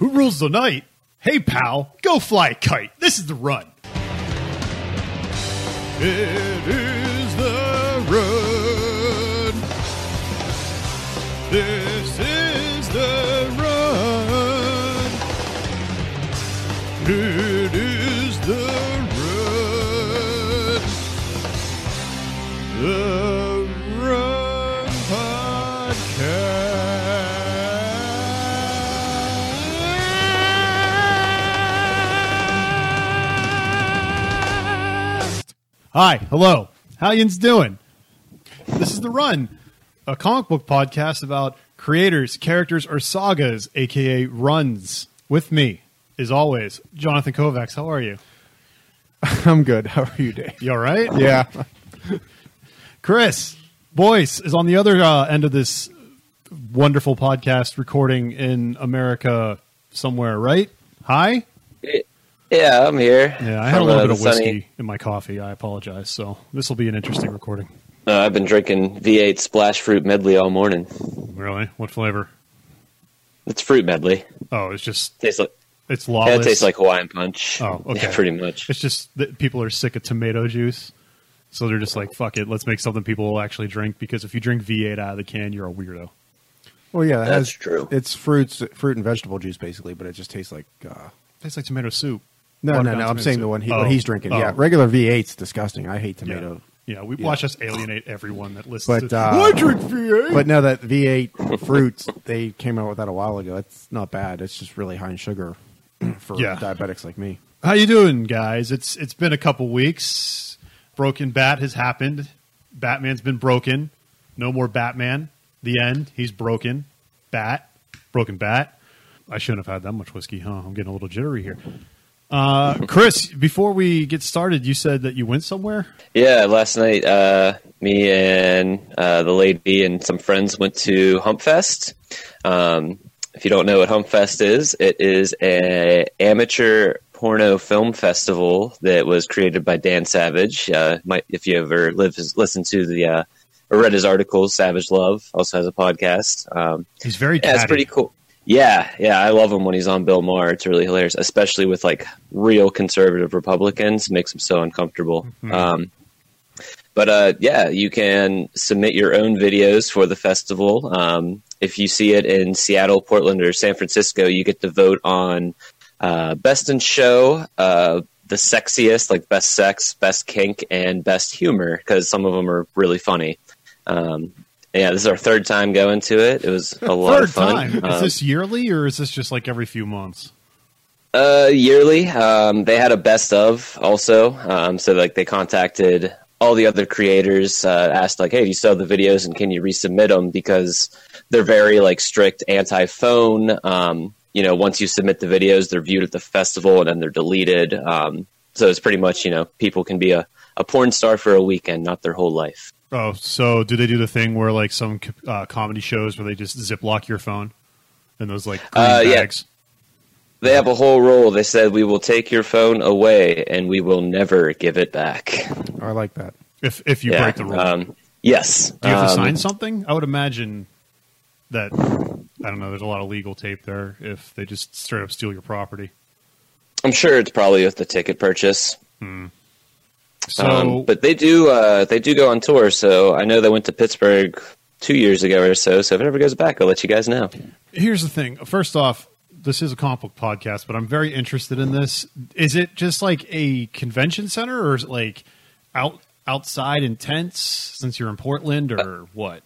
Who rules the night? Hey, pal, go fly a kite. This is the run. It is the run. This is the run. It Hi, hello. How yins doing? This is The Run, a comic book podcast about creators, characters, or sagas, aka runs. With me, as always, Jonathan Kovacs. How are you? I'm good. How are you, Dave? You all right? Yeah. Chris Boyce is on the other uh, end of this wonderful podcast recording in America somewhere, right? Hi? Yeah, I'm here. Yeah, I had a little bit of whiskey sunny- in my coffee. I apologize. So this will be an interesting recording. Uh, I've been drinking V8 Splash Fruit Medley all morning. Really? What flavor? It's fruit medley. Oh, it's just Tastes like it's yeah, lawless. it tastes like Hawaiian punch. Oh, okay. Yeah, pretty much. It's just that people are sick of tomato juice, so they're just like, "Fuck it, let's make something people will actually drink." Because if you drink V8 out of the can, you're a weirdo. Well, yeah, That's has- true. It's fruits, fruit and vegetable juice, basically, but it just tastes like. Uh, tastes like tomato soup. No, no, no. I'm saying soup. the one he, Oh, he's drinking. oh. Yeah, regular V8's disgusting. I hate Yeah. tomato. Yeah, we Yeah. watch us alienate everyone that listens. But, to, uh, I drink V8. But no, that V8 fruits they came out with that a while ago. It's not bad. It's just really high in sugar for Yeah. diabetics like me. How you doing, guys? It's it's been a couple weeks. Broken Bat has happened. Batman's been broken. No more Batman. The end. He's broken. Bat. Broken Bat. I shouldn't have had that much whiskey, huh? I'm getting a little jittery here. Uh, Chris, before we get started, you said that you went somewhere. Yeah, last night, uh, me and uh, the lady and some friends went to Humpfest. Um, if you don't know what Humpfest is, it is a amateur porno film festival that was created by Dan Savage. Uh, might, if you ever live, listen to the uh, or read his articles, Savage Love also has a podcast. Um, He's very yeah, it's pretty cool. Yeah, yeah, I love him when he's on Bill Maher. It's really hilarious, especially with like real conservative Republicans. Makes him so uncomfortable. Um, but uh, yeah, you can submit your own videos for the festival. Um, if you see it in Seattle, Portland, or San Francisco, you get to vote on uh, best in show, uh, the sexiest, like best sex, best kink, and best humor, because some of them are really funny. Um, yeah, this is our third time going to it. It was a lot Third of fun. time. Is Um, this yearly or is this just like every few months? uh, yearly. Um, they had a best of also. Um, so like they contacted all the other creators, uh, asked like, "Hey, do you still have the videos and can you resubmit them?" Because they're very like strict anti-phone. Um, you know, once you submit the videos, they're viewed at the festival and then they're deleted. Um, so it's pretty much you know people can be a, a porn star for a weekend, not their whole life. Oh, so do they do the thing where like some uh, comedy shows where they just ziplock your phone in those like green Uh, yeah. bags? They have a whole rule. They said we will take your phone away and we will never give it back. I like that. If if you Yeah, break the rule, Um, yes. do you have to Um, sign something? I would imagine that I don't know. There's a lot of legal tape there. If they just straight up steal your property, I'm sure it's probably with the ticket purchase. So Um, but they do uh, they do go on tour. So I know they went to Pittsburgh two years ago or so. So if it ever goes back, I'll let you guys know. here's the thing. First off, this is a comic book podcast, but I'm very interested in this. Is it just like a convention center, or is it like out outside in tents? Since you're in Portland, or what?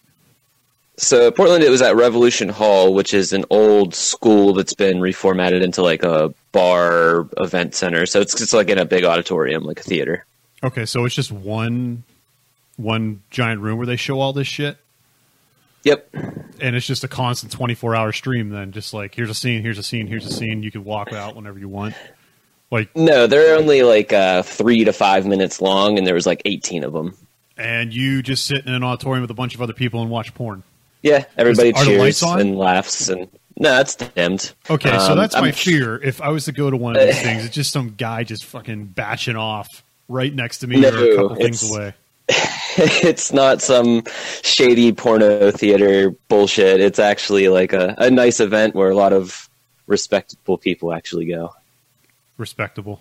So Portland, it was at Revolution Hall, which is an old school that's been reformatted into like a bar event center. So it's just like in a big auditorium, like a theater. Okay, so it's just one one giant room where they show all this shit, Yep. and it's just a constant 24 hour stream. Then just like here's a scene, here's a scene, here's a scene. You can walk out whenever you want. Like, No, they're only like uh, three to five minutes long, and there was like 18 of them. and you just sit in an auditorium with a bunch of other people and watch porn. Yeah, everybody lights cheers and laughs, and no, that's dimmed. Okay, so Um, that's my I'm- fear. If I was to go to one of these things, it's just some guy just fucking batching off right next to me No, or a couple things it's- away. it's not some shady porno theater bullshit. It's actually like a, a nice event where a lot of respectable people actually go. Respectable.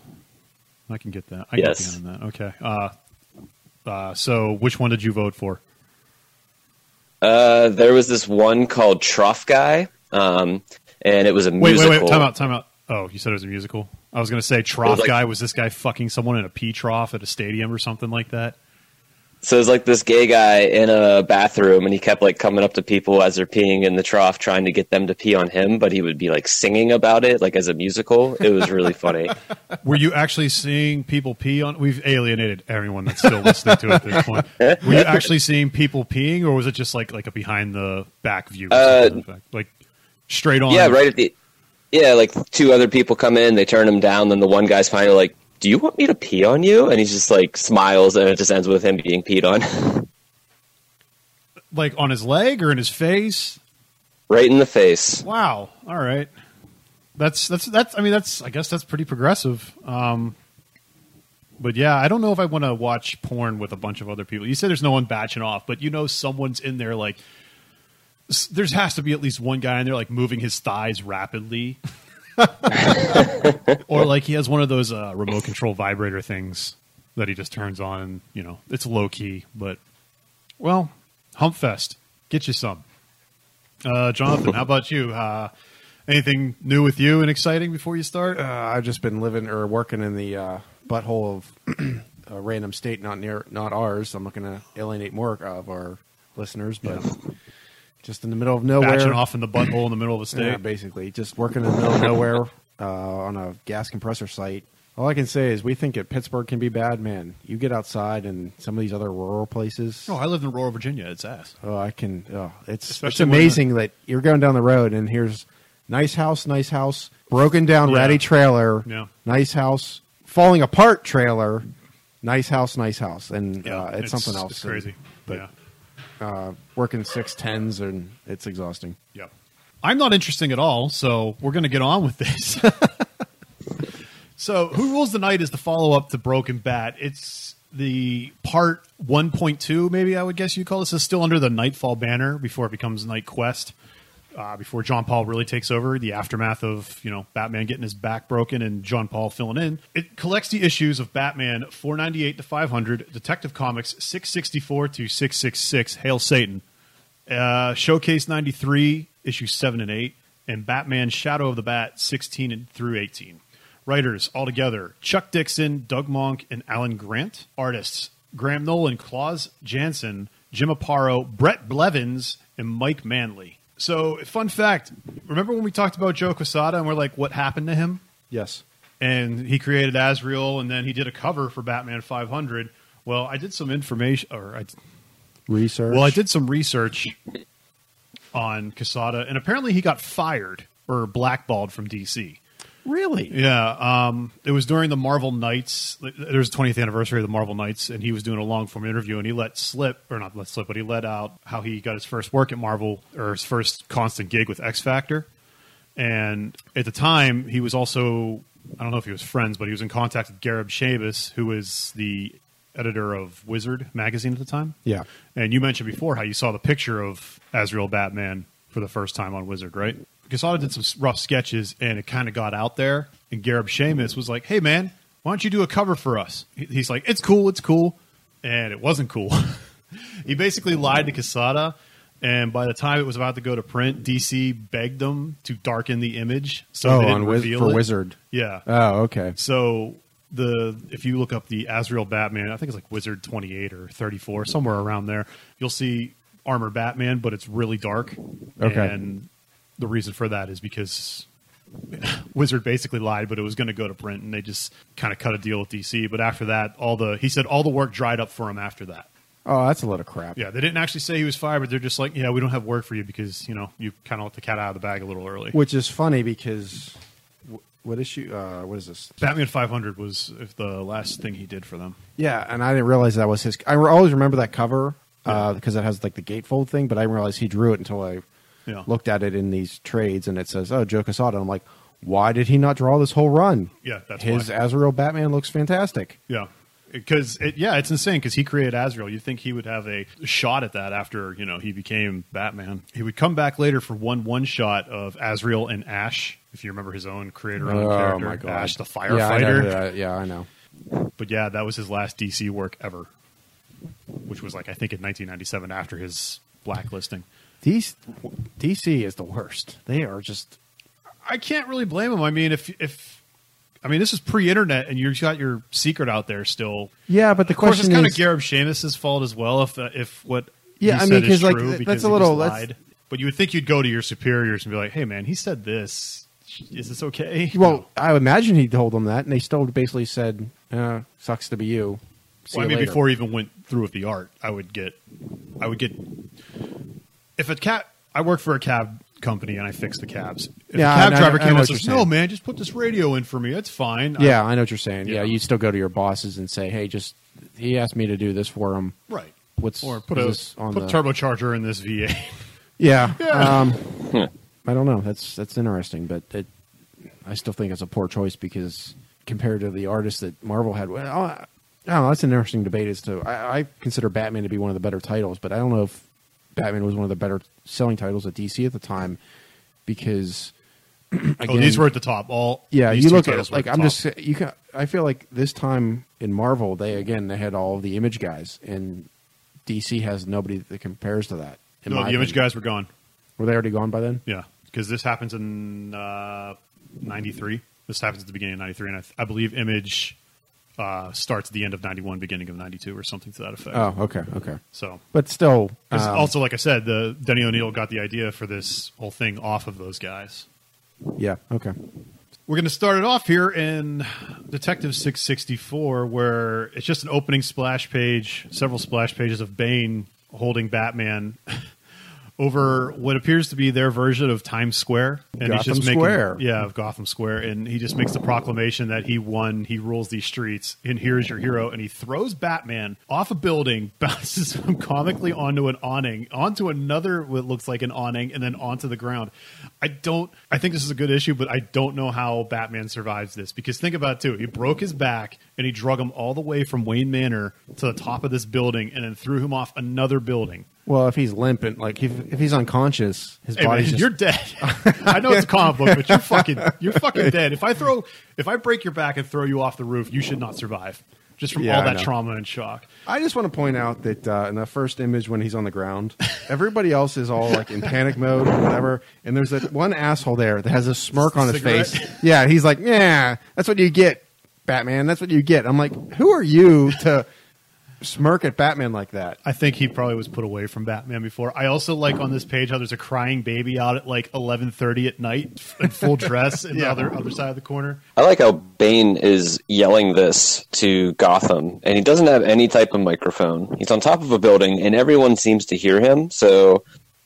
I can get that. I Yes. can get behind that. Okay. Uh, uh, so, which one did you vote for? Uh, there was this one called Trough Guy, um, and it was a Wait, musical. wait, wait. Time out. Time out. Oh, you said it was a musical. I was going to say trough like- guy. Was this guy fucking someone in a pee trough at a stadium or something like that? So it was like this gay guy in a bathroom, and he kept like coming up to people as they're peeing in the trough, trying to get them to pee on him. But he would be like singing about it, like as a musical. It was really funny. Were you actually seeing people pee on? We've alienated everyone that's still listening to it at this point. Were you actually seeing people peeing, or was it just like like a behind the back view? Uh, something like that? like straight on. Yeah, right at the yeah, like two other people come in, they turn him down, then the one guy's finally like, "Do you want me to pee on you?" And he's just like smiles, and it just ends with him being peed on, Like on his leg or in his face. right in the face. Wow. All right. That's that's that's. I mean, that's. I guess that's pretty progressive. Um, but yeah, I don't know if I want to watch porn with a bunch of other people. You say there's no one batching off, but you know someone's in there. Like, there has to be at least one guy in there, like moving his thighs rapidly, or like he has one of those uh, remote control vibrator things that he just turns on, and you know it's low key. But well, Humpfest, get you some. Uh, Jonathan, how about you? Uh, anything new with you and exciting before you start? Uh, I've just been living or working in the uh, butthole of a random state, not near, not ours. I'm not going to alienate more of our listeners, but just in the middle of nowhere, Batching off in the butthole in the middle of the state. Yeah, basically, just working in the middle of nowhere uh, on a gas compressor site. All I can say is, we think that Pittsburgh can be bad, man. You get outside and some of these other rural places. oh, I lived in rural Virginia. It's ass. Oh, I can. Oh, it's it's Especially when amazing that you're going down the road and here's nice house, nice house, broken down, Yeah. ratty trailer, Yeah. nice house, falling apart trailer, nice house, nice house, and Yeah, uh, it's, something else. It's crazy. but yeah. Uh, working six tens and it's exhausting. Yeah. I'm not interesting at all, so we're going to get on with this. so, Who Rules the Night is the follow up to Broken Bat. It's the part 1.2, maybe I would guess you call this. It's still under the Knightfall banner before it becomes KnightQuest. Uh, before John Paul really takes over, the aftermath of you know Batman getting his back broken and John Paul filling in, it collects the issues of Batman 498 to 500, Detective Comics 664 to 666, Hail Satan, uh, Showcase 93, issues 7 and 8, and Batman Shadow of the Bat 16 and through 18. Writers altogether Chuck Dixon, Doug Moench, and Alan Grant. Artists Graham Nolan, Klaus Janson, Jim Aparo, Bret Blevins, and Mike Manley. So, fun fact remember when we talked about Joe Quesada and we're like, what happened to him? Yes. and he created Azrael, and then he did a cover for Batman 500. Well, I did some information, or I, Research. well, I did some research on Quesada, and apparently he got fired or blackballed from DC. Really? Yeah, um, it was during the Marvel Knights. There was the 20th anniversary of the Marvel Knights, and he was doing a long form interview, and he let slip, or not let slip, but he let out how he got his first work at Marvel, or his first constant gig with X Factor. And at the time, he was also, I don't know if he was friends, but he was in contact with Gareb Shamus, who was the editor of Wizard magazine at the time. Yeah. And you mentioned before how you saw the picture of Azrael Batman for the first time on Wizard, right? Quesada did some rough sketches, and it kind of got out there. And Gareb Shamus was like, "Hey, man, why don't you do a cover for us?" He's like, "It's cool, it's cool," and it wasn't cool. he basically lied to Quesada, and by the time it was about to go to print, DC begged them to darken the image so oh, they didn't on Wiz- reveal for it. Wizard. Yeah. Oh, okay. So the if you look up the Azrael Batman, I think it's like Wizard 28 or 34, somewhere around there, you'll see Armor Batman, but it's really dark. Okay. And the reason for that is because Wizard basically lied, but it was going to go to print, and they just kind of cut a deal with DC. But after that, all the he said all the work dried up for him after that. Oh, that's a lot of crap. Yeah, they didn't actually say he was fired, but they're just like, yeah, we don't have work for you because you know you kind of let the cat out of the bag a little early. Which is funny because wh- what issue? Uh, what is this? Batman 500 was if the last thing he did for them. Yeah, and I didn't realize that was his. I always remember that cover uh, because it has like the gatefold thing, but I didn't realize he drew it until I Yeah. looked at it in these trades, and it says, "Oh, Joe Quesada." I'm like, why did he not draw this whole run? Yeah, that's his why. Azrael Batman looks fantastic. Yeah. Because it, yeah, it's insane. Because he created Azrael, you think he would have a shot at that after you know he became Batman. He would come back later for one one shot of Azrael and Ash If you remember his own creator-owned Oh character, my god, Ash the Yeah, I know firefighter. yeah, I know. But yeah, that was his last DC work ever, which was like I think in 1997 after his blacklisting. DC, DC is the worst. They are just I can't really blame them. I mean, if if I mean this is pre-internet and you've got your secret out there still. yeah. But the Of course, it's question kind of is, Gareb Shamus's fault as well. If uh, if what Yeah, I mean, is like, because that's a little- lied. But you would think you'd go to your superiors and be like, "Hey, man, he said this. Is this okay?" well, I imagine he told them that, and they still basically said, uh, "Sucks to be you." Well, I mean, later. before he even went through with the art, I would get, I would get, if a cab, I work for a cab company and I fix the cabs. If Yeah, a cab I- I- driver I came know and what you're says, "No, man, just put this radio in for me. That's fine." Yeah, I know what you're saying. Yeah, Yeah. you still go to your bosses and say, "Hey, just he asked me to do this for him." right. What's Or put a this on put the turbocharger in this V8. Yeah. Yeah. Um, I don't know. That's that's interesting, but it, I still think it's a poor choice because compared to the artists that Marvel had, well, I don't know. That's an interesting debate as to. I, I consider Batman to be one of the better titles, but I don't know if Batman was one of the better selling titles at DC at the time because. Again, oh, these were at the top. All yeah, you look at like I'm top. just you can. I feel like this time in Marvel, they again they had all the image guys, and DC has nobody that compares to that. no, the image guys were gone. were they already gone by then? Yeah, because this happens in uh, '93. This happens at the beginning of '93, and I, I believe Image uh, starts at the end of '91, beginning of '92, or something to that effect. Oh, okay, okay. So, But still um, also, like I said, the Denny O'Neil got the idea for this whole thing off of those guys. yeah, okay. We're going to start it off here in Detective 664, where it's just an opening splash page, several splash pages of Bane holding Batman over what appears to be their version of Times Square. And Gotham he's just making, Square. Yeah, of Gotham Square. And he just makes the proclamation that he won, he rules these streets, and here's your hero. And he throws Batman off a building, bounces him comically onto an awning, onto another, what looks like an awning, and then onto the ground. I don't, I think this is a good issue, but I don't know how Batman survives this because think about it too. He broke his back and he drug him all the way from Wayne Manor to the top of this building and then threw him off another building. Well, if he's limping, like if, if he's unconscious, his Hey, body's man, just you're dead. I know it's a comic book, but you're fucking you're fucking dead. If I throw if I break your back and throw you off the roof, you should not survive. Just from Yeah, all that trauma and shock. I just want to point out that uh, in the first image when he's on the ground, everybody else is all like in panic mode or whatever, and there's that one asshole there that has a smirk on his Cigarette. face. Yeah, he's like, yeah, that's what you get, Batman. That's what you get. I'm like, who are you to smirk at Batman like that? I think he probably was put away from Batman before. I also like on this page how there's a crying baby out at like 11:30 at night in full dress in the Yeah. other other side of the corner. I like how Bane is yelling this to Gotham, and he doesn't have any type of microphone. He's on top of a building, and everyone seems to hear him. So,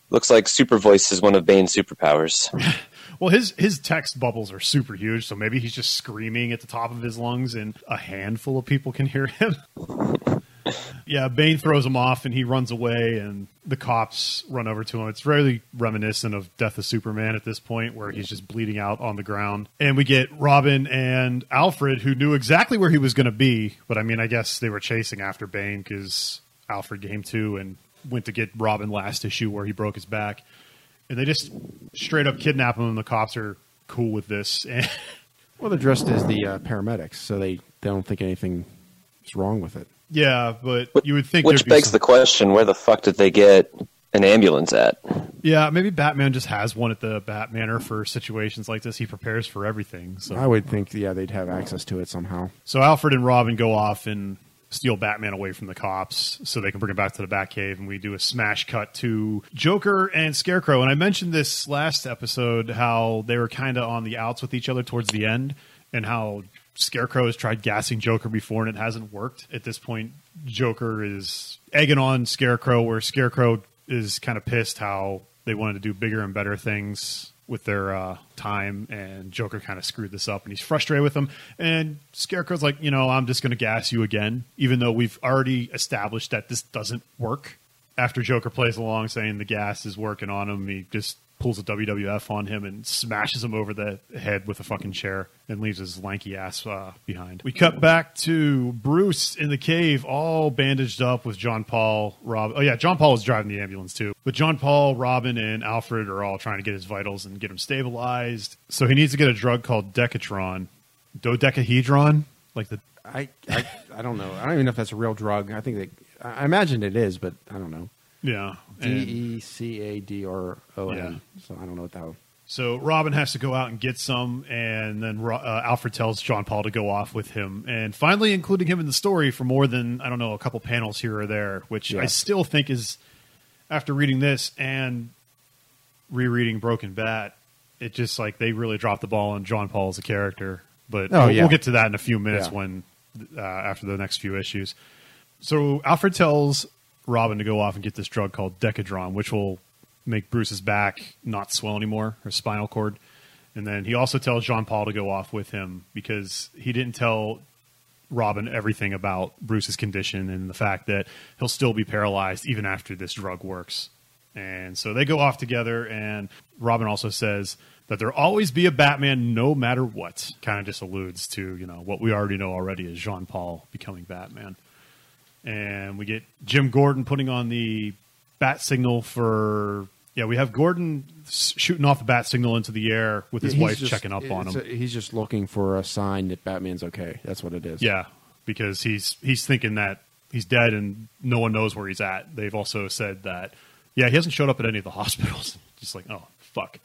looks like Super Voice is one of Bane's superpowers. Well, his his text bubbles are super huge, so maybe he's just screaming at the top of his lungs, and a handful of people can hear him. yeah, Bane throws him off, and he runs away, and the cops run over to him. It's really reminiscent of Death of Superman at this point, where he's just bleeding out on the ground, and we get Robin and Alfred, who knew exactly where he was going to be, but I mean, I guess they were chasing after Bane because Alfred came to and went to get Robin last issue where he broke his back and they just straight up kidnap him, and the cops are cool with this. And Well, they're dressed as the uh, paramedics, so they, they don't think anything is wrong with it. yeah, but you would think Which there'd be begs some- the question: Where the fuck did they get an ambulance at? yeah, maybe Batman just has one at the Batmanor for situations like this. He prepares for everything. So, I would think, yeah, they'd have access to it somehow. so Alfred and Robin go off and steal Batman away from the cops so they can bring him back to the Batcave, and we do a smash cut to Joker and Scarecrow. And I mentioned this last episode how they were kind of on the outs with each other towards the end, and how Scarecrow has tried gassing Joker before and it hasn't worked. At this point, Joker is egging on Scarecrow, where Scarecrow is kind of pissed how they wanted to do bigger and better things with their uh, time, and Joker kind of screwed this up, and he's frustrated with them. And Scarecrow's like, you know, I'm just going to gas you again, even though we've already established that this doesn't work. After Joker plays along, saying the gas is working on him, he just pulls a WWF on him and smashes him over the head with a fucking chair and leaves his lanky ass uh, behind. We cut back to Bruce in the cave, all bandaged up with John Paul, Rob. Oh yeah, John Paul is driving the ambulance too. But John Paul, Robin, and Alfred are all trying to get his vitals and get him stabilized. So he needs to get a drug called Decatron, dodecahedron, like the I, I I don't know. I don't even know if that's a real drug. I think they, I imagine it is, but I don't know. Yeah. D E C A D R O Yeah. So I don't know what that. was. So Robin has to go out and get some, and then uh, Alfred tells John Paul to go off with him, and finally including him in the story for more than I don't know a couple panels here or there, which I still think is after reading this and rereading Broken Bat, it just like they really dropped the ball on John Paul as a character. But Oh, we'll, yeah. we'll get to that in a few minutes Yeah. when uh, after the next few issues. So Alfred tells Robin to go off and get this drug called Decadron, which will make Bruce's back not swell anymore, her spinal cord. And then he also tells Jean Paul to go off with him because he didn't tell Robin everything about Bruce's condition and the fact that he'll still be paralyzed even after this drug works. And so they go off together, and Robin also says that there'll always be a Batman no matter what. Kind of just alludes to, you know, what we already know already is Jean Paul becoming Batman. And we get Jim Gordon putting on the bat signal for. Yeah, we have Gordon shooting off the bat signal into the air with his He's wife just- checking up on him. a- he's just looking for a sign that Batman's okay. That's what it is. Yeah, because he's he's thinking that he's dead and no one knows where he's at. They've also said that yeah, he hasn't showed up at any of the hospitals. Just like, oh, fuck.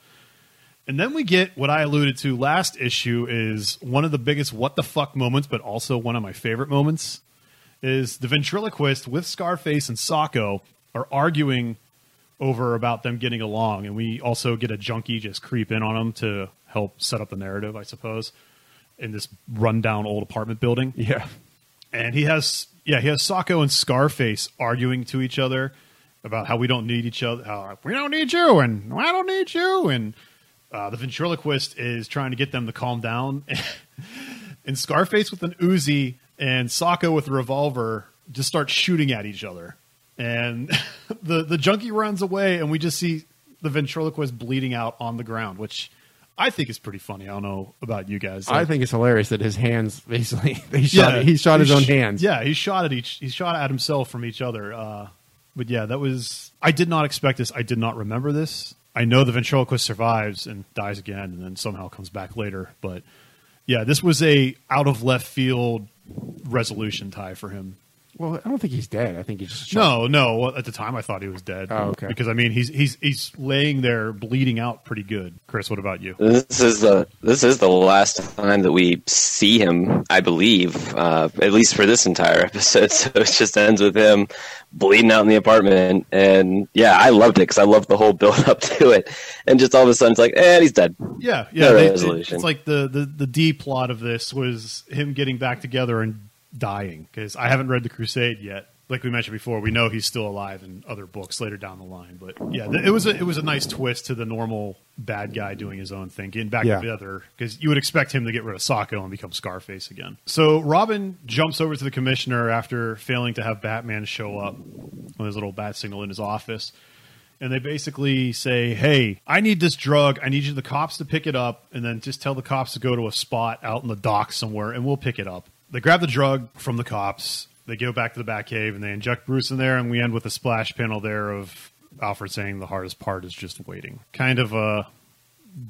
And then we get what I alluded to last issue is one of the biggest what the fuck moments, but also one of my favorite moments is the ventriloquist with Scarface and Socko are arguing over about them getting along, and we also get a junkie just creep in on them to help set up the narrative, I suppose, in this rundown old apartment building Yeah. and he has yeah he has Socko and Scarface arguing to each other about how we don't need each other, how we don't need you, and I don't need you, and uh, the ventriloquist is trying to get them to calm down, and Scarface with an Uzi and Socko with a revolver just start shooting at each other, and the the junkie runs away, and we just see the ventriloquist bleeding out on the ground, which. I think is pretty funny. I don't know about you guys. I think it's hilarious that his hands basically they shot he shot his he own sh- hands. Yeah, he shot at each. He shot at himself from each other. Uh, but yeah, that was. I did not expect this. I did not remember this. I know the ventriloquist survives and dies again, and then somehow comes back later. But yeah, this was a out of left field resolution tie for him. Well, I don't think he's dead. I think he's just. No, no. Well, At the time, I thought he was dead. Oh, okay. Because I mean, he's he's he's laying there bleeding out pretty good. Chris, what about you? This is the this is the last time that we see him, I believe, uh, at least for this entire episode. So it just ends with him bleeding out in the apartment, and yeah, I loved it because I loved the whole build up to it, and just all of a sudden it's like, eh, he's dead. Yeah, yeah. No they- resolution. it's like the, the the D plot of this was him getting back together and dying because I haven't read the Crusade yet. Like we mentioned before, we know he's still alive in other books later down the line. But yeah, th- it was a, it was a nice twist to the normal bad guy doing his own thing, getting back Yeah. together because you would expect him to get rid of Socko and become Scarface again. So Robin jumps over to the commissioner after failing to have Batman show up with his little bat signal in his office and they basically say, "Hey, I need this drug. I need you, the cops, to pick it up, and then just tell the cops to go to a spot out in the dock somewhere, and we'll pick it up." They grab the drug from the cops. They go back to the back Batcave, and they inject Bruce in there, and we end with a splash panel there of Alfred saying the hardest part is just waiting. Kind of a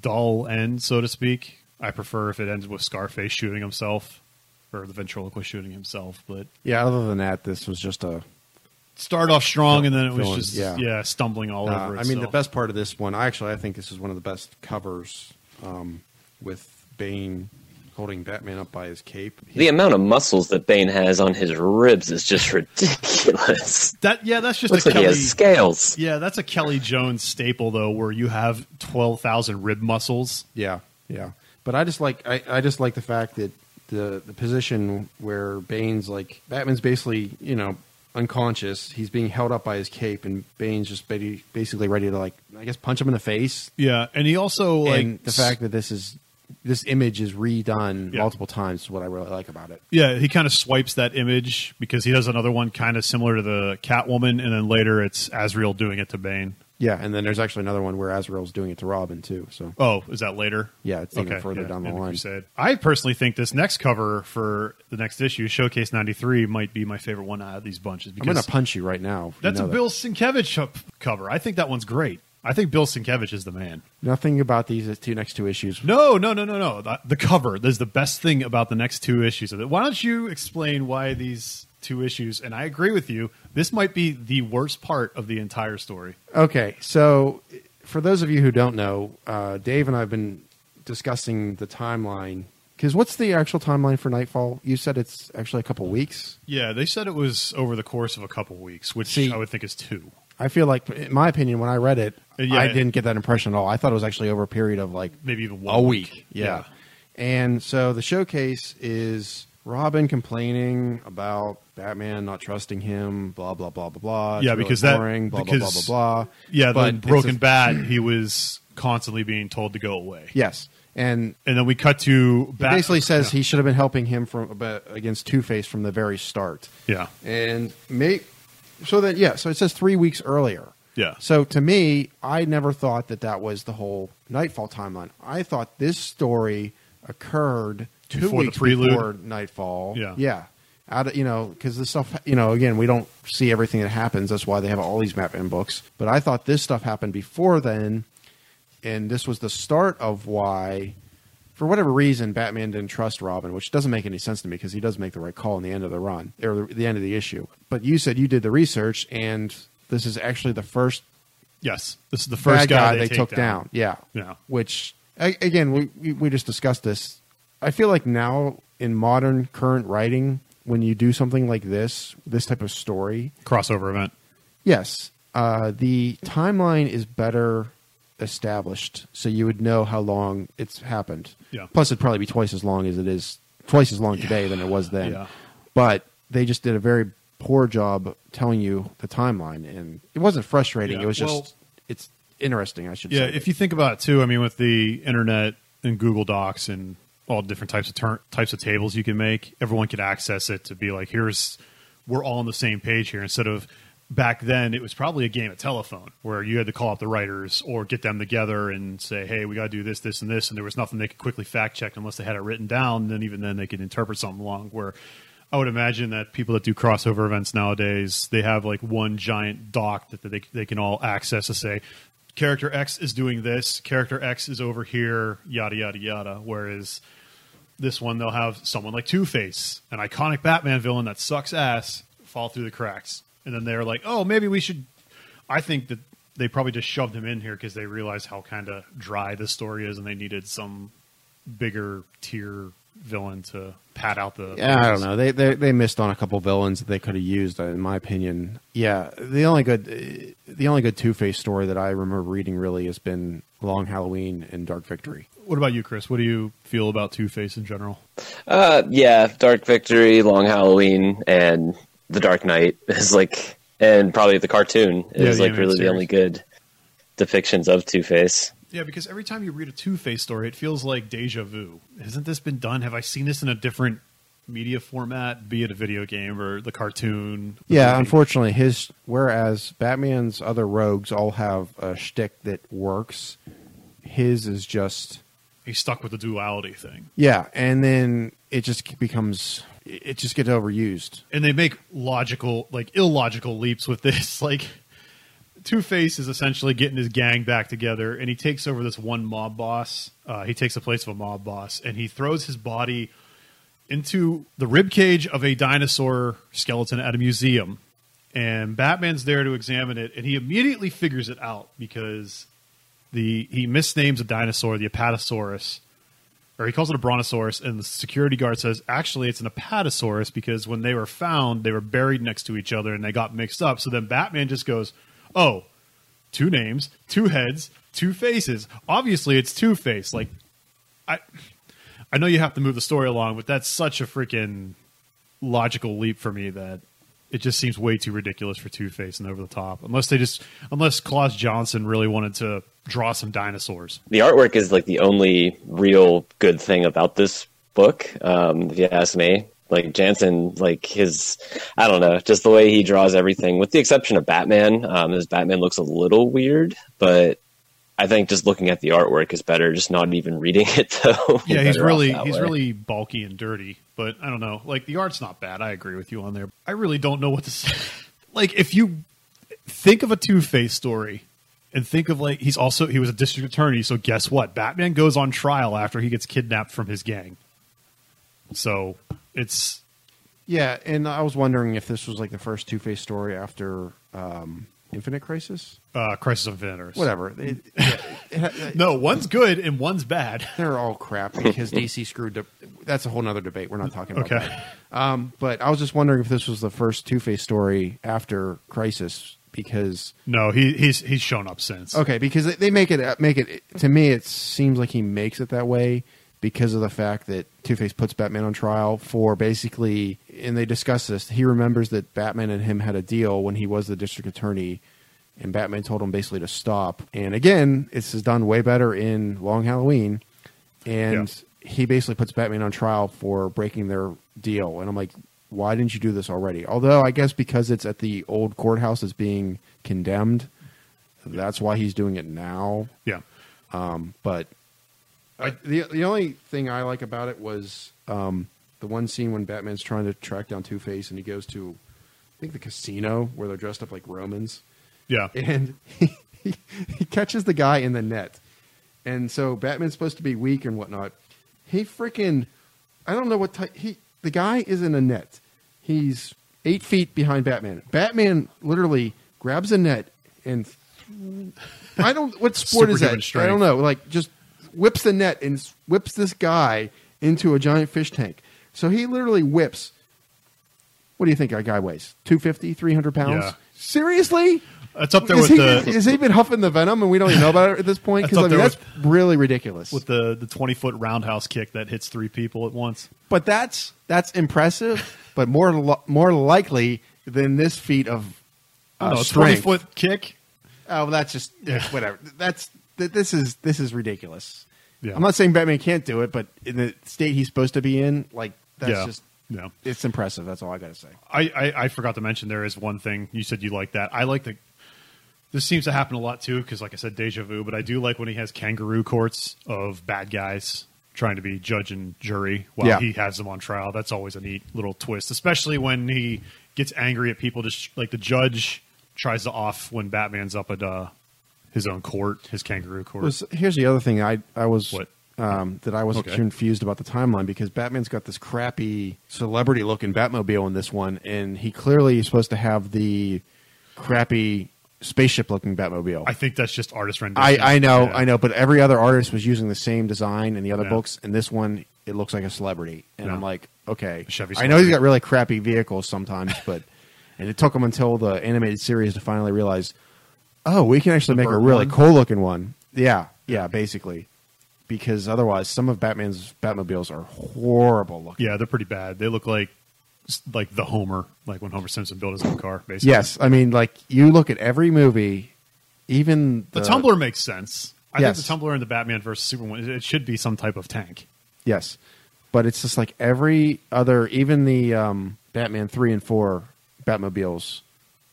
dull end, so to speak. I prefer if it ends with Scarface shooting himself or the ventriloquist shooting himself, but Yeah. Other than that, this was just a. start off strong, and then it was Feeling- just yeah. yeah, stumbling all Uh, over. I mean, the best part of this one, actually, I think this is one of the best covers um, with Bane holding Batman up by his cape. The amount of muscles that Bane has on his ribs is just ridiculous. That yeah, that's just Looks a like he has scales. Yeah, that's a Kelly Jones staple though, where you have twelve thousand rib muscles. Yeah, yeah. But I just like I, I just like the fact that the the position where Bane's like Batman's basically you know unconscious. He's being held up by his cape, and Bane's just basically ready to like I guess punch him in the face. Yeah, and he also like and the fact that this is this image is redone Yeah. multiple times is what I really like about it. yeah, he kind of swipes that image because he does another one kind of similar to the Catwoman, and then later it's Azrael doing it to Bane. Yeah, and then there's actually another one where Azrael's doing it to Robin too. So Oh, is that later? yeah, it's even further yeah, down the in line. Crusade. I personally think this next cover for the next issue, Showcase '93, might be my favorite one out of these bunches Because I'm going to punch you right now. if you that's know a that. Bill Sienkiewicz cover. I think that one's great. I think Bill Sienkiewicz is the man. Nothing about these two next two issues. No, no, no, no, no. The, the cover. There's the best thing about the next two issues of it. Why don't you explain why these two issues? And I agree with you. This might be the worst part of the entire story. Okay, so for those of you who don't know, uh, Dave and I have been discussing the timeline. Because what's the actual timeline for Knightfall? You said it's actually a couple weeks. Yeah, they said it was over the course of a couple weeks, which See- I would think is two. I feel like, in my opinion, when I read it, Uh, yeah. I didn't get that impression at all. I thought it was actually over a period of like Maybe even a week. Yeah. And so the showcase is Robin complaining about Batman not trusting him, blah blah blah blah blah. It's Yeah, really because that- boring, blah, blah blah blah blah. Yeah, But the broken a- bat, he was constantly being told to go away. Yes, and And then we cut to He bat- basically says yeah. he should have been helping him from against Two Face from the very start, Yeah. and make so that yeah. So it says three weeks earlier. Yeah. So to me, I never thought that that was the whole Knightfall timeline. I thought this story occurred two Before weeks before Knightfall. Yeah. yeah. Out of you know because the stuff you know again we don't see everything that happens. That's why they have all these map in books. But I thought this stuff happened before then, and this was the start of why for whatever reason, Batman didn't trust Robin, which doesn't make any sense to me because he does make the right call in the end of the run or the, the end of the issue. But you said you did the research, and this is actually the first Yes. This is the first guy, guy they, they, took down. Yeah, Yeah. Which again, we- we we just discussed this. I feel like now in modern current writing, when you do something like this, this type of story, Crossover event. Yes. Uh, the timeline is better established, so you would know how long it's happened. Yeah. Plus, it'd probably be twice as long as it is, twice as long today than it was then. Yeah. But they just did a very poor job telling you the timeline, and it wasn't frustrating. Yeah. It was just Well- it's interesting. I should Yeah, say. if you think about it too, I mean, with the internet and Google Docs and all different types of ter- types of tables you can make, everyone could access it to be like, here's we're all on the same page here. Instead of back then, it was probably a game of telephone where you had to call up the writers or get them together and say, hey, we got to do this, this, and this, and there was nothing they could quickly fact check unless they had it written down. Then even then, they could interpret something along where. I would imagine that people that do crossover events nowadays, they have like one giant doc that they they can all access to say, character X is doing this, character X is over here, yada yada yada. Whereas this one, they'll have someone like Two Face, an iconic Batman villain that sucks ass, fall through the cracks, and then they're like, oh, maybe we should. I think that they probably just shoved him in here because they realized how kind of dry the story is, and they needed some bigger tier villain to pad out the. Yeah, I don't know. They, they they missed on a couple villains that they could have used, in my opinion. Yeah, the only good the only good Two Face story that I remember reading really has been Long Halloween and Dark Victory. What about you, Chris? What do you feel about Two Face in general? Uh, yeah, Dark Victory, Long Halloween, and The Dark Knight is like, and probably the cartoon Yeah, is the like animated really the only good depictions of Two Face. Yeah, because every time you read a Two Face story, it feels like deja vu. Hasn't this been done? Have I seen this in a different media format, be it a video game or the cartoon? the Yeah, movie? unfortunately, his whereas Batman's other rogues all have a shtick that works, his is just He's stuck with the duality thing. yeah, and then it just becomes it just gets overused. And they make logical, like illogical leaps with this. Like, Two Face is essentially getting his gang back together, and he takes over this one mob boss. Uh, he takes the place of a mob boss, and he throws his body into the rib cage of a dinosaur skeleton at a museum. And Batman's there to examine it, and he immediately figures it out because the he misnames a dinosaur, the Apatosaurus, or he calls it a brontosaurus, and the security guard says actually it's an apatosaurus because when they were found, they were buried next to each other and they got mixed up. So then Batman just goes, "Oh, two names, two heads, two faces. Obviously, it's Two Face." Like, I, I know you have to move the story along, but that's such a freaking logical leap for me that it just seems way too ridiculous for Two Face and over the top. Unless they just, unless Klaus Janson really wanted to draw some dinosaurs. The artwork is like the only real good thing about this book, um, if you ask me. Like Janson, like his, I don't know, just the way he draws everything, with the exception of Batman. Um, his Batman looks a little weird, but I think just looking at the artwork is better. Just not even reading it though. Yeah, he's really he's way. really bulky and dirty, but I don't know. Like the art's not bad. I agree with you on there. I really don't know what to say. like if you think of a Two Face story and think of like he's also he was a district attorney, so guess what? Batman goes on trial after he gets kidnapped from his gang. So it's Yeah, and I was wondering if this was like the first Two Face story after um, Infinite Crisis. uh, Crisis of Infinite Earths. Whatever. It- it- No, one's good and one's bad. they're all crap because DC screwed. up. That's a whole nother debate. We're not talking about Okay. that. Um, but I was just wondering if this was the first Two Face story after Crisis because No, he he's he's shown up since. okay because they- they make it make it to me it seems like he makes it that way because of the fact that Two Face puts Batman on trial for basically and they discuss this. He remembers that Batman and him had a deal when he was the district attorney. And Batman told him basically to stop. And again, this is done way better in Long Halloween. And he basically puts Batman on trial for breaking their deal. And I'm like, why didn't you do this already? Although I guess because it's at the old courthouse is being condemned, that's why he's doing it now. Yeah. Um, but I, the the only thing I like about it was um, the one scene when Batman's trying to track down Two Face and he goes to, I think the casino where they're dressed up like Romans Yeah. and he, he, he catches the guy in the net. And so Batman's supposed to be weak and whatnot. He freaking, I don't know what type. He the guy is in a net. He's eight feet behind Batman. Batman literally grabs a net and I don't what sport is that? strength. I don't know. Like just whips the net and whips this guy into a giant fish tank. So he literally whips. What do you think our guy weighs? 250, 300 pounds? Yeah. Seriously? That's up there Is with he, the has he been huffing the venom and we don't even know about it at this point? That's Because I mean, that's really ridiculous. with the the twenty foot roundhouse kick that hits three people at once. but that's that's impressive, but more lo- more likely than this feat of uh, no, twenty foot kick. Oh, well, that's just Yeah. whatever. That's th- this is this is ridiculous. Yeah. I'm not saying Batman can't do it, but in the state he's supposed to be in, like that's yeah. just yeah. it's impressive. That's all I got to say. I, I, I forgot to mention there is one thing you said you like that. I like the. This seems to happen a lot too because, like I said, deja vu. But I do like when he has kangaroo courts of bad guys trying to be judge and jury while Yeah. he has them on trial. That's always a neat little twist, especially when he gets angry at people. Just like the judge tries to off when Batman's up at uh, his own court, his kangaroo court. Was, here's the other thing I I was What? Um, that I was Okay. confused about the timeline because Batman's got this crappy celebrity looking Batmobile in this one, and he clearly is supposed to have the crappy spaceship looking Batmobile. I think that's just artist rendition. I, I know, Yeah. I know, but every other artist was using the same design in the other Yeah. books, and this one it looks like a celebrity, and Yeah. I'm like, okay, Chevy I know he's got really crappy vehicles sometimes, but and it took him until the animated series to finally realize, oh, we can actually The make a bird really one? cool looking one. Yeah, yeah, basically, because otherwise, some of Batman's Batmobiles are horrible looking. Yeah, they're pretty bad. They look like like the Homer, like when Homer Simpson built his own car. Basically, Yes, I mean, like you look at every movie, even The Tumbler makes sense. I Yes. think the Tumbler and the Batman versus Superman, it should be some type of tank. Yes, but it's just like every other, even the um, Batman three and four Batmobiles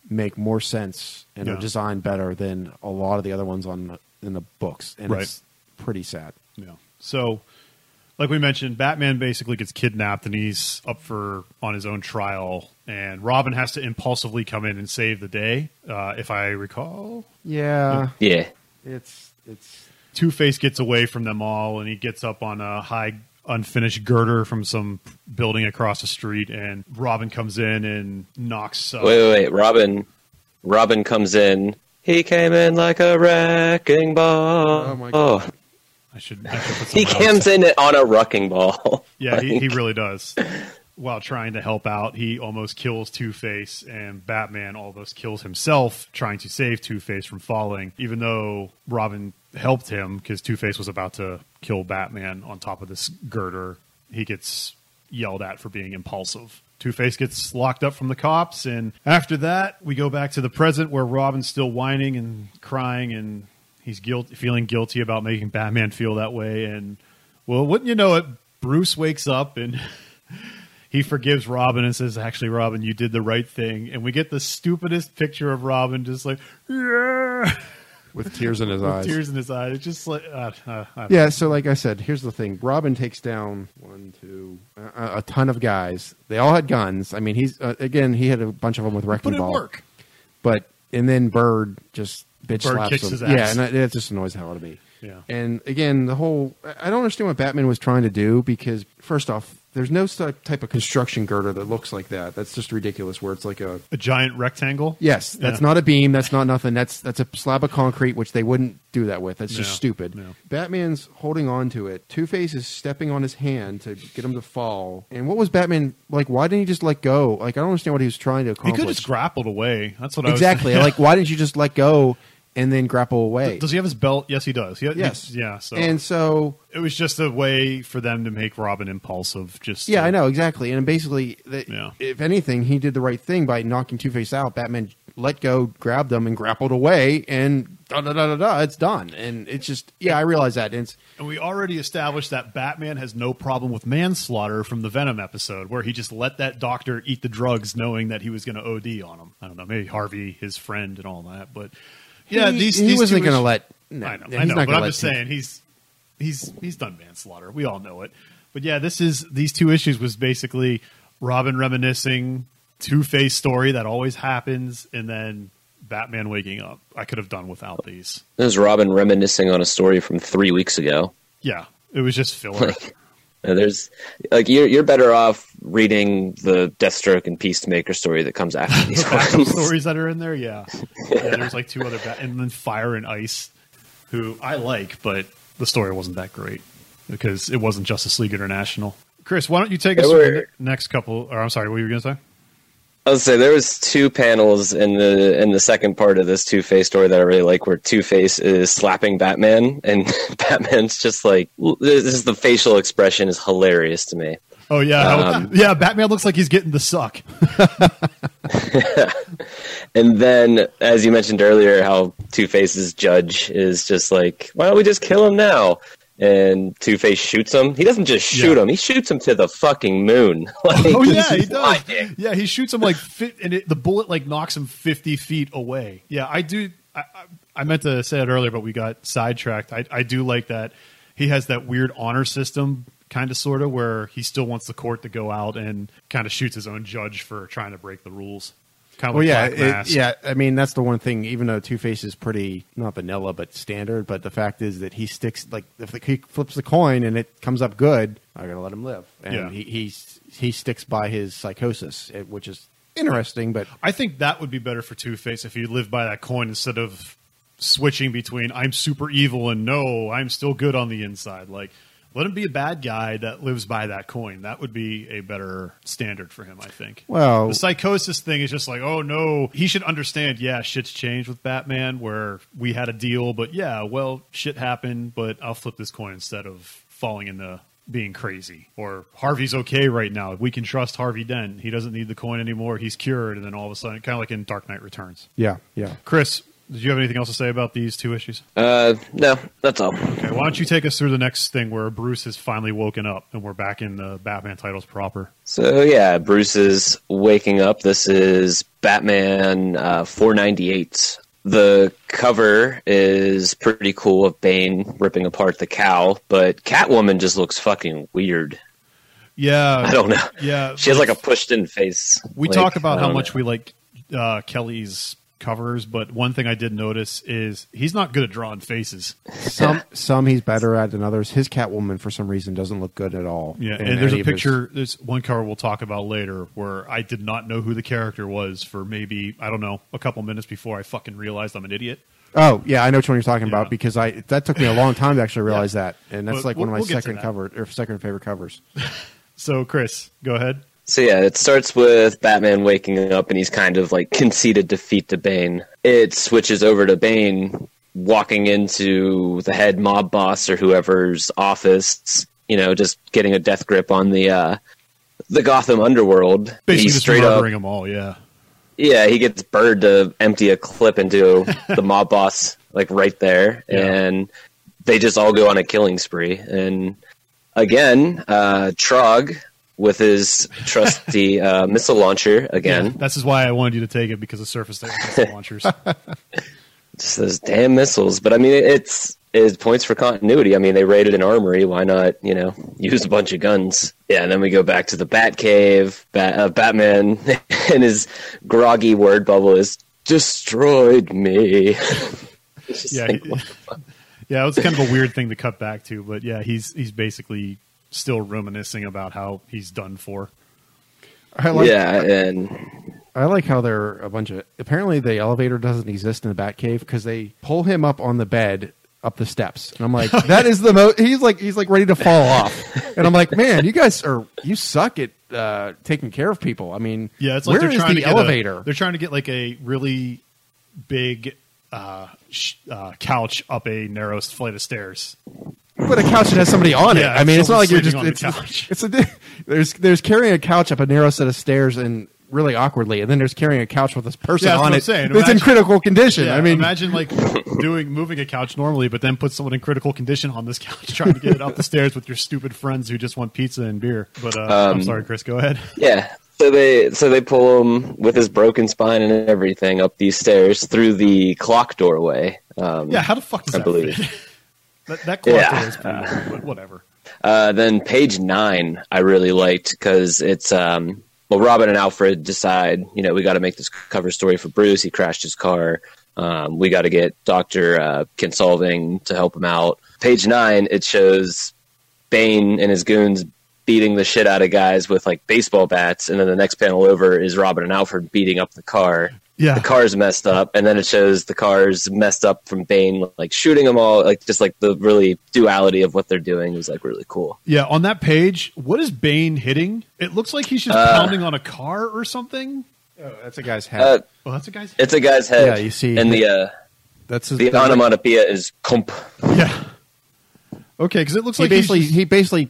make more sense and Yeah. are designed better than a lot of the other ones on the, in the books, and Right. it's pretty sad. Yeah. So, like we mentioned, Batman basically gets kidnapped and he's up for on his own trial, and Robin has to impulsively come in and save the day. Uh, if I recall, Yeah, Yeah. it's it's Two Face gets away from them all, and he gets up on a high unfinished girder from some building across the street, and Robin comes in and knocks. Uh, Wait, wait, wait. Robin, Robin comes in. He came in like a wrecking ball. Oh, my God. I should. I should put He comes in on a wrecking ball. Yeah, he, he really does. While trying to help out, he almost kills Two Face, and Batman almost kills himself trying to save Two Face from falling. Even though Robin helped him because Two Face was about to kill Batman on top of this girder, he gets yelled at for being impulsive. Two Face gets locked up from the cops, and after that, we go back to the present where Robin's still whining and crying, and he's guilt, feeling guilty about making Batman feel that way. And well, wouldn't you know it, Bruce wakes up and he forgives Robin and says, "Actually, Robin, you did the right thing." And we get the stupidest picture of Robin, just like yeah, with tears in his with eyes. tears in his eyes. It's just like uh, uh, don't Yeah, so like I said, here's the thing: Robin takes down one, two, a, a ton of guys. They all had guns. I mean, he's uh, again, he had a bunch of them with wrecking in ball. work. But and then Bird just bitch Bird slaps kicks him. Yeah, and that, that just annoys the hell out of me. Yeah. And again, the whole I don't understand what Batman was trying to do because first off, there's no type of construction girder that looks like that. That's just ridiculous. Where it's like a A giant rectangle. yes, that's Yeah. not a beam. That's not nothing. That's that's a slab of concrete, which they wouldn't do that with. That's just No, stupid. no. Batman's holding on to it. Two Face is stepping on his hand to get him to fall. And what was Batman like? Why didn't he just let go? Like I don't understand what he was trying to accomplish. He could have just grappled away. That's what I was exactly. like why didn't you just let go and then grapple away? Does he have his belt? Yes, he does. He, Yes. Yeah. So and so it was just a way for them to make Robin impulsive. Just Yeah, to- I know exactly. And basically, the, Yeah. if anything, he did the right thing by knocking Two Face out. Batman let go, grabbed them, and grappled away, and da da da da da. It's done. And it's just yeah, I realize that. And And we already established that Batman has no problem with manslaughter from the Venom episode, where he just let that doctor eat the drugs, knowing that he was going to OD on him. I don't know, maybe Harvey, his friend, and all that. But yeah, he, these he these wasn't going to let. No, I know, yeah, he's I know, not but I'm just Two- saying he's he's he's done manslaughter. We all know it. But yeah, this is these two issues was basically Robin reminiscing Two Face story that always happens, and then Batman waking up. I could have done without these. This is Robin reminiscing on a story from three weeks ago. Yeah, it was just filler. Like, there's like you're you're better off reading the Deathstroke and Peacemaker story that comes after these stories that are in there. Yeah, yeah. There's like two other, ba- and then Fire and Ice, who I like, but the story wasn't that great because it wasn't Justice League International. Chris, why don't you take us through the next couple? Or I'm sorry, what were you going to say? I would say there was two panels in the in the second part of this Two Face story that I really like, where Two Face is slapping Batman, and Batman's just like this is the facial expression is hilarious to me. Oh yeah, Um, yeah. Batman looks like he's getting the suck. And then, as you mentioned earlier, how Two Face's judge is just like, why don't we just kill him now? And Two Face shoots him. He doesn't just shoot Yeah. him; he shoots him to the fucking moon. Like, Oh yeah, he does. Yeah, he shoots him like fit, and it, the bullet like knocks him fifty feet away. Yeah, I do. I, I, I meant to say it earlier, but we got sidetracked. I, I do like that he has that weird honor system, kind of sort of, where he still wants the court to go out and kind of shoots his own judge for trying to break the rules. Well, yeah, it- yeah. I mean, that's the one thing. Even though Two Face is pretty not vanilla but standard, but the fact is that he sticks like if the, he flips the coin and it comes up good, I gotta let him live, and Yeah. he he he sticks by his psychosis, eh, which is interesting. But I think that would be better for Two Face if he lived by that coin instead of switching between I'm super evil and no, I'm still good on the inside. Like, let him be a bad guy that lives by that coin. That would be a better standard for him, I think. Well- the psychosis thing is just like, oh no, he should understand. Yeah, shit's changed with Batman, where we had a deal, but yeah, well, shit happened, but I'll flip this coin instead of falling into being crazy. Or Harvey's okay right now. We can trust Harvey Dent. He doesn't need the coin anymore. He's cured, and then all of a sudden, kind of like in Dark Knight Returns. yeah, yeah. Chris, did you have anything else to say about these two issues? Uh, no, that's all. Okay, why don't you take us through the next thing where Bruce has finally woken up and we're back in the Batman titles proper? So yeah, Bruce is waking up. This is Batman uh, 498. The cover is pretty cool of Bane ripping apart the cow, but Catwoman just looks fucking weird. Yeah, I don't know. Yeah, She has like a pushed in face. We Like, talk about how much know. we like uh, Kelley's covers, but one thing I did notice is he's not good at drawing faces. Some some he's better at than others. His Catwoman for some reason doesn't look good at all. Yeah, and there's a of his- picture. There's one cover we'll talk about later where I did not know who the character was for maybe I don't know a couple minutes before I fucking realized I'm an idiot. Oh yeah, I know which one you're talking Yeah. about because I that took me a long time to actually realize that, and that's But like one of my we'll- we'll second cover or second favorite covers. So Chris, go ahead. So yeah, it starts with Batman waking up and he's kind of like conceded defeat to Bane. It switches over to Bane walking into the head mob boss or whoever's office, you know, just getting a death grip on the uh the Gotham underworld. Basically, he's straight up them all. Yeah, Yeah, he gets Bird to empty a clip into the mob boss, like right there, Yeah. and they just all go on a killing spree. And again, uh, Trogg with his trusty uh, missile launcher again. Yeah, that's is why I wanted you to take it because of surface missile launchers. Just those damn missiles. But I mean, it's is points for continuity. I mean, they raided an armory. Why not, you know, use a bunch of guns? Yeah, and then we go back to the Batcave. Bat, uh, Batman and his groggy word bubble is destroyed me. yeah, like, yeah, it was kind of a weird thing to cut back to, but yeah, he's he's basically still reminiscing about how he's done for. I like, yeah, and I like how they're a bunch of. Apparently, the elevator doesn't exist in the Batcave because they pull him up on the bed up the steps, and I'm like, that is the most. He's like, he's like ready to fall off, and I'm like, man, you guys are you suck at uh, taking care of people. I mean, Yeah, it's like where they're is trying the to get elevator? A, they're trying to get like a really big uh, sh- uh, couch up a narrow flight of stairs. But a couch that has somebody on it. Yeah, I mean, it's not like you're just. It's, sleeping on it's a. There's there's carrying a couch up a narrow set of stairs and really awkwardly, and then there's carrying a couch with this person Yeah, on it saying. that's in critical condition. Yeah, I mean, imagine like doing moving a couch normally, but then put someone in critical condition on this couch, trying to get it up the stairs with your stupid friends who just want pizza and beer. But uh, I'm Um, sorry, Chris. Go ahead. yeah. So they so they pull him with his broken spine and everything up these stairs through the clock doorway. Um, Yeah, how the fuck does I that believe. fit? that that Yeah. is pretty weird, whatever. Uh, then page nine, I really liked because it's um, well, Robin and Alfred decide, you know, we got to make this cover story for Bruce. He crashed his car. Um, we got to get Doctor uh, Kinsolving to help him out. Page nine, it shows Bane and his goons beating the shit out of guys with like baseball bats, and then the next panel over is Robin and Alfred beating up the car. Yeah. the car's messed up, and then it shows the car's messed up from Bane like shooting them all, like just like the really duality of what they're doing is like really cool. Yeah, on that page, what is Bane hitting? It looks like he's just Uh, pounding on a car or something. oh, that's a guy's head. Uh, Oh, that's a guy's. Head. It's a guy's head. Yeah, you see- and the uh, that's his, the that's like- onomatopoeia is comp. yeah. Okay, because it looks he like he's basically just- he basically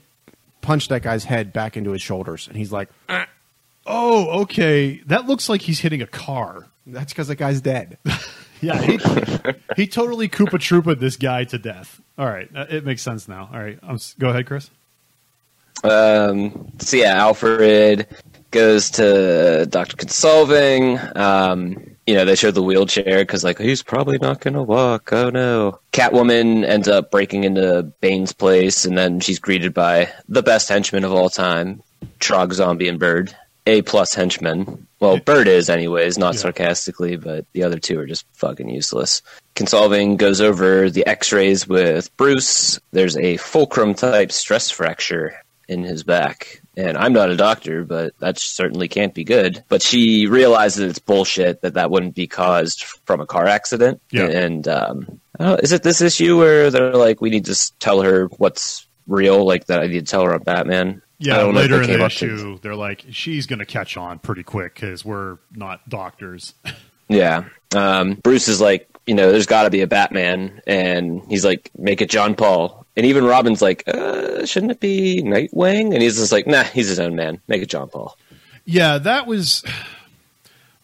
punched that guy's head back into his shoulders, and he's like, oh, okay. That looks like he's hitting a car. "That's because the guy's dead." Yeah, he, he totally Koopa Troopa this guy to death. All right, uh, it makes sense now. All right, I'm, s- go ahead, Chris. Um, so yeah, Alfred goes to Doctor Kinsolving. Um, you know, they show the wheelchair because like he's probably not gonna walk. Oh no! Catwoman ends up breaking into Bane's place, and then she's greeted by the best henchman of all time, Trogg Zombie and Bird. A plus henchman. Well, Bird is anyways, not Yeah. sarcastically, but the other two are just fucking useless. Kinsolving goes over the X-rays with Bruce. There's a fulcrum type stress fracture in his back. And I'm not a doctor, but that certainly can't be good. But she realizes it's bullshit that that wouldn't be caused from a car accident. Yeah. And um, is it this issue where they're like, we need to tell her what's real, like that I need to tell her on Batman? Yeah, don't know if later in the to- issue, they're like, she's going to catch on pretty quick because we're not doctors. Yeah. Um, Bruce is like, you know, there's got to be a Batman, and he's like, make it John Paul. And even Robin's like, uh, shouldn't it be Nightwing? And he's just like, nah, he's his own man. Make it John Paul. yeah, that was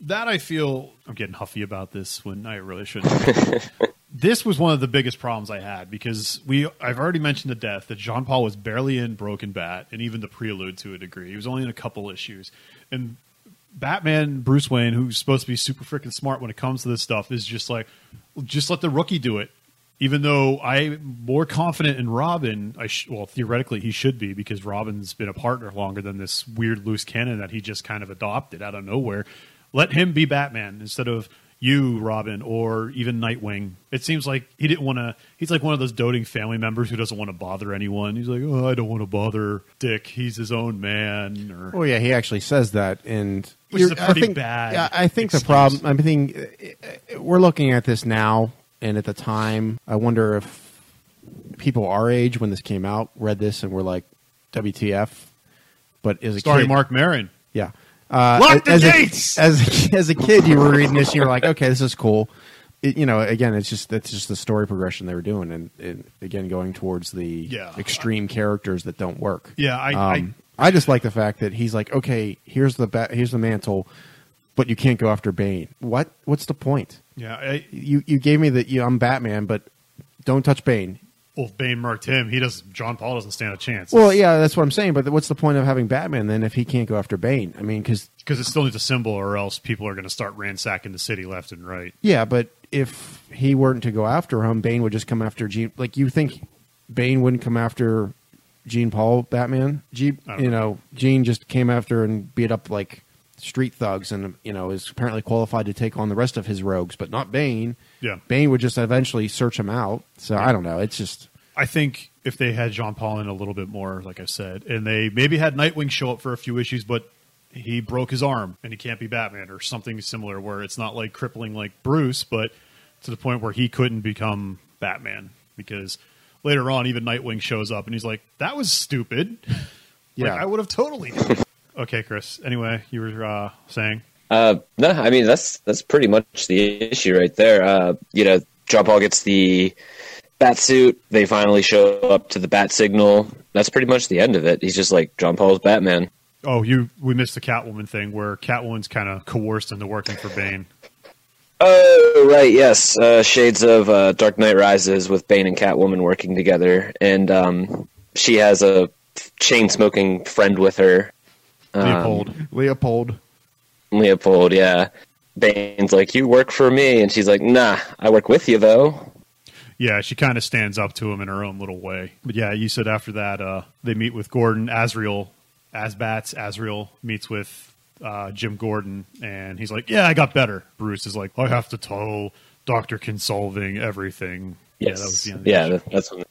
that. I feel I'm getting huffy about this when I really shouldn't. this was one of the biggest problems I had because we I've already mentioned to death that Jean Paul was barely in Broken Bat and even the prelude to a degree. He was only in a couple issues, and Batman Bruce Wayne, who's supposed to be super freaking smart when it comes to this stuff, is just like, just let the rookie do it. Even though I'm more confident in Robin, I sh- well theoretically he should be because Robin's been a partner longer than this weird loose cannon that he just kind of adopted out of nowhere. Let him be Batman instead of you, Robin, or even Nightwing. It seems like he didn't want to. He's like one of those doting family members who doesn't want to bother anyone. He's like, oh, I don't want to bother Dick. He's his own man. Or Oh yeah, he actually says that, and Which is a pretty I think, bad Yeah, I think the problem. I think we're looking at this now, and at the time, I wonder if people our age, when this came out, read this and were like, "WTF?" But as a starring kid, Mark Maron. yeah, uh, Lock the as gates! A, as a, as a kid, you were reading this, and you're like, "Okay, this is cool." It, you know, again, it's just that's just the story progression they were doing, and, and again, going towards the Yeah. extreme characters that don't work. Yeah, I- um, I just like the fact that he's like, okay, here's the ba- here's the mantle, but you can't go after Bane. What? What's the point? Yeah, I, You you gave me that you, I'm Batman, but don't touch Bane. Well, if Bane murked him, he does. John Paul doesn't stand a chance. Well, yeah, that's what I'm saying. But what's the point of having Batman then if he can't go after Bane? I mean, because because it still needs a symbol, or else people are going to start ransacking the city left and right. yeah, but if he weren't to go after him, Bane would just come after Jean. Like you think Bane wouldn't come after Jean Paul Batman? G, I don't you know. know, Jean just came after and beat up like street thugs, and you know is apparently qualified to take on the rest of his rogues, but not Bane. Yeah. Bane would just eventually search him out. So I don't know. It's just I think if they had Jean Paul in a little bit more, like I said, and they maybe had Nightwing show up for a few issues, but he broke his arm and he can't be Batman or something similar where it's not like crippling like Bruce, but to the point where he couldn't become Batman because later on even Nightwing shows up and he's like, "That was stupid." Yeah. like, I would have totally. okay, Chris. Anyway, you were uh, saying Uh, no, I mean that's that's pretty much the issue right there. Uh, you know, John Paul gets the bat suit. They finally show up to the bat signal. That's pretty much the end of it. He's just like John Paul's Batman. Oh, you we missed the Catwoman thing where Catwoman's kind of coerced into working for Bane. Oh, right, yes. Uh, shades of uh, Dark Knight Rises with Bane and Catwoman working together, and um, she has a chain smoking friend with her, Um, Leopold. Leopold. Leopold. Yeah, Bane's like, "You work for me," and she's like, "Nah, I work with you though." Yeah, she kind of stands up to him in her own little way. But yeah, you said after that uh, they meet with Gordon. Azrael, AzBats, Asriel meets with uh, Jim Gordon, and he's like, "Yeah, I got better." Bruce is like, "I have to tell Doctor Kinsolving everything." Yeah, that was the end. Of the yeah, issue. that's when they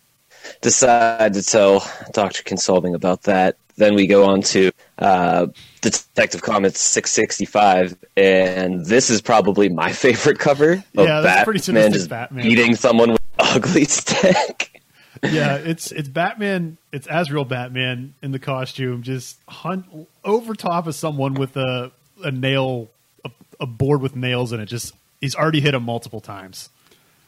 decide to tell Doctor Kinsolving about that. Then we go on to uh, Detective Comics 665, and this is probably my favorite cover of Yeah, that's Batman sadistic just Batman. beating someone with an ugly stick. yeah, it's it's Batman. It's Azrael Batman in the costume, just hunt over top of someone with a a nail, a, a board with nails in it. Just he's already hit him multiple times.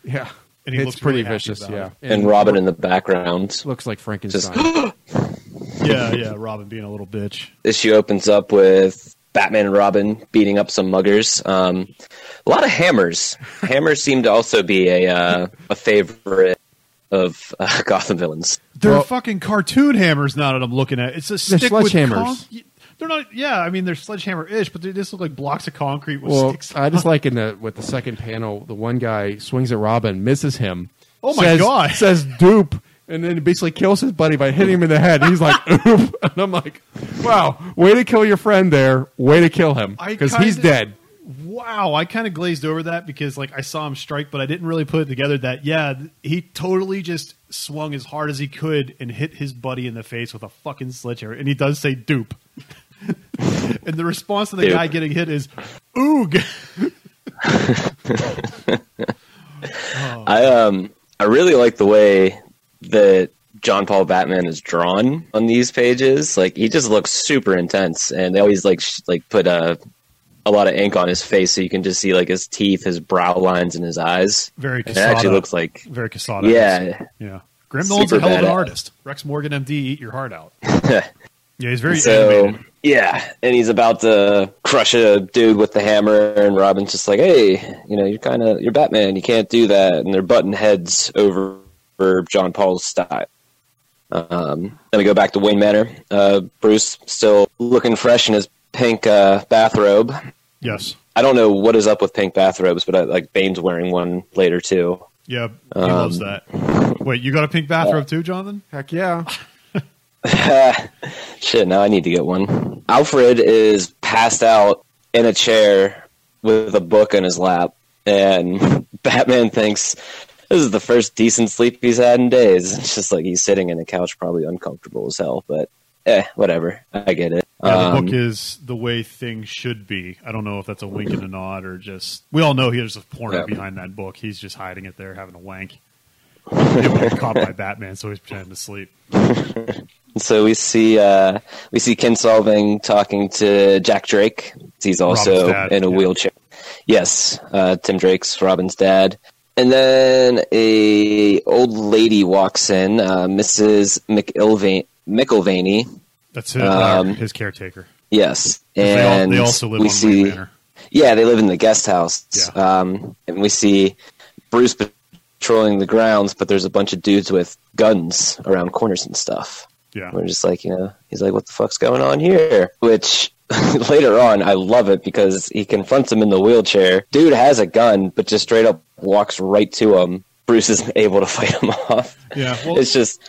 Yeah. And he it's looks pretty really vicious, yeah. it. and Robin in the background. looks like Frankenstein. Yeah, yeah. Robin being a little bitch. This issue opens up with Batman and Robin beating up some muggers. Um, a lot of hammers. Hammers seem to also be a uh, a favorite of uh, Gotham villains. They're Well- fucking cartoon hammers now that I'm looking at. It's a They're stick with hammers. con- They're not. Yeah, I mean they're sledgehammer-ish, but they just look like blocks of concrete with well, sticks. I just like in the with the second panel, the one guy swings at Robin, misses him. Oh my says- God. Says dupe, and then he basically kills his buddy by hitting him in the head. And He's like, oop, and I'm like, wow, way to kill your friend there. Way to kill him I because he's kinda- dead. Wow, I kind of glazed over that because like I saw him strike, but I didn't really put it together that yeah, th- he totally just swung as hard as he could and hit his buddy in the face with a fucking sledgehammer, and he does say dupe. and the response to the Dupe. guy getting hit is oog. I um I really like the way that John Paul Batman is drawn on these pages. Like he just looks super intense, and they always like sh- like put a a lot of ink on his face so you can just see like his teeth, his brow lines, and his eyes. Very it actually looks like Very Quesada. yeah. yeah. Graham Nolan's a hell of an artist. Rex Morgan, MD, eat your heart out. Yeah, he's very so animated. yeah, and he's about to crush a dude with the hammer, and Robin's just like, "Hey, you know, you're kind of you're Batman. You can't do that." And they're butting heads over for John Paul's style. Um, then we go back to Wayne Manor. Uh, Bruce still looking fresh in his pink uh, bathrobe. Yes. I don't know what is up with pink bathrobes, but I, like Bane's wearing one later too. Yeah, he Um, loves that. Wait, you got a pink bathrobe too, Jonathan? Heck yeah. Shit, now I need to get one. Alfred is passed out in a chair with a book in his lap, and Batman thinks this is the first decent sleep he's had in days. It's just like he's sitting in a couch, probably uncomfortable as hell, but eh, whatever. I get it. Yeah, the Um, book is the way things should be. I don't know if that's a wink and a nod or just. We all know there's a porno Yeah. behind that book. He's just hiding it there, having a wank. He caught by Batman, so he's pretending to sleep. So we see uh, we see Kinsolving talking to Jack Drake. He's also dad, in a yeah. wheelchair. Yes, uh, Tim Drake's Robin's dad. And then a old lady walks in, uh, Mrs. McIlvain- McIlvaney. That's his, Um, his caretaker. Yes, 'Cause they, all, and they also live we on see. Wayne Manor. Yeah, they live in the guest house. Yeah. Um, and we see Bruce patrolling the grounds, but there's a bunch of dudes with guns around corners and stuff. Yeah. We're just like, you know, he's like, what the fuck's going on here? Which later on, I love it because he confronts him in the wheelchair. Dude has a gun, but just straight up walks right to him. Bruce is able to fight him off. Yeah, well- it's just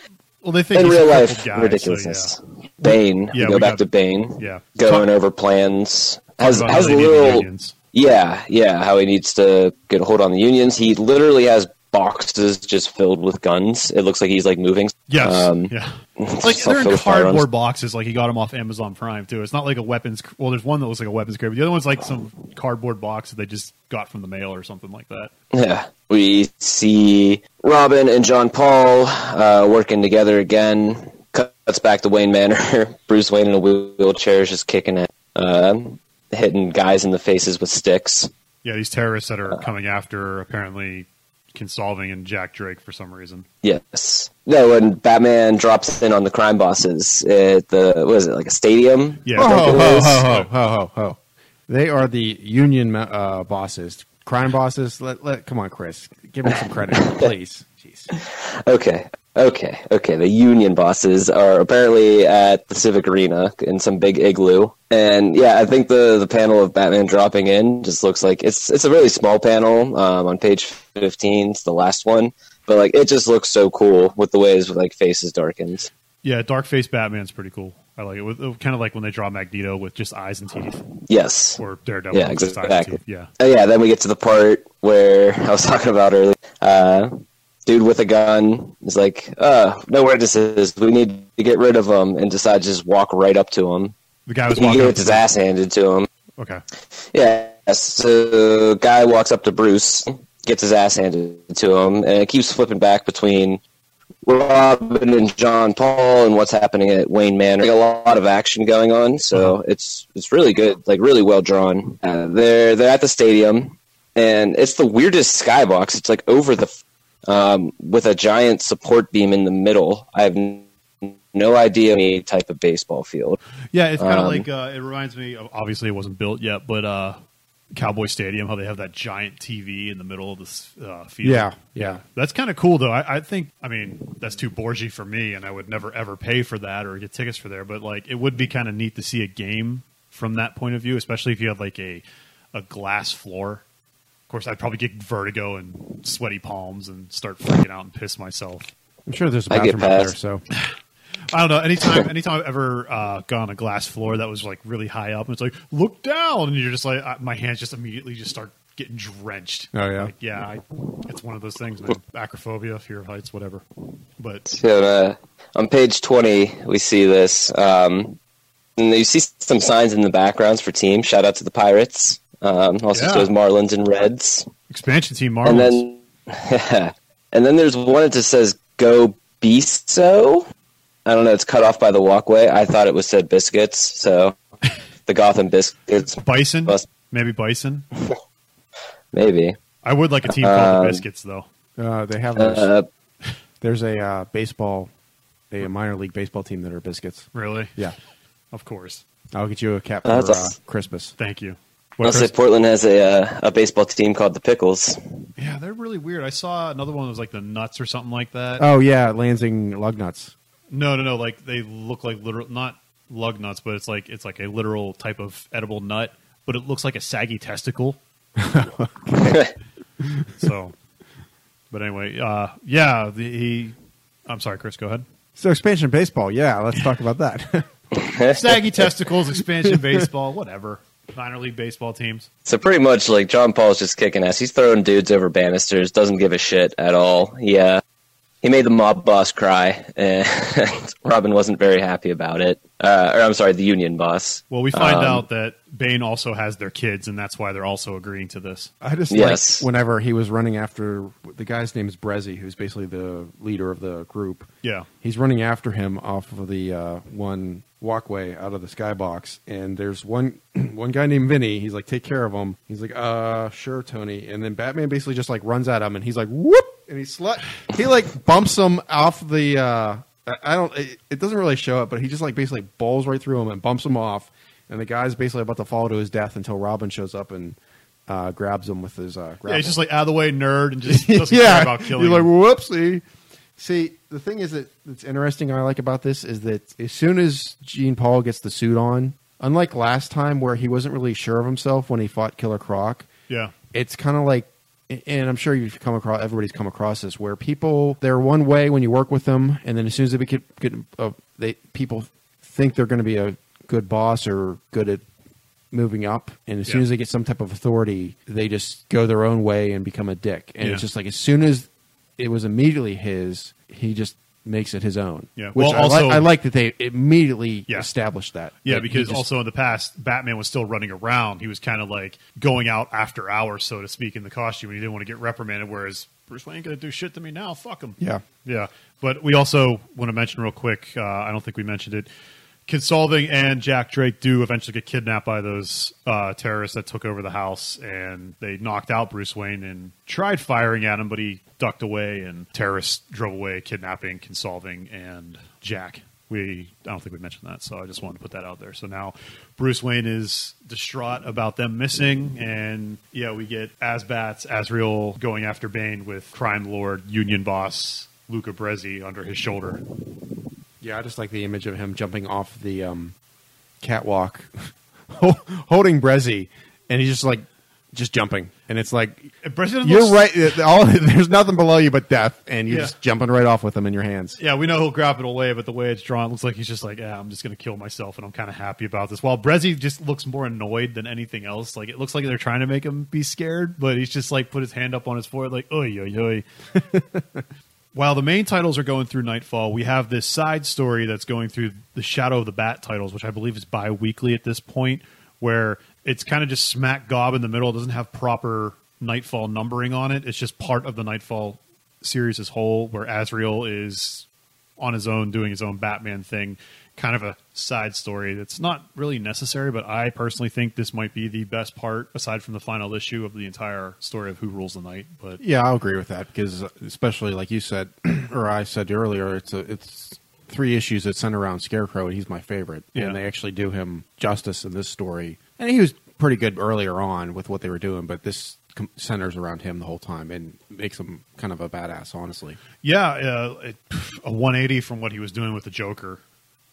Well, they think in real life guy, so, ridiculousness. Bane, Yeah, go back got- to Bane. Yeah. going Talk- over plans. Has has little yeah, yeah, how he needs to get a hold on the unions. He literally has boxes just filled with guns. It looks like he's like moving. Yes. Um, yeah. Like they're filled in with firearms. cardboard boxes. Like he got them off Amazon Prime too. It's not like a weapons. Well, there's one that looks like a weapons crate, but the other one's like some cardboard box that they just got from the mail or something like that. Yeah, we see Robin and John Paul uh, working together again. Cuts back to Wayne Manor. Bruce Wayne in a wheelchair is just kicking it, uh, hitting guys in the faces with sticks. Yeah, these terrorists that are Uh. coming after apparently Kinsolving and Jack Drake for some reason. Yes. No, when Batman drops in on the crime bosses at the what is it like a stadium? Yeah. Ho, I think ho, it ho, is. ho, ho, ho, ho, ho. They are the union uh, bosses, crime bosses. Let, let, come on, Chris, give me some credit, please. Jeez. Okay, okay, okay. The union bosses are apparently at the Civic Arena in some big igloo, and yeah, I think the the panel of Batman dropping in just looks like it's it's a really small panel um, on page fifteen. It's the last one, but like it just looks so cool with the way his like face is darkened. Yeah, dark face Batman's pretty cool. I like it. With, kind of like when they draw Magneto with just eyes and teeth, Yes. or Daredevil Yeah, with just eyes and exactly. teeth. Yeah. Uh, yeah, then we get to the part where I was talking about earlier. Uh, dude with a gun is like, uh, no witnesses. We need to get rid of him, and decides to just walk right up to him. The guy was He walking. up gets his ass handed to him. Okay. Yeah, so guy walks up to Bruce, gets his ass handed to him, and it keeps flipping back between Robin and John Paul and what's happening at Wayne Manor. Like, a lot of action going on, so it's it's really good, like really well drawn. Uh, they're they're at the stadium, and it's the weirdest skybox. It's like over the um, with a giant support beam in the middle. I have no idea any type of baseball field. Yeah, it's kind of Um, like uh, it reminds me. Of, obviously, it wasn't built yet, but uh, Cowboy Stadium, how they have that giant TV in the middle of this uh, field. Yeah, yeah. That's kind of cool, though. I, I think, I mean, that's too borgy for me, and I would never ever pay for that or get tickets for there. But like, it would be kind of neat to see a game from that point of view, especially if you had like a a glass floor. Of course, I'd probably get vertigo and sweaty palms and start freaking out and piss myself. I'm sure there's a bathroom out there, so I don't know. Anytime, anytime I've ever uh, gone on a glass floor that was like really high up, and it's like look down, and you're just like, uh, my hands just immediately just start getting drenched. Oh, yeah? like, yeah. I, it's one of those things, man. Acrophobia, fear of heights, whatever. But So uh, on page 20, we see this. Um, and you see some signs in the backgrounds for teams. Shout out to the Pirates. Um, also Yeah. shows Marlins and Reds. expansion team And Marlins. then, and then there's one that just says "Go Beasto." I don't know. It's cut off by the walkway. I thought it was said biscuits. So the Gotham biscuits, Bison, Bus- maybe Bison. maybe. I would like a team called Um, the Biscuits, though. uh, they have those. Uh, there's a uh, baseball, a minor league baseball team that are biscuits. Really? Yeah, Of course. I'll get you a cap for uh. Christmas. Thank you. I'll say Portland has a uh, a baseball team called the Pickles. yeah, they're really weird. I saw another one that was like the Nuts or something like that. Oh yeah, Lansing lug nuts. No, no, no. Like they look like literal, not lug nuts, but it's like it's like a literal type of edible nut, but it looks like a saggy testicle. So, but anyway, uh, yeah. The, he, I'm sorry, Chris. Go ahead. So expansion baseball. Yeah, let's talk about that. Saggy testicles, expansion baseball, whatever. Minor league baseball teams. So pretty much, like John Paul's just kicking ass. He's throwing dudes over banisters. Doesn't give a shit at all. Yeah, uh, he made the mob boss cry, and Robin wasn't very happy about it. Uh, or I'm sorry, the union boss. Well, we find Um, out that Bane also has their kids, and that's why they're also agreeing to this. I just Yes. like whenever he was running after the guy's name is Brezzi, who's basically the leader of the group. Yeah. He's running after him off of the uh, one walkway out of the skybox, and there's one one guy named Vinny. He's like, "Take care of him." He's like, "Uh, sure, Tony." And then Batman basically just like runs at him, and he's like, "Whoop!" And he slut. He like bumps him off the. Uh, I- don't. It, it doesn't really show it, but he just like basically bowls right through him and bumps him off. And the guy's basically about to fall to his death until Robin shows up and uh, grabs him with his uh, grapple. Yeah, he's just like out of the way nerd and just doesn't care yeah, about killing. You're like, whoopsie. See, the thing is that that's interesting. I like about this is that as soon as Jean Paul gets the suit on, unlike last time where he wasn't really sure of himself when he fought Killer Croc, yeah, it's kind of like and i'm sure you've come across everybody's come across this where people they're one way when you work with them and then as soon as they get, get uh, they people think they're going to be a good boss or good at moving up and as soon as they get some type of authority they just go their own way and become a dick and Yeah. it's just like as soon as it was immediately his he just makes it his own Yeah. which Well, I, also- like, I like that they immediately Yeah. established that yeah. That Because just- also in the past, Batman was still running around. He was kind of like going out after hours, so to speak, in the costume, and he didn't want to get reprimanded. Whereas Bruce Wayne ain't gonna do shit to me now. Fuck him. yeah Yeah, but we also want to mention real quick. Uh, I don't think we mentioned it. Kinsolving and Jack Drake do eventually get kidnapped by those uh, terrorists that took over the house, and they knocked out Bruce Wayne and tried firing at him, but he ducked away, and terrorists drove away, kidnapping Kinsolving and Jack. We I don't think we mentioned that, so I just wanted to put that out there. So now Bruce Wayne is distraught about them missing, and yeah, we get AzBats, Azrael going after Bane with crime lord, union boss Luca Brezzi under his shoulder. Yeah, I just like the image of him jumping off the um, catwalk, holding Brezzi, and he's just like just jumping, and it's like you're right. All there's nothing below you but death, and you're Yeah. just jumping right off with him in your hands. Yeah, we know he'll grab it away, but the way it's drawn it looks like he's just like, yeah, I'm just going to kill myself, and I'm kind of happy about this. While Brezzi just looks more annoyed than anything else. Like it looks like they're trying to make him be scared, but he's just like put his hand up on his forehead, like, oi, oi, oi. While the main titles are going through Knightfall, we have this side story that's going through the Shadow of the Bat titles, which I believe is bi-weekly at this point, where it's kind of just smack gob in the middle. It doesn't have proper Knightfall numbering on it. It's just part of the Knightfall series as whole, where Azrael is on his own doing his own Batman thing. Kind of a side story that's not really necessary, but I personally think this might be the best part, aside from the final issue of the entire story of Who Rules the Night. But Yeah, I'll agree with that because, especially like you said, or I said earlier, it's a, it's three issues that center around Scarecrow, and he's my favorite. Yeah. And they actually do him justice in this story, and he was pretty good earlier on with what they were doing, but this centers around him the whole time and makes him kind of a badass, honestly. yeah, uh, it, a 180 from what he was doing with the Joker.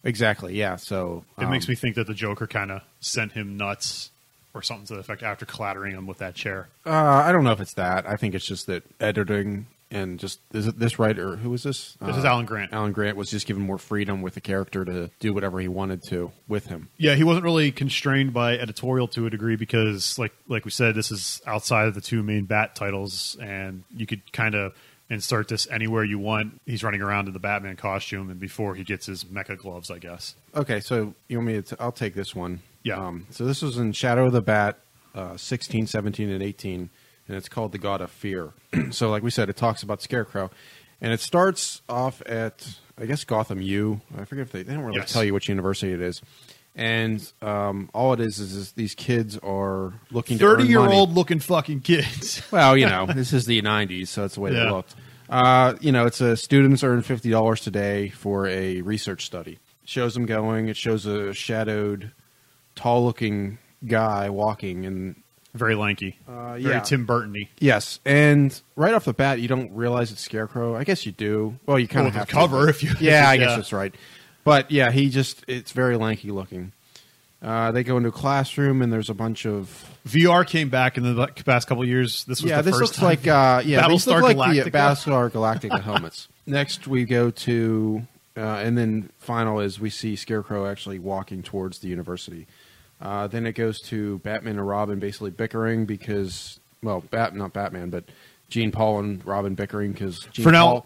Exactly. Yeah. So It um, makes me think that the Joker kind of sent him nuts or something to the effect after clattering him with that chair. Uh, I don't know if it's that. I think it's just that editing and just is it this writer? Who was this? This Uh, is Alan Grant. Alan Grant was just given more freedom with the character to do whatever he wanted to with him. Yeah, he wasn't really constrained by editorial to a degree because, like like we said, this is outside of the two main Bat titles, and you could kind of insert this anywhere you want. He's running around in the Batman costume, and before he gets his mecha gloves, I guess. Okay, so you want me to? T- I'll take this one. Yeah. Um, so this was in Shadow of the Bat, uh, 16, 17, and 18, and it's called The God of Fear. so, like we said, it talks about Scarecrow, and it starts off at I guess Gotham U. I forget if they, they don't really Yes. tell you which university it is. And um, all it is, is is these kids are looking to Thirty year money. old looking fucking kids. Well, you know, this is the '90s, so that's the way they Yeah. looked. Uh, you know, it's a students earn fifty dollars today for a research study. Shows them going. It shows a shadowed, tall-looking guy walking, and Very lanky. Uh, Very yeah. Tim Burton-y. yes, and right off the bat, you don't realize it's Scarecrow. I guess you do. Well, you kind Well, of have to. cover, if you- Yeah, I guess yeah. that's right. But yeah, he just—it's very lanky looking. Uh, they go into a classroom, and there's a bunch of VR came back in the past couple years. This was yeah, the this first looks time. like uh, yeah, Battlestar look like the Galactica? Battlestar Galactica helmets. Next, we go to uh, and then final is we see Scarecrow actually walking towards the university. Uh, then it goes to Batman and Robin basically bickering because well, Bat not Batman, but Jean Paul and Robin bickering because for now. let-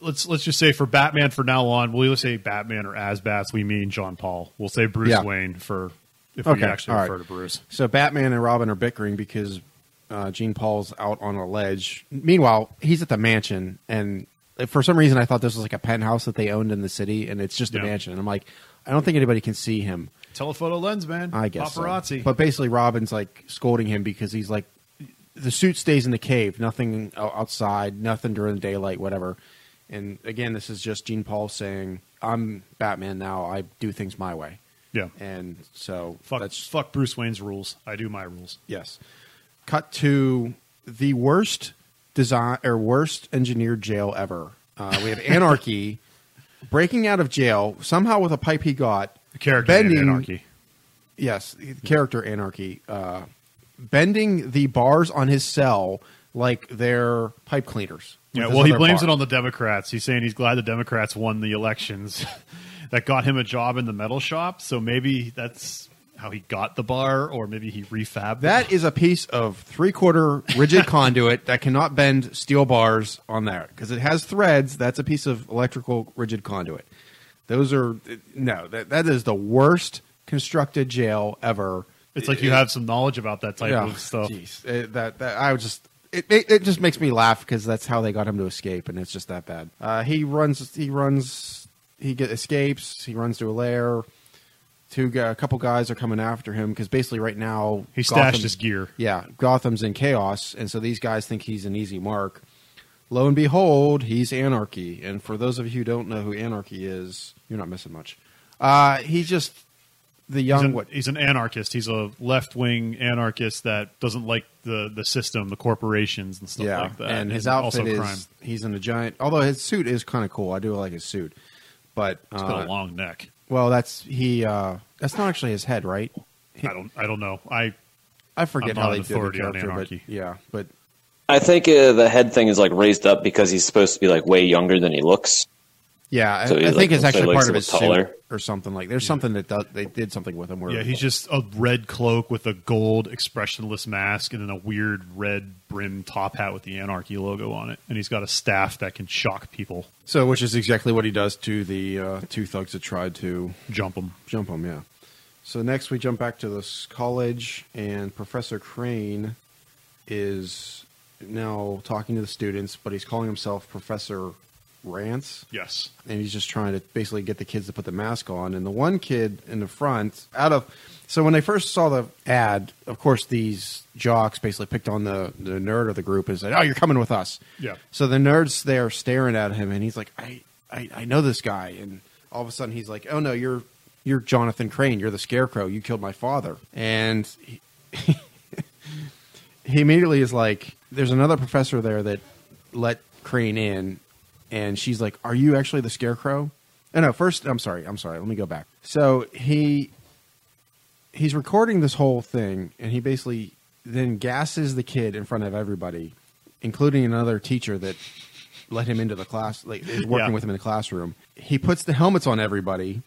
Let's let's just say for Batman for now on, we'll either say Batman or AzBats. We mean John Paul. We'll say Bruce Yeah. Wayne for if we actually all right. refer to Bruce. So Batman and Robin are bickering because uh, Jean Paul's out on a ledge. Meanwhile, he's at the mansion, and for some reason, I thought this was like a penthouse that they owned in the city, and it's just a mansion. And I'm like, I don't think anybody can see him. Telephoto lens, man. I guess so. paparazzi. But basically, Robin's like scolding him because he's like, the suit stays in the cave, nothing outside, nothing during the daylight, whatever. And again, this is just Jean Paul saying, "I'm Batman now. I do things my way." yeah, And so fuck, that's fuck Bruce Wayne's rules. I do my rules. Yes. cut to the worst design or worst engineered jail ever. Uh, we have Anarchy breaking out of jail somehow with a pipe he got. The character bending, Anarchy. Yes, character Anarchy. Uh, bending the bars on his cell like they're pipe cleaners. Yeah, well, he blames bar. it on the Democrats. He's saying he's glad the Democrats won the elections that got him a job in the metal shop. So maybe that's how he got the bar, or maybe he refabbed That is a piece of three quarter rigid conduit that cannot bend steel bars on there because it has threads. That's a piece of electrical rigid conduit. Those are no. That that is the worst constructed jail ever. It's like you have some knowledge about that type Yeah, of stuff. jeez. It- that that I would just it, it it just makes me laugh because that's how they got him to escape, and it's just that bad. Uh, he runs. He runs. He get escapes. He runs to a lair. Two a couple guys are coming after him because basically right now He stashed Gotham- his gear. Yeah, Gotham's in chaos, and so these guys think he's an easy mark. Lo and behold, he's Anarchy. And for those of you who don't know who Anarchy is, you're not missing much. Uh, he's just the He's young an, what he's an anarchist. He's a left wing anarchist that doesn't like the, the system, the corporations, and stuff yeah, like that. and his also outfit is crime. he's in a giant. Although his suit is kind of cool, I do like his suit. But He's got uh, a long neck. well, that's he. Uh, that's not actually his head, right? I don't. I don't know. I I forget I'm how they did the authority on character, but yeah, but I think uh, the head thing is like raised up because he's supposed to be like way younger than he looks. Yeah, I, So he, I think like, it's actually part of his a taller. suit or something like. There's something that does, they did something with him. Where yeah. He's just a red cloak with a gold expressionless mask and then a weird red brim top hat with the anarchy logo on it. And he's got a staff that can shock people, So, which is exactly what he does to the uh, two thugs that tried to jump him. jump him. Yeah. So next we jump back to this college, and Professor Crane is now talking to the students, but he's calling himself Professor Rance, Yes. and he's just trying to basically get the kids to put the mask on. And the one kid in the front, out of so when they first saw the ad, of course these jocks basically picked on the the nerd of the group and said, "Oh, you're coming with us." Yeah. So the nerd's there staring at him, and he's like, I, I, I know this guy. And all of a sudden, he's like, Oh no, you're you're Jonathan Crane. You're the Scarecrow. You killed my father. And he, he immediately is like, There's another professor there that let Crane in, and she's like, Are you actually the Scarecrow? Oh no, first, I'm sorry, I'm sorry. Let me go back. So he he's recording this whole thing, and he basically then gasses the kid in front of everybody, including another teacher that let him into the class, like is working Yeah. with him in the classroom. He puts the helmets on everybody,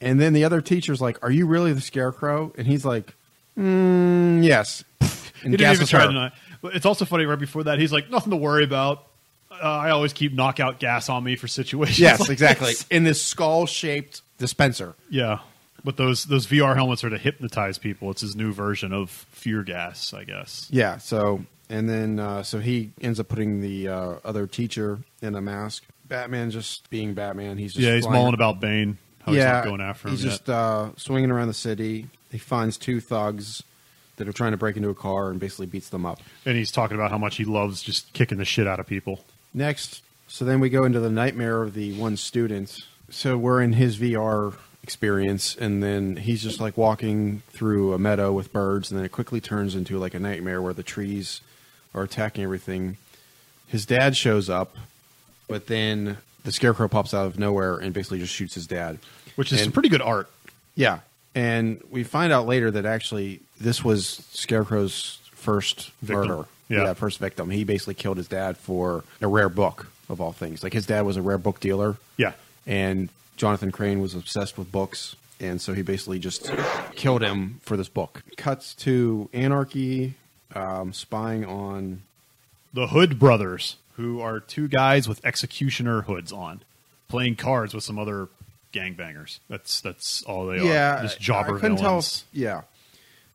and then the other teacher's like, "Are you really the scarecrow?" And he's like, mm, "Yes." And He didn't even try her. to it's also funny. Right before that, he's like, "Nothing to worry about. Uh, I always keep knockout gas on me for situations." Yes, like exactly. this." In this skull-shaped dispenser. Yeah, but those those VR helmets are to hypnotize people. It's his new version of fear gas, I guess. Yeah. So and then uh, so he ends up putting the uh, other teacher in a mask. Batman just being Batman. He's just yeah, he's mulling about Bane. How he's not going after him He's yet. just uh, swinging around the city. He finds two thugs that are trying to break into a car and basically beats them up. and he's talking about how much he loves just kicking the shit out of people. Next, so then we go into the nightmare of the one student. So we're in his VR experience, and then he's just like walking through a meadow with birds, and then it quickly turns into like a nightmare where the trees are attacking everything. His dad shows up, but then the scarecrow pops out of nowhere and basically just shoots his dad. Which is And- some pretty good art. Yeah, and we find out later that actually this was Scarecrow's first Victim. murder. Yeah. first victim. He basically killed his dad for a rare book of all things. Like his dad was a rare book dealer, Yeah, and Jonathan Crane was obsessed with books, and so he basically just killed him for this book. Cuts to Anarchy um, spying on. the Hood brothers, who are two guys with executioner hoods on, playing cards with some other gangbangers. That's that's all they are. yeah, are. Just jobber I couldn't villains. tell. Yeah.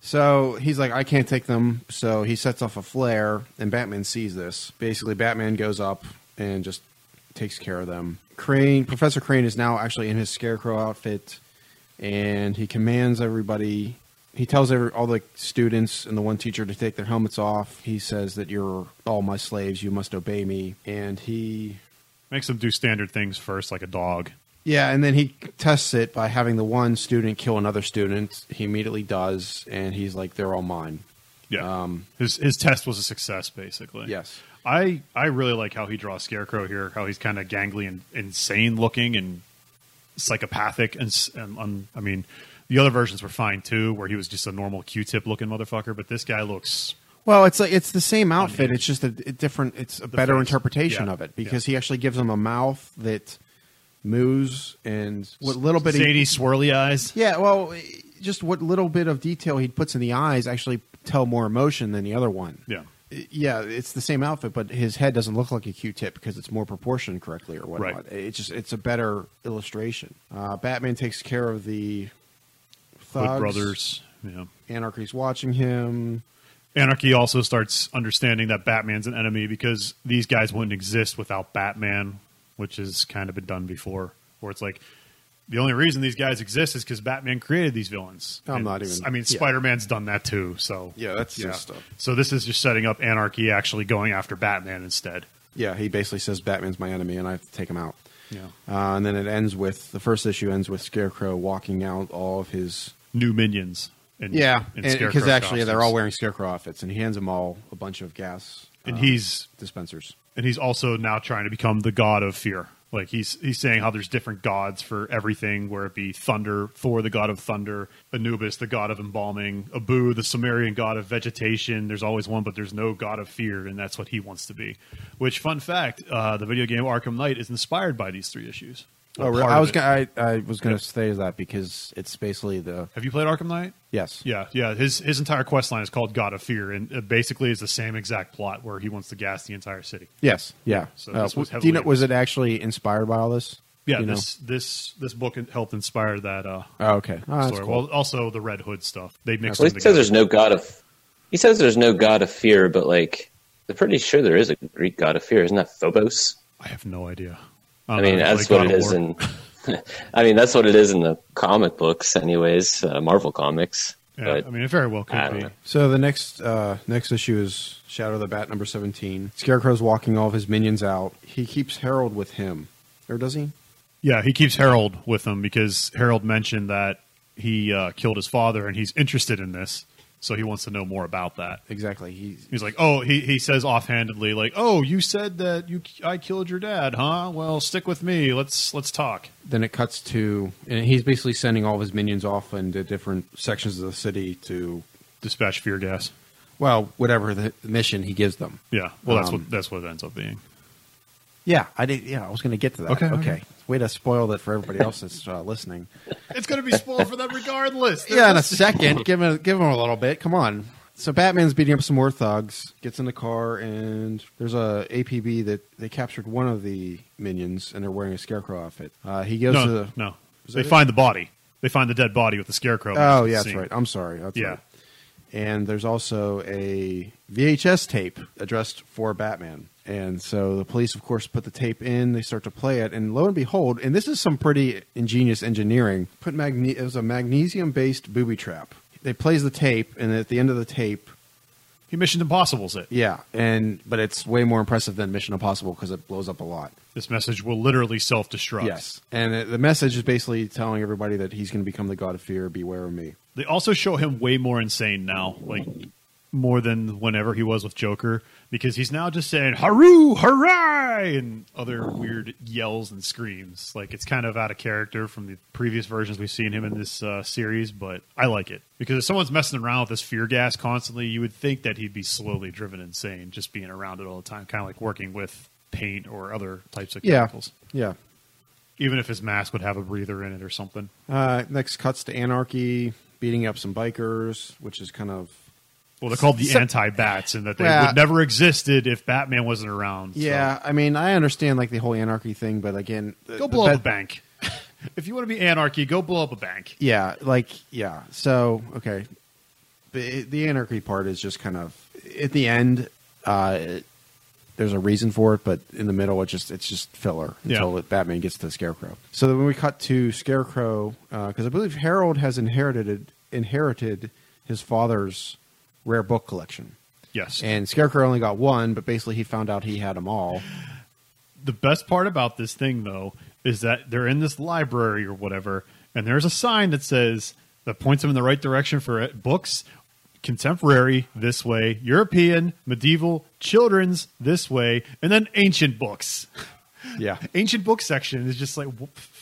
So he's like, I can't take them. So he sets off a flare, and Batman sees this. Basically, Batman goes up and just takes care of them. Crane, Professor Crane, is now actually in his scarecrow outfit, and he commands everybody. He tells every, all the students and the one teacher to take their helmets off. He says that you're all my slaves. You must obey me. And he Makes them do standard things first, like a dog. Yeah, and then he tests it by having the one student kill another student. He immediately does, and he's like, "They're all mine." Yeah, Um, his his test was a success, basically. Yes. I I really like how he draws Scarecrow here. How he's kind of gangly and insane looking and psychopathic, and, and um, I mean, the other versions were fine too, where he was just a normal Q-tip looking motherfucker. But this guy looks Well, it's like it's the same outfit. It's just a, a different. It's a better face. interpretation Yeah. of it because he actually gives him a mouth that moves and what little bit zany, of swirly eyes. yeah. Well, just what little bit of detail he puts in the eyes actually tell more emotion than the other one. Yeah, Yeah, it's the same outfit, but his head doesn't look like a Q-tip because it's more proportioned correctly or whatnot. Right. It's just it's a better illustration. Uh, Batman takes care of the Hood brothers. Yeah. Anarchy's watching him. Anarchy also starts understanding that Batman's an enemy because these guys wouldn't exist without Batman, which has kind of been done before. Where it's like the only reason these guys exist is because Batman created these villains. I'm And not even- I mean, yeah. Spider Man's done that too. So Yeah, that's just, uh, so. This is just setting up Anarchy actually going after Batman instead. Yeah, he basically says Batman's my enemy, and I have to take him out. Yeah. Uh, and then it ends with the first issue ends with Scarecrow walking out all of his New minions. In, yeah, because Scarecrow actually they're all wearing Scarecrow outfits, and he hands them all a bunch of gas and uh, he's dispensers. And he's also now trying to become the god of fear. Like he's he's saying how there's different gods for everything, where it be thunder, Thor the god of thunder, Anubis the god of embalming, Abu the Sumerian god of vegetation. There's always one, but there's no god of fear, and that's what he wants to be. Which, fun fact, uh, the video game Arkham Knight is inspired by these three issues. Oh, really? I was gonna, I, I was going Yeah. to say that because it's basically the Have you played Arkham Knight? yes, Yeah, yeah. His his entire quest line is called God of Fear, and it basically is the same exact plot where he wants to gas the entire city. yes, yeah. So Uh, this was do you know, was it actually inspired by all this? Yeah, Do you know? this this this book helped inspire that uh, Oh, okay. Oh, story. cool. Well, also the Red Hood stuff. They mixed Well, them he says there's no god of. He says there's no god of fear, but like, I'm pretty sure there is a Greek god of fear. Isn't that Phobos? I have no idea. I mean, that's like what God it of is War. in. I mean, that's what it is in the comic books, anyways. Uh, Marvel comics. Yeah, but I mean, it very well I could be. know. So the next uh, next issue is Shadow of the Bat number seventeen. Scarecrow's walking all of his minions out. He keeps Harold with him, or does he? Yeah, he keeps Harold with him because Harold mentioned that he uh, killed his father, and he's interested in this, so he wants to know more about that. Exactly. He He's like, oh, he, he says offhandedly, like, oh, you said that you I killed your dad, huh? Well, stick with me. Let's let's talk. then it cuts to and he's basically sending all of his minions off into different sections of the city to Dispatch fear gas. well whatever the mission he gives them. Yeah, well, that's Um, what that's what it ends up being. Yeah, I did. Yeah, I was going to get to that. Okay, Okay. okay. Way to spoil it for everybody else that's uh, listening. It's going to be spoiled for them regardless. They're yeah, in a second. give him give him a little bit. Come on. So Batman's beating up some more thugs. Gets in the car, and there's a APB that they captured one of the minions, and they're wearing a scarecrow outfit. Uh, he goes No, to the. no. They it? find the body. They find the dead body with the scarecrow. Oh yeah, that's scene. right. I'm sorry. That's Yeah. right. And there's also a VHS tape addressed for Batman. And so the police, of course, put the tape in. They start to play it, and lo and behold, and this is some pretty ingenious engineering. Put magne- it was a magnesium-based booby trap. They plays the tape, and at the end of the tape, He Mission Impossible's it. yeah, and but it's way more impressive than Mission Impossible because it blows up a lot. This message will literally self destruct. Yes, and the- the message is basically telling everybody that he's going to become the god of fear. Beware of me. They also show him way more insane now, like more than whenever he was with Joker, because he's now just saying "Haru, hooray!" and other weird yells and screams. Like it's kind of out of character from the previous versions we've seen him in this uh, series, but I like it because if someone's messing around with this fear gas constantly, you would think that he'd be slowly driven insane just being around it all the time, kind of like working with paint or other types of Yeah, chemicals. yeah. Even if his mask would have a breather in it or something. Uh, next cuts to Anarchy beating up some bikers, which is kind of Well, they're called the So- anti-bats, and that they Well- would never existed if Batman wasn't around. so- yeah. I mean, I understand like the whole Anarchy thing, but again, go the blow up a bank. if you want to be anarchy, go blow up a bank. Yeah, like yeah. So okay, the the Anarchy part is just kind of at the end. Uh, it, there's a reason for it, but in the middle, it just it's just filler until Yeah. Batman gets to Scarecrow. So then when we cut to Scarecrow, because I believe Harold has inherited inherited his father's rare book collection. Yes. And Scarecrow only got one, but basically he found out he had them all. the best part about this thing, though, is that they're in this library or whatever, and there's a sign that says that points them in the right direction for it, books. contemporary this way, European, medieval, children's this way, and then ancient books. Yeah. Ancient book section is just like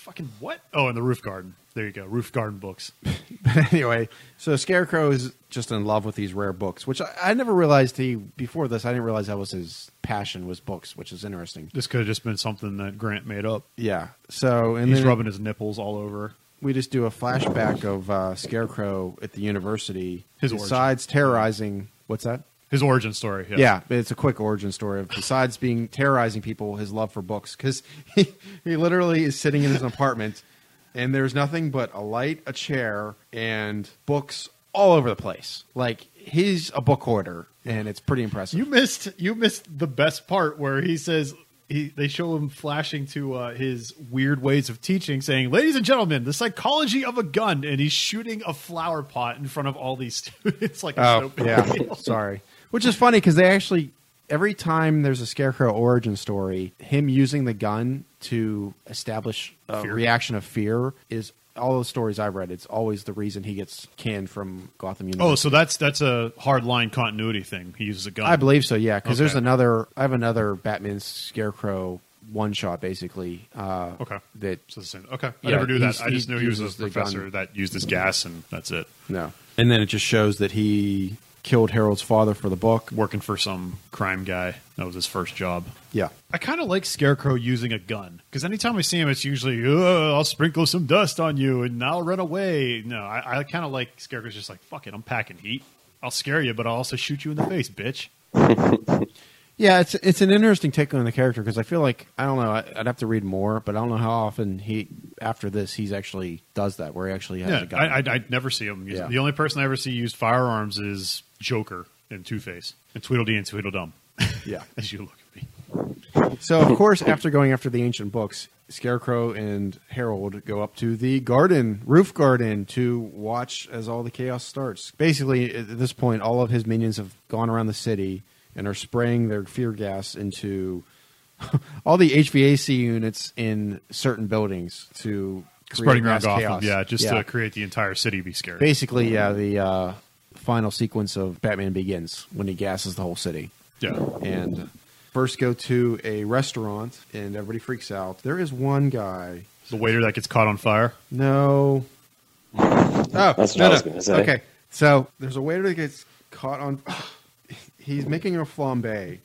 fucking what? Oh, and the roof garden. There you go, roof garden books. anyway, so Scarecrow is just in love with these rare books, which I, I never realized he before this. I didn't realize that was his passion was books, which is interesting. This could have just been something that Grant made up. Yeah. So and He's then rubbing his nipples all over. we just do a flashback of uh, Scarecrow at the university. His origin. besides terrorizing. What's that? His origin story. Yeah. Yeah, it's a quick origin story. Of, besides being terrorizing people, his love for books, because he, he literally is sitting in his apartment, and there's nothing but a light, a chair, and books all over the place. Like he's a book hoarder, and it's pretty impressive. You missed. You missed the best part where he says. He, they show him flashing to uh, his weird ways of teaching, saying, "Ladies and gentlemen, the psychology of a gun," and he's shooting a flower pot in front of all these students, like it's no oh big yeah, sorry. Which is funny because they actually every time there's a Scarecrow origin story, him using the gun to establish a Fear. reaction of fear is all the stories I've read. It's always the reason he gets canned from Gotham University. Oh, so that's that's a hard line continuity thing. He uses a gun. I believe so. Yeah, because there's another. I have another Batman Scarecrow one shot basically. Uh, Okay. That So the same. Okay, I Yeah, never knew that. I just knew he was a uses the professor gun. that used his gas, and that's it. no, and then it just shows that he killed Harold's father for the book. Working for some crime guy. That was his first job. Yeah. I kind of like Scarecrow using a gun because anytime I see him, it's usually "Uh, I'll sprinkle some dust on you and I'll run away. No, I, I kind of like Scarecrow's just like fuck it, I'm packing heat. I'll scare you, but I'll also shoot you in the face, bitch. Yeah, it's it's an interesting take on the character because I feel like I don't know. I, I'd have to read more, but I don't know how often he after this he's actually does that where he actually has Yeah, a gun. I, I, I never see him. Yeah. The only person I ever see use firearms is Joker and Two Face and Tweedledee and Tweedledum. yeah. As you look at me, So of course, after going after the ancient books, Scarecrow and Harold go up to the garden, roof garden, to watch as all the chaos starts. Basically, at this point, all of his minions have gone around the city and are spraying their fear gas into all the HVAC units in certain buildings to create spreading around mass Gotham, chaos. yeah, just to create the entire city be scared. basically, yeah, the uh, final sequence of Batman Begins when he gasses the whole city yeah, and first go to a restaurant and everybody freaks out. There is one guy. the waiter that gets caught on fire. No. Oh, That's what no, I was no. gonna say. Okay, so there's a waiter that gets caught on. He's making a flambe,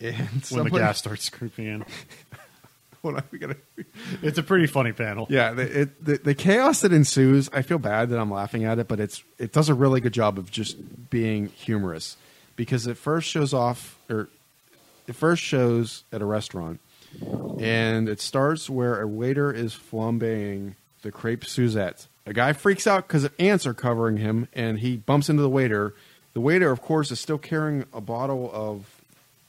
and when the gas starts creeping in. Hold on, we gotta. It's a pretty funny panel. Yeah, the, it, the the chaos that ensues. I feel bad that I'm laughing at it, but it's it does a really good job of just being humorous because it first shows off or it first shows at a restaurant, and it starts where a waiter is flambeing the crepe Suzette. A guy freaks out because ants are covering him, and he bumps into the waiter. The waiter, of course, is still carrying a bottle of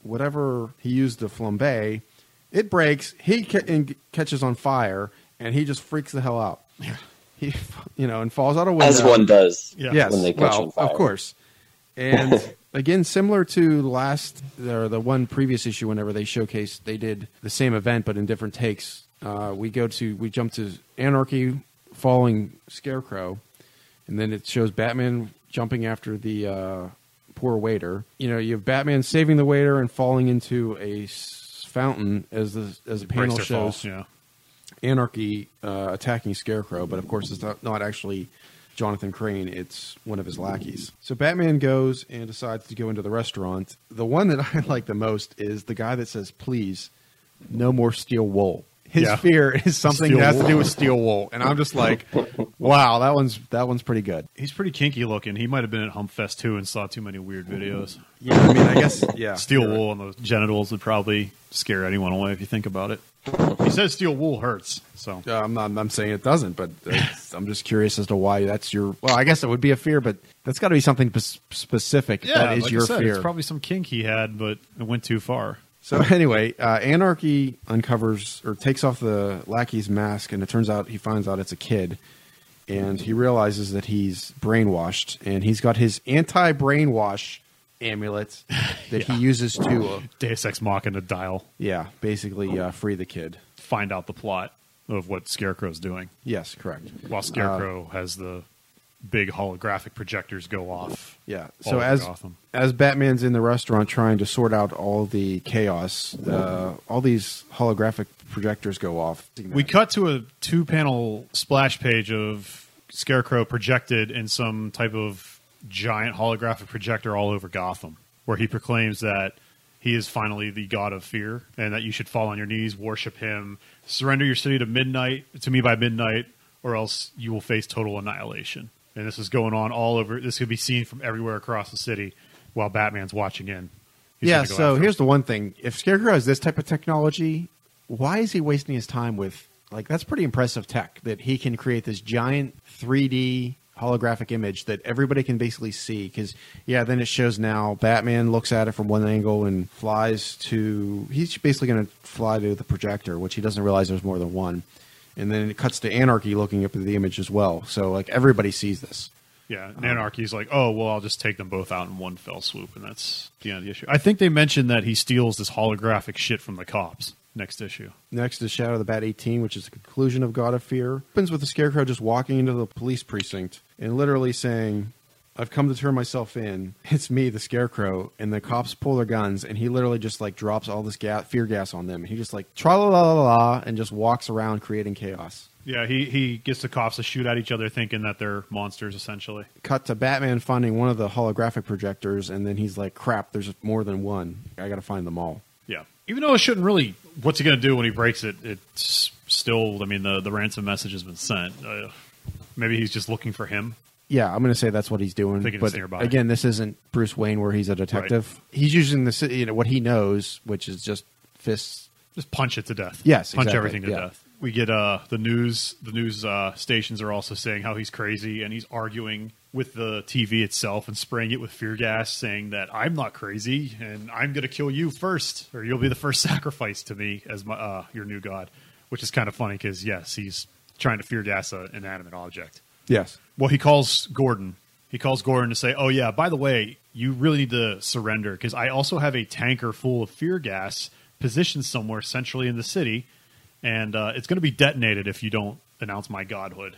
whatever he used to flambe. It breaks. He ca- and catches on fire, and he just freaks the hell out. He, you know, and falls out a window. as one does. Yeah. Yes, when they catch well, on fire. of course. And again, similar to last or the one previous issue, whenever they showcased, they did the same event but in different takes. Uh, we go to we jump to Anarchy following Scarecrow, and then it shows Batman jumping after the uh, poor waiter. You know, you have Batman saving the waiter and falling into a s- fountain as the as the panel shows. Yeah. Anarchy uh, attacking Scarecrow, but of course it's not, not actually Jonathan Crane. It's one of his lackeys. So Batman goes and decides to go into the restaurant. The one that I like the most is the guy that says, "Please, no more steel wool." His Yeah. fear is something Steel that has to do with steel wool, and I'm just like, "Wow, that one's that one's pretty good." He's pretty kinky looking. He might have been at Humpfest too and saw too many weird videos. Yeah, I mean, I guess yeah, Steel you're right. wool on the genitals would probably scare anyone away if you think about it. He says steel wool hurts, so Uh, I'm not. I'm saying it doesn't, but it's, I'm just curious as to why that's your. Well, I guess it would be a fear, but that's got to be something pes- specific. if that is like I your said, fear. It's probably some kink he had, but it went too far. So anyway, uh, Anarchy uncovers or takes off the lackey's mask, and it turns out he finds out it's a kid, and he realizes that he's brainwashed, and he's got his anti-brainwash amulet that he uses to, uh, Deus Ex Machina dial. yeah, basically uh, free the kid. Find out the plot of what Scarecrow's doing, Yes, correct. while Scarecrow has the big holographic projectors go off. Yeah. So as Gotham. as Batman's in the restaurant trying to sort out all the chaos, uh, all these holographic projectors go off. We cut to a two panel splash page of Scarecrow projected in some type of giant holographic projector all over Gotham, where he proclaims that he is finally the god of fear and that you should fall on your knees, worship him, surrender your city to midnight to me by midnight, or else you will face total annihilation. And this is going on all over. This could be seen from everywhere across the city while Batman's watching in. He's yeah. go So after him. here's the one thing: if Scarecrow has this type of technology, why is he wasting his time with like that's pretty impressive tech that he can create this giant 3D holographic image that everybody can basically see because yeah then it shows now batman looks at it from one angle and flies to he's basically going to fly to the projector which he doesn't realize there's more than one and then it cuts to anarchy looking up at the image as well so like everybody sees this Yeah, and Anarchy's like, oh, well, I'll just take them both out in one fell swoop, and that's the end of the issue. I think they mentioned that he steals this holographic shit from the cops next issue. Next is Shadow of the Bat 18, which is the conclusion of God of Fear. Opens with the Scarecrow just walking into the police precinct and literally saying, I've come to turn myself in. It's me, the Scarecrow. And the cops pull their guns, and he literally just like drops all this gas, fear gas on them. He just like tra la la la la and just walks around creating chaos. Yeah, he, he gets the cops to shoot at each other, thinking that they're monsters, essentially. Cut to Batman finding one of the holographic projectors, and then he's like, crap, there's more than one. I got to find them all. Yeah. Even though it shouldn't really, what's he going to do when he breaks it? It's still, I mean, the, the ransom message has been sent. Uh, maybe he's just looking for him. Yeah, I'm going to say that's what he's doing. But again, this isn't Bruce Wayne where he's a detective. He's using the you know what he knows, which is just fists. Just punch it to death. Yes, punch exactly, everything to yeah. death. We get uh, the news. The news uh, stations are also saying how he's crazy, and he's arguing with the TV itself and spraying it with fear gas, saying that I'm not crazy and I'm going to kill you first, or you'll be the first sacrifice to me as my uh, your new god. Which is kind of funny because yes, he's trying to fear gas an inanimate object. Yes. Well, he calls Gordon. He calls Gordon to say, "Oh yeah, by the way, you really need to surrender because I also have a tanker full of fear gas positioned somewhere centrally in the city, and uh, it's going to be detonated if you don't announce my godhood."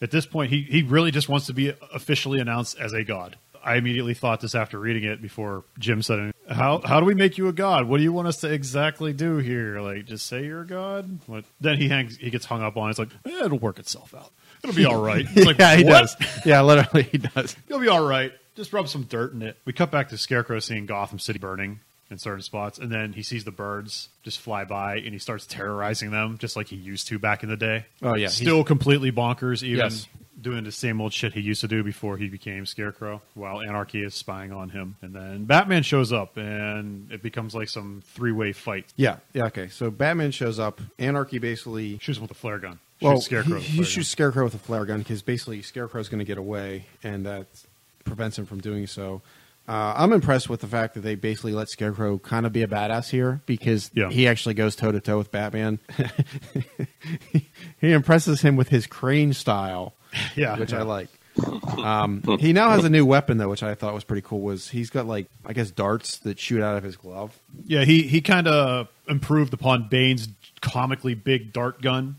At this point, he he really just wants to be officially announced as a god. I immediately thought this after reading it before Jim said. How how do we make you a god? What do you want us to exactly do here? Like just say you're a god? What? Then he hangs he gets hung up on. it. It's like eh, it'll work itself out. It'll be all right. Like, yeah, he what? does. Yeah, literally, he does. You'll be all right. Just rub some dirt in it. We cut back to Scarecrow seeing Gotham City burning in certain spots, and then he sees the birds just fly by, and he starts terrorizing them just like he used to back in the day. Oh, yeah. still completely bonkers, even Yes. Doing the same old shit he used to do before he became Scarecrow. While Anarchy is spying on him, and then Batman shows up, and it becomes like some three-way fight. Yeah, yeah. Okay, so Batman shows up. Anarchy basically. Shoots him with a flare gun. Shoots Well, Scarecrow. he, he shoots Scarecrow with a flare gun because basically Scarecrow's going to get away, and that prevents him from doing so. Uh, I'm impressed with the fact that they basically let Scarecrow kind of be a badass here because Yeah. he actually goes toe to toe with Batman. he impresses him with his crane style. Yeah, which yeah. I like. Um, he now has a new weapon though, which I thought was pretty cool. Was he's got like I guess darts that shoot out of his glove. Yeah, he he kind of improved upon Bane's comically big dart gun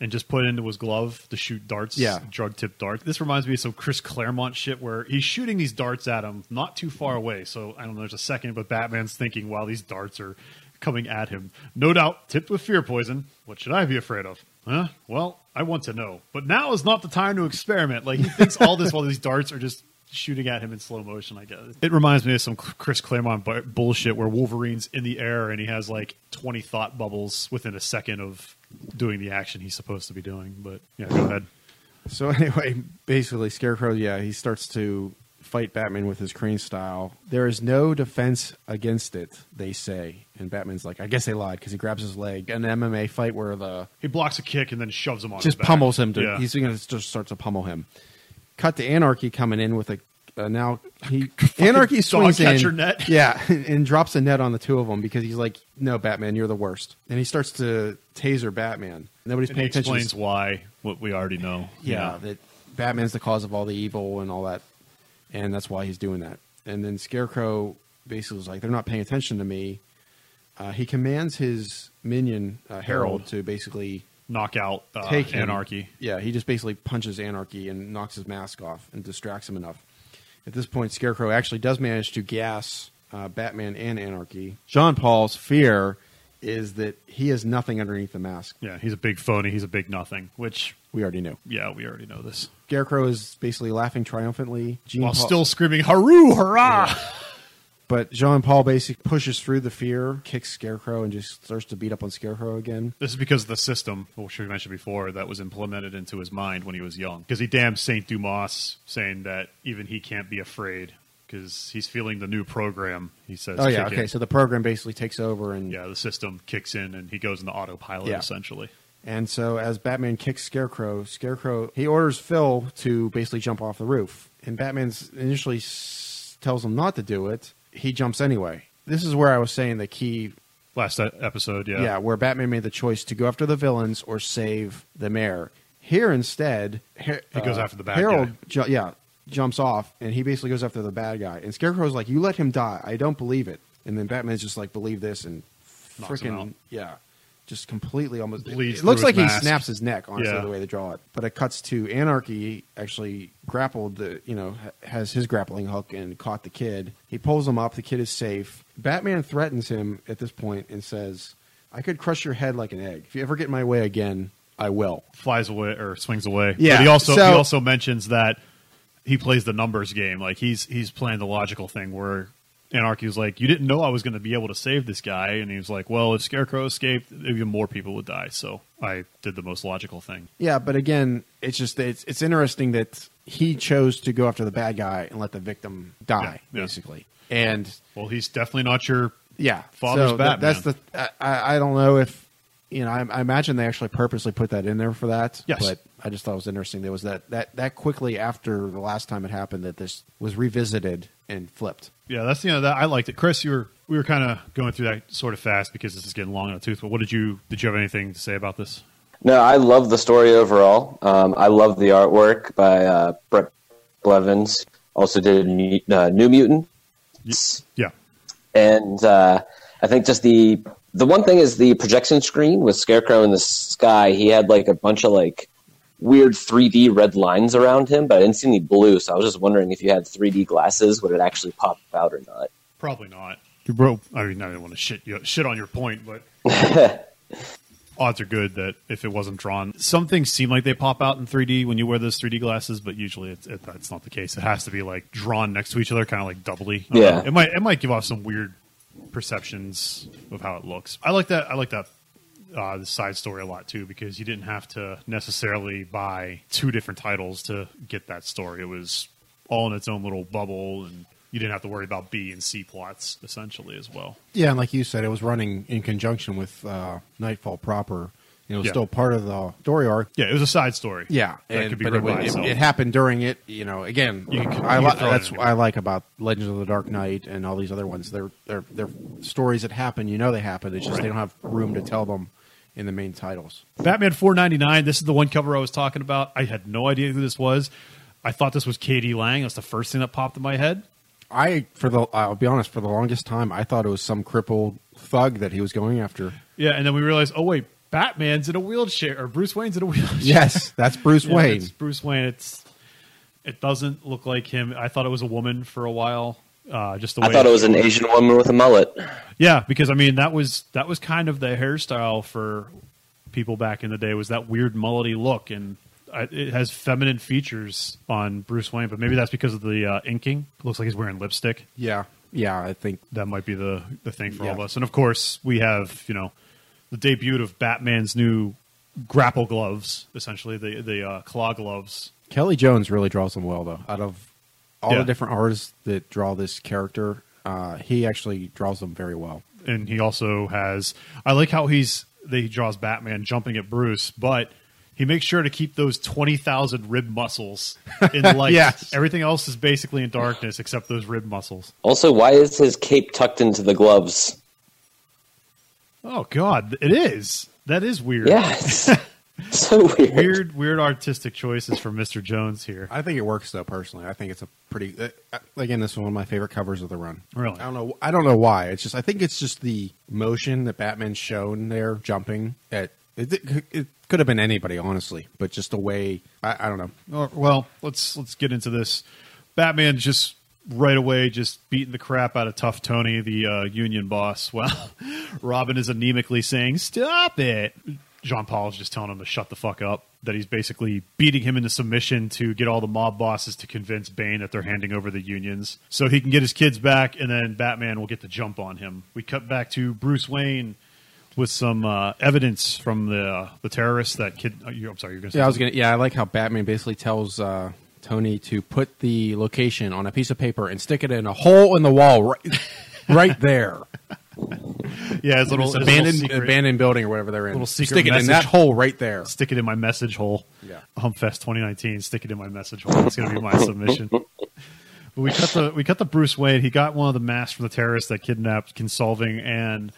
and just put it into his glove to shoot darts. Yeah. drug tipped darts. This reminds me of some Chris Claremont shit where he's shooting these darts at him not too far away. So I don't know. There's a second, but Batman's thinking while these darts are coming at him, no doubt tipped with fear poison. What should I be afraid of? Huh? Well, I want to know, but now is not the time to experiment. Like he thinks all this while these darts are just shooting at him in slow motion. I guess it reminds me of some Chris Claremont bu- bullshit where Wolverine's in the air and he has like twenty thought bubbles within a second of doing the action he's supposed to be doing. But yeah, go ahead. So anyway, basically, Scarecrow, yeah, he starts to fight Batman with his crane style. There is no defense against it, they say. And Batman's like, I guess they lied because he grabs his leg. An MMA fight where the He blocks a kick and then shoves him on. just pummels him. To, Yeah. He's going to just start to pummel him. Cut to Anarchy coming in with a uh, now he Anarchy swings in, net. yeah, and drops a net on the two of them because he's like, "No, Batman, you're the worst," and he starts to taser Batman. Nobody's and he paying attention. explains why what we already know. yeah, that Batman's the cause of all the evil and all that, and that's why he's doing that. And then Scarecrow basically was like, "They're not paying attention to me." Uh, he commands his minion uh, Harold Harold. to basically knock out uh, take him. Anarchy. Yeah, he just basically punches Anarchy and knocks his mask off and distracts him enough. At this point, Scarecrow actually does manage to gas uh, Batman and Anarchy. Jean Paul's fear is that he has nothing underneath the mask. Yeah, he's a big phony. He's a big nothing. Which, We already knew. yeah, we already know this. Scarecrow is basically laughing triumphantly. Jean While Paul- still screaming "Hurrah! Hurrah!" but Jean Paul basically pushes through the fear, kicks Scarecrow, and just starts to beat up on Scarecrow again. This is because of the system, which we mentioned before, that was implemented into his mind when he was young. Because he damned Saint Dumas, saying that even he can't be afraid because he's feeling the new program. He says, Oh yeah, okay. in. So the program basically takes over, and yeah, the system kicks in and he goes into autopilot Yeah. essentially. And so as Batman kicks Scarecrow, Scarecrow he orders Phil to basically jump off the roof. And Batman's initially s- tells him not to do it. He jumps anyway. This is where I was saying the key Last episode, yeah, yeah, where Batman made the choice to go after the villains or save the mayor. Here instead, He goes uh, after the bad Harold, guy. ju- yeah, jumps off and he basically goes after the bad guy. And Scarecrow's like, "You let him die. I don't believe it." And then Batman's just like, "Believe this," and Knocks him out. freaking yeah, just completely almost Bleeds It, looks like his he snaps his neck. Honestly, Yeah. the way they draw it, but it cuts to Anarchy actually grappled the you know has his grappling hook and caught the kid. He pulls him up. The kid is safe. Batman threatens him at this point and says, "I could crush your head like an egg. If you ever get in my way again, I will." flies away or swings away. Yeah, but he also so- he also mentions that he plays the numbers game. Like he's he's playing the logical thing where Anarchy was like, "You didn't know I was going to be able to save this guy," and he was like, "Well, if Scarecrow escaped, even more people would die." So I did the most logical thing. Yeah, but again, it's just it's it's interesting that he chose to go after the bad guy and let the victim die, Yeah, yeah. basically. And Well, he's definitely not your yeah, Father's so that- that's the I, I don't know if you know I, I imagine they actually purposely put that in there for that. Yes. but I just thought it was interesting. There was that that that quickly after the last time it happened that this was revisited and flipped. yeah. That's you know that I liked it. Chris, you were we were kind of going through that sort of fast because this is getting long in the tooth. But what did you did you have anything to say about this? No, I love the story overall. Um, I love the artwork by uh, Bret Blevins. Also did uh, New Mutant, Yeah, and uh, I think just the the one thing is the projection screen with Scarecrow in the sky. He had like a bunch of like weird 3D red lines around him, but I didn't see any blue. So I was just wondering if you had 3D glasses, would it actually pop out or not? Probably not. You broke. I mean, I didn't want to shit you, shit on your point, but odds are good that if it wasn't drawn, some things seem like they pop out in 3D when you wear those 3D glasses, but usually it's, it, that's not the case. It has to be like drawn next to each other, kind of like doubly. Yeah. know. it might it might give off some weird perceptions of how it looks. I like that. I like that. Uh, the side story a lot too because you didn't have to necessarily buy two different titles to get that story. It was all in its own little bubble, and you didn't have to worry about B and C plots essentially as well. Yeah, and like you said, it was running in conjunction with uh, Knightfall proper. It was Yeah. still part of the story arc. Yeah, it was a side story. Yeah, that and, could be but read it, by it, it happened during it. You know, again, You can- I li- can throw it that's what I like about Legends of the Dark Knight and all these other ones. They're they're they're stories that happen. You know they happen. It's just they don't have room to tell them in the main titles. Batman 499. This is the one cover I was talking about. I had no idea who this was. I thought this was k.d. lang. That's the first thing that popped in my head. I for the I'll be honest, for the longest time, I thought it was some crippled thug that he was going after. Yeah, and then we realized, oh wait, Batman's in a wheelchair, or Bruce Wayne's in a wheelchair. Yes, that's Bruce Yeah, Wayne. It's Bruce Wayne. It's it doesn't look like him. I thought it was a woman for a while. Uh, just the way I thought it was an Asian woman with a mullet. Yeah, because I mean that was that was kind of the hairstyle for people back in the day. Was that weird mullety look, and I, it has feminine features on Bruce Wayne. But maybe that's because of the uh, inking. looks like he's wearing lipstick. Yeah, yeah, I think That might be the the thing for all of us. And of course, we have you know the debut of Batman's new grapple gloves, essentially the the uh, claw gloves. Kelly Jones really draws them well, though. Out of all Yeah. the different artists that draw this character, uh, he actually draws them very well. and he also has I like how he's that he draws Batman jumping at Bruce, but he makes sure to keep those twenty thousand rib muscles in light. Yes. Everything else is basically in darkness except those rib muscles. Also, why is his cape tucked into the gloves? Oh god, it is. That is weird. Yeah, it's so weird. Weird, weird artistic choices from Mr. Jones here. I think it works, though. Personally, I think it's a pretty. Uh, again, this is one of my favorite covers of the run. Really? I don't know. I don't know why. It's just. I think it's just the motion that Batman's shown there, jumping at It, it, it could have been anybody, honestly, but just the way I, I don't know. Well, let's let's get into this. Batman just right away just beating the crap out of Tough Tony, the uh, union boss. Well, Robin is anemically saying, "Stop it." Jean Paul is just telling him to shut the fuck up. That he's basically beating him into submission to get all the mob bosses to convince Bane that they're handing over the unions so he can get his kids back, and then Batman will get the jump on him. We cut back to Bruce Wayne with some uh, evidence from the uh, the terrorists that kid. Uh, you, I'm sorry, you're going to say Yeah, I was gonna. Yeah, I like how Batman basically tells uh, Tony to put the location on a piece of paper and stick it in a hole in the wall right, right there. Yeah, his little, It's his abandoned little abandoned building or whatever they're in. Little secret stick it in that hole right there. stick it in my message hole. Yeah. Humpfest 2019. Stick it in my message hole. It's going to be my submission. But we cut the we cut the Bruce Wayne. He got one of the masks from the terrorists that kidnapped Kinsolving and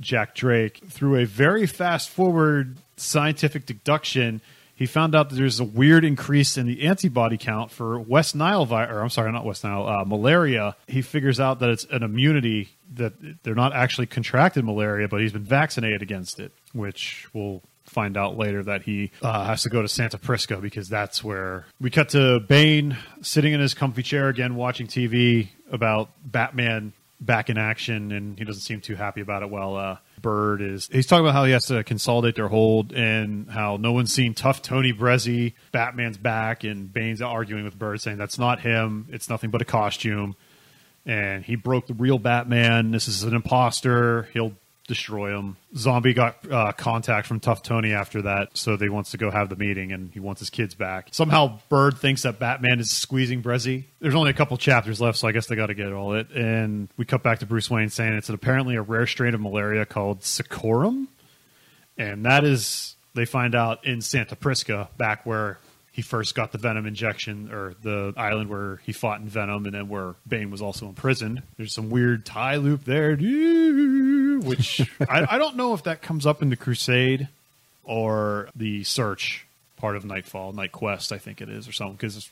Jack Drake through a very fast forward scientific deduction. He found out that there's a weird increase in the antibody count for West Nile virus. I'm sorry, not West Nile, uh, malaria. He figures out that it's an immunity that they're not actually contracted malaria, but he's been vaccinated against it, which we'll find out later that he uh, has to go to Santa Prisca because that's where we cut to Bane sitting in his comfy chair again, watching TV about Batman back in action, and he doesn't seem too happy about it. While uh, Bird is, he's talking about how he has to consolidate their hold, and how no one's seen tough Tony Brezzi. Batman's back, and Bane's arguing with Bird, saying that's not him. It's nothing but a costume, and he broke the real Batman. This is an imposter. He'll destroy him. Zombie got uh, contact from Tough Tony after that, so they wants to go have the meeting, and he wants his kids back. Somehow, Bird thinks that Batman is squeezing Brezzi. There's only a couple chapters left, so I guess they got to get all it. And we cut back to Bruce Wayne saying it's apparently a rare strain of malaria called Secorum, and that is they find out in Santa Prisca, back where he first got the venom injection, or the island where he fought in Venom, and then where Bane was also imprisoned. There's some weird tie loop there, which I, I don't know if that comes up in the Crusade or the Search part of Knightfall, Night Quest, I think it is, or something. Because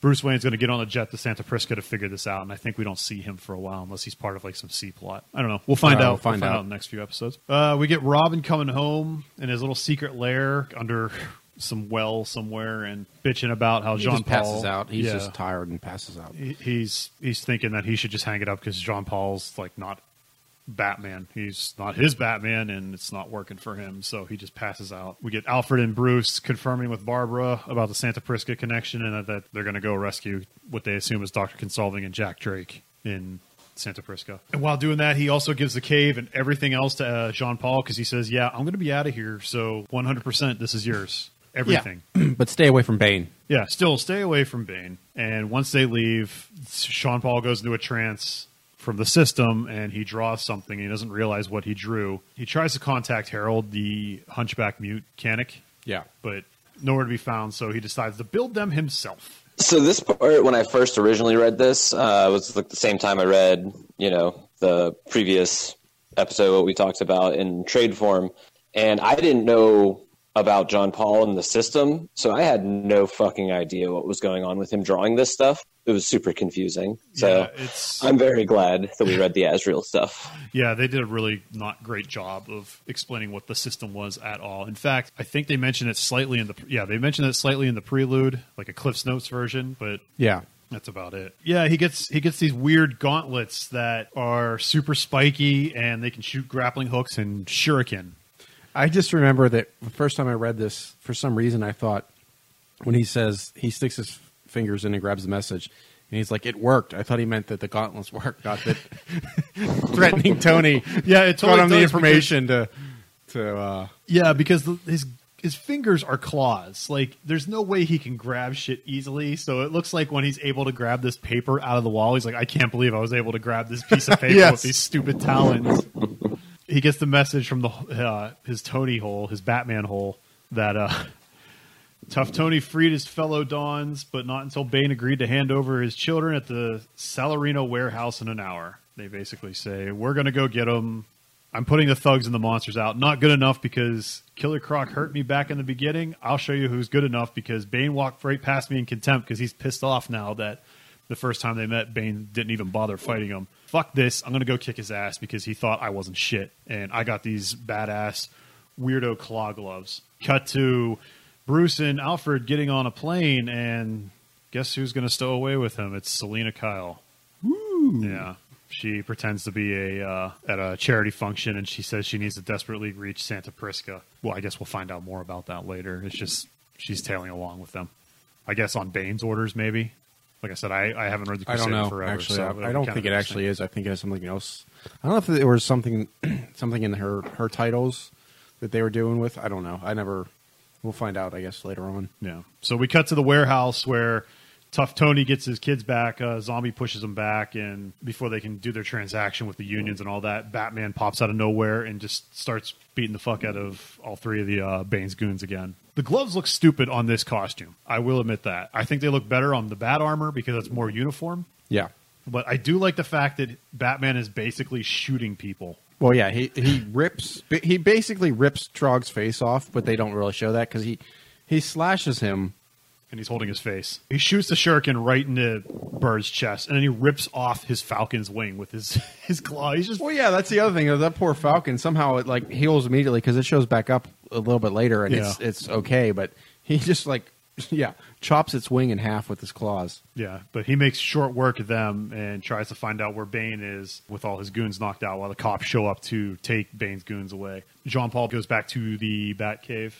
Bruce Wayne's going to get on a jet to Santa Prisca to figure this out, and I think we don't see him for a while unless he's part of like some C plot. I don't know. We'll find right, out. we'll find out. in the next few episodes. Uh, we get Robin coming home in his little secret lair under some well somewhere and bitching about how He John just passes out. He's Yeah. just tired and passes out. He's he's thinking that he should just hang it up because John Paul's like not Batman. He's not his Batman, and it's not working for him. So he just passes out. We get Alfred and Bruce confirming with Barbara about the Santa Prisca connection, and that, they're going to go rescue what they assume is Doctor Kinsolving and Jack Drake in Santa Prisca. And while doing that, he also gives the cave and everything else to uh, Jean Paul because he says, "Yeah, I'm going to be out of here. So 100, percent this is yours. Everything." but stay away from Bane. Yeah, still stay away from Bane. And once they leave, Jean Paul goes into a trance from the system and he draws something. He doesn't realize what he drew. He tries to contact Harold, the hunchback mute mechanic, Yeah. but nowhere to be found. So he decides to build them himself. So this part, when I first originally read this, uh, was like the same time I read, you know, the previous episode what we talked about in trade form, and I didn't know about John Paul and the system, so I had no fucking idea what was going on with him drawing this stuff. It was super confusing. So Yeah, it's I'm very glad that we read the Azrael stuff. yeah, they did a really not great job of explaining what the system was at all. In fact, I think they mentioned it slightly in the yeah they mentioned it slightly in the prelude, like a Cliff's Notes version, but Yeah. That's about it. Yeah, he gets he gets these weird gauntlets that are super spiky and they can shoot grappling hooks and shuriken. I just remember that the first time I read this, for some reason, I thought when he says he sticks his fingers in and grabs the message, and he's like, "It worked." I thought he meant that the gauntlets worked, not that threatening Tony. Yeah, it taught totally him the does information to to. Uh, Yeah, because the, his his fingers are claws. Like there's no way he can grab shit easily. So it looks like when he's able to grab this paper out of the wall, he's like, I can't believe I was able to grab this piece of paper Yes. with these stupid talons. he gets the message from the uh, his Tony hole, his Batman hole, that uh, Tough Tony freed his fellow Dons, but not until Bane agreed to hand over his children at the Salarino warehouse in an hour. They basically say, "We're going to go get them. I'm putting the thugs and the monsters out. Not good enough because Killer Croc hurt me back in the beginning. I'll show you who's good enough because Bane walked right past me in contempt because he's pissed off now that the first time they met, Bane didn't even bother fighting him. Fuck this. I'm going to go kick his ass because he thought I wasn't shit. And I got these badass weirdo claw gloves. Cut to Bruce and Alfred getting on a plane, and guess who's going to stow away with him? It's Selina Kyle. Yeah. She pretends to be a uh, at a charity function, and she says she needs to desperately reach Santa Prisca. Well, I guess we'll find out more about that later. It's just she's tailing along with them. I guess on Bane's orders, maybe. Like I said, I, I haven't read the I Crusader don't know. forever. actually, so I, I don't think it actually is. I think it has something else. I don't know if there was something something in her her titles that they were doing with. I don't know. I never. We'll find out. I guess later on. Yeah. So we cut to the warehouse where Tough Tony gets his kids back. Uh, Zombie pushes them back, and before they can do their transaction with the unions and all that, Batman pops out of nowhere and just starts beating the fuck out of all three of the uh, Bane's goons again. The gloves look stupid on this costume. I will admit that. I think they look better on the Bat armor because it's more uniform. Yeah. But I do like the fact that Batman is basically shooting people. Well, yeah. He he rips. He basically rips Trogg's face off, but they don't really show that because he he slashes him. And he's holding his face. He shoots the shuriken right into Bird's chest, and then he rips off his falcon's wing with his his claw. He's just Well, yeah. That's the other thing. That poor Falcon somehow it like heals immediately because it shows back up a little bit later and it's it's okay, but he just like yeah chops its wing in half with his claws. yeah, but he makes short work of them and tries to find out where Bane is with all his goons knocked out while the cops show up to take Bane's goons away. Jean Paul goes back to the Batcave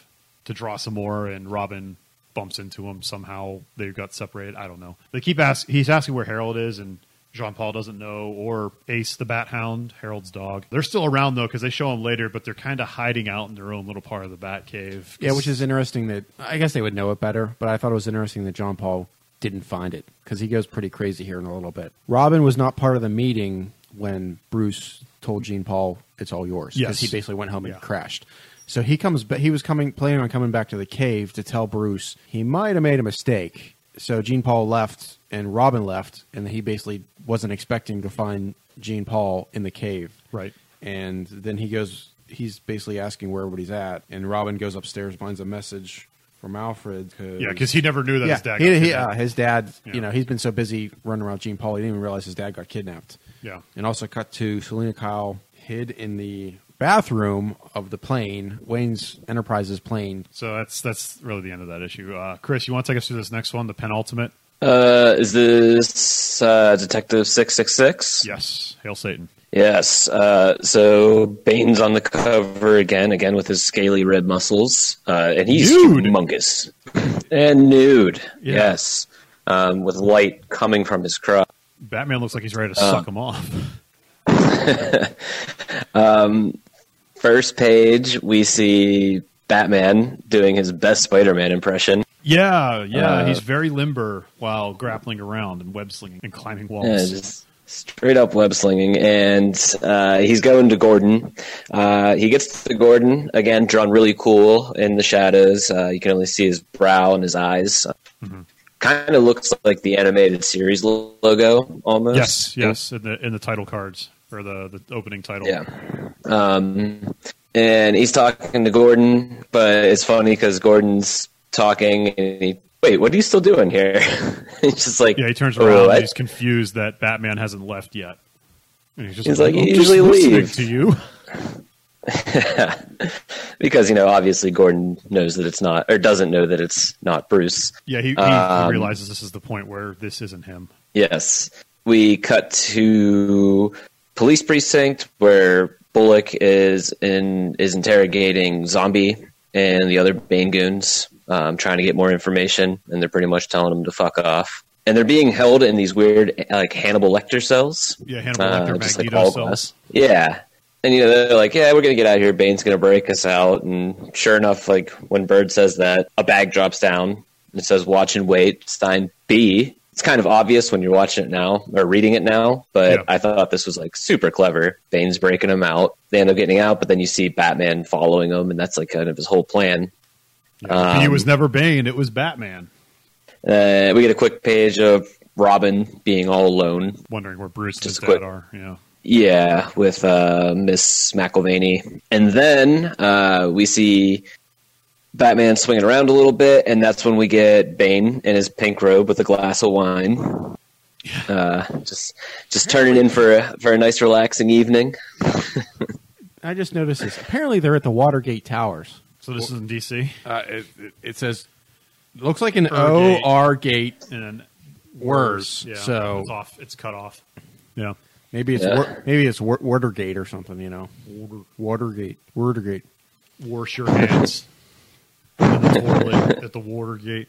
to draw some more, and Robin bumps into him somehow. They got separated. I don't know. They keep ask. He's asking where Harold is, and Jean Paul doesn't know, or Ace the Bat Hound, Harold's dog. They're still around though because they show them later, but they're kind of hiding out in their own little part of the Bat Cave. Yeah, which is interesting that I guess they would know it better, but I thought it was interesting that Jean Paul didn't find it because he goes pretty crazy here in a little bit. Robin was not part of the meeting when Bruce told Jean Paul it's all yours because Yes. he basically went home and Yeah. crashed. So he comes, but he was coming, planning on coming back to the cave to tell Bruce he might have made a mistake. So Jean Paul left and Robin left, and he basically wasn't expecting to find Jean Paul in the cave right. and then he goes he's basically asking where everybody's at and robin goes upstairs finds a message from alfred cause, Yeah, because he never knew that yeah, his dad. he, got he, kidnapped. uh, his dad Yeah. you know he's been so busy running around jean paul he didn't even realize his dad got kidnapped yeah, and also cut to selina kyle hid in the bathroom of the plane wayne's enterprises plane so that's that's really the end of that issue. Uh, Chris, you want to take us through this next one, the penultimate? Uh, is this uh, Detective Six Six Six? Yes, hail Satan. Yes. Uh, so Bane's on the cover again, again with his scaly red muscles, uh, and he's Nude. humongous and nude. Yeah. Yes, um, with light coming from his crotch. Batman looks like he's ready to Uh. suck him off. First page, we see Batman doing his best Spider-Man impression. Yeah, yeah, Uh, he's very limber while grappling around and web slinging and climbing walls. Yeah, just straight up web slinging, and uh, he's going to Gordon. Uh, he gets to Gordon again, drawn really cool in the shadows. Uh, you can only see his brow and his eyes. Kind of looks like the animated series logo almost. yes, yes, in the in the title cards or the the opening title. Yeah. Um, and he's talking to Gordon, but it's funny because Gordon's talking and he, wait, what are you still doing here? he's just like, yeah. He turns "Oh, around. And he's confused that Batman hasn't left yet. And he's just He's like, just usually leave." to you. because you know obviously Gordon knows that it's not or doesn't know that it's not Bruce. Yeah, he, he, Um, he realizes this is the point where this isn't him. Yes, we cut to police precinct where Bullock is in is interrogating Zombie and the other Bane goons, um, trying to get more information, and they're pretty much telling them to fuck off. And they're being held in these weird like Hannibal Lecter cells. Yeah, Hannibal Uh, Lecter, just like all cells. Yeah. And you know they're like, yeah, we're gonna get out of here. Bane's gonna break us out, and sure enough, like when Bird says that, a bag drops down. and It says, "Watch and wait." Stein B. It's kind of obvious when you're watching it now or reading it now, but Yeah. I thought this was like super clever. Bane's breaking them out. They end up getting out, but then you see Batman following them, and that's like kind of his whole plan. Yeah, he Um, was never Bane; it was Batman. Uh, we get a quick page of Robin being all alone Wondering where Bruce and his Just dad quick. are. Yeah, Yeah, with uh, Miss McIlvaney. And then uh, we see Batman swinging around a little bit, and that's when we get Bane in his pink robe with a glass of wine. Uh, just just turning in for a, for a nice relaxing evening. I just noticed this. Apparently, they're at the Watergate Towers. So this is in DC, Uh, it, it, it says looks like an O R gate. And then Wors, Yeah, so- it's off. It's cut off. Yeah. Maybe it's Yeah. Wa- maybe it's Wa- Watergate or something. You know, Watergate, Watergate. Wash your hands in the toilet at the Watergate.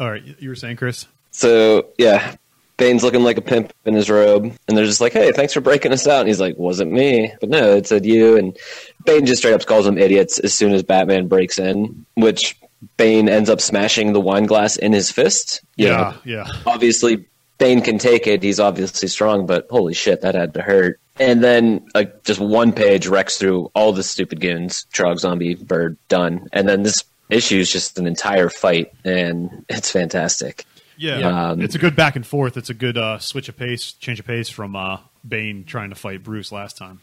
All right, you were saying, Chris? So yeah, Bane's looking like a pimp in his robe, and they're just like, "Hey, thanks for breaking us out." And he's like, "Wasn't me, but no, it said you." And Bane just straight up calls them idiots as soon as Batman breaks in, which Bane ends up smashing the wine glass in his fist. You know, yeah. obviously Bane can take it. He's obviously strong, but holy shit, that had to hurt. And then like just one page wrecks through all the stupid goons, Trogg, Zombie, Bird, done. And then this issue is just an entire fight, and it's fantastic. Yeah, Um, it's a good back and forth. It's a good uh, switch of pace, change of pace from uh, Bane trying to fight Bruce last time.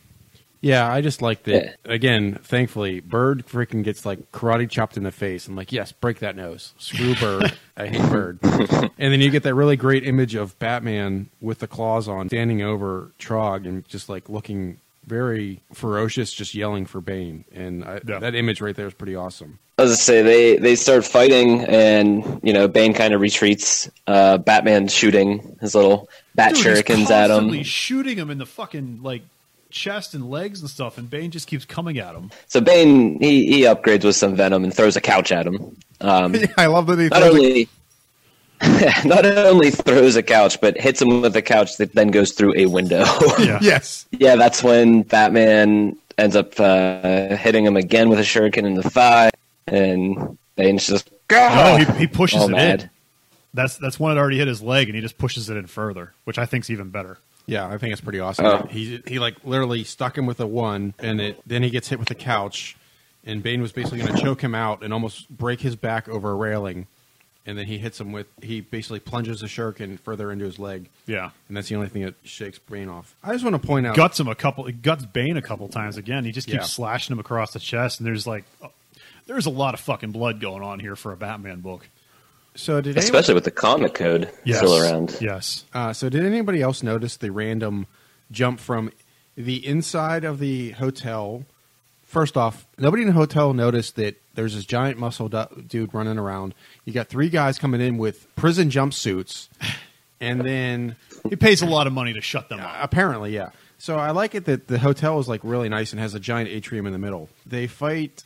Yeah, I just like that. Yeah. Again, thankfully, Bird freaking gets like karate chopped in the face. I'm like, yes, break that nose. Screw Bird. I hate Bird. and then you get that really great image of Batman with the claws on, standing over Trogg and just like looking very ferocious, just yelling for Bane. And I, Yeah. that image right there is pretty awesome. As I say, they they start fighting, and you know Bane kind of retreats. Uh, Batman shooting his little bat Dude, he's shurikens at constantly him. shooting him in the fucking like chest and legs and stuff, and Bane just keeps coming at him. So Bane he, he upgrades with some venom and throws a couch at him. Um, I love that he not only not only throws a couch, but hits him with a couch that then goes through a window. Yeah, Yes. yeah, that's when Batman ends up uh, hitting him again with a shuriken in the thigh, and Bane's just No, he, he pushes all it mad. in. That's that's one that already hit his leg, and he just pushes it in further, which I think's even better. Yeah, I think it's pretty awesome. Oh. He he like literally stuck him with a one, and it then he gets hit with the couch, and Bane was basically going to choke him out and almost break his back over a railing, and then he hits him with he basically plunges the shuriken further into his leg, Yeah, and that's the only thing that shakes Bane off. I just want to point out, guts him a couple. Guts Bane a couple times again. He just keeps Yeah. slashing him across the chest, and there's like, uh, there's a lot of fucking blood going on here for a Batman book. so did anyone, especially with the comic code Yes. still around. Yes. uh, so did anybody else notice the random jump from the inside of the hotel? First off, nobody in the hotel noticed that there's this giant muscle du- dude running around. You got three guys coming in with prison jumpsuits, and then He pays a lot of money to shut them uh, up. apparently, yeah. So I like it that the hotel is like really nice and has a giant atrium in the middle. They fight,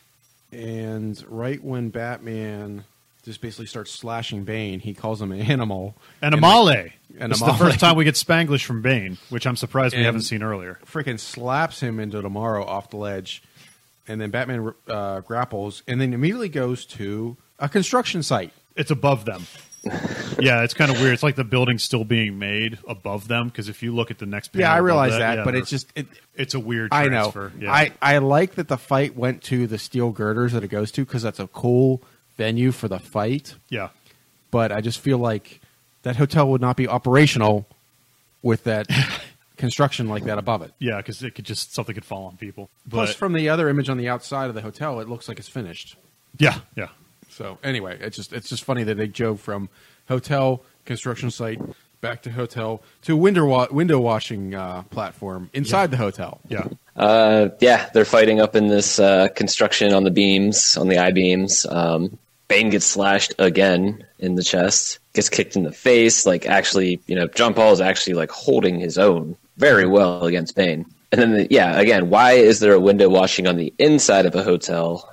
and right when Batman just basically starts slashing Bane, he calls him an animal. Animale. And It's the first time we get Spanglish from Bane, which I'm surprised we And- haven't seen earlier. freaking slaps him into tomorrow off the ledge, and then Batman uh, grapples, and then immediately goes to a construction site. It's above them. yeah, it's kind of weird. It's like the building's still being made above them because if you look at the next panel, Yeah, I realize that, yeah, but it's just it. it's a weird. I know. Yeah. I I like that the fight went to the steel girders that it goes to because that's a cool venue for the fight. yeah. But I just feel like that hotel would not be operational with that construction like that above it. Yeah, because it could just something could fall on people. But Plus, from the other image on the outside of the hotel, it looks like it's finished. yeah, yeah, So anyway, it's just it's just funny that they drove from hotel construction site back to hotel to window wa- window washing uh, platform inside the hotel. yeah. Uh, yeah, they're fighting up in this uh, construction on the beams, on the I beams. Um, Bane gets slashed again in the chest, gets kicked in the face. Like actually, you know, Jean Paul is actually like holding his own very well against Bane. And then, the, yeah, again, why is there a window washing on the inside of a hotel?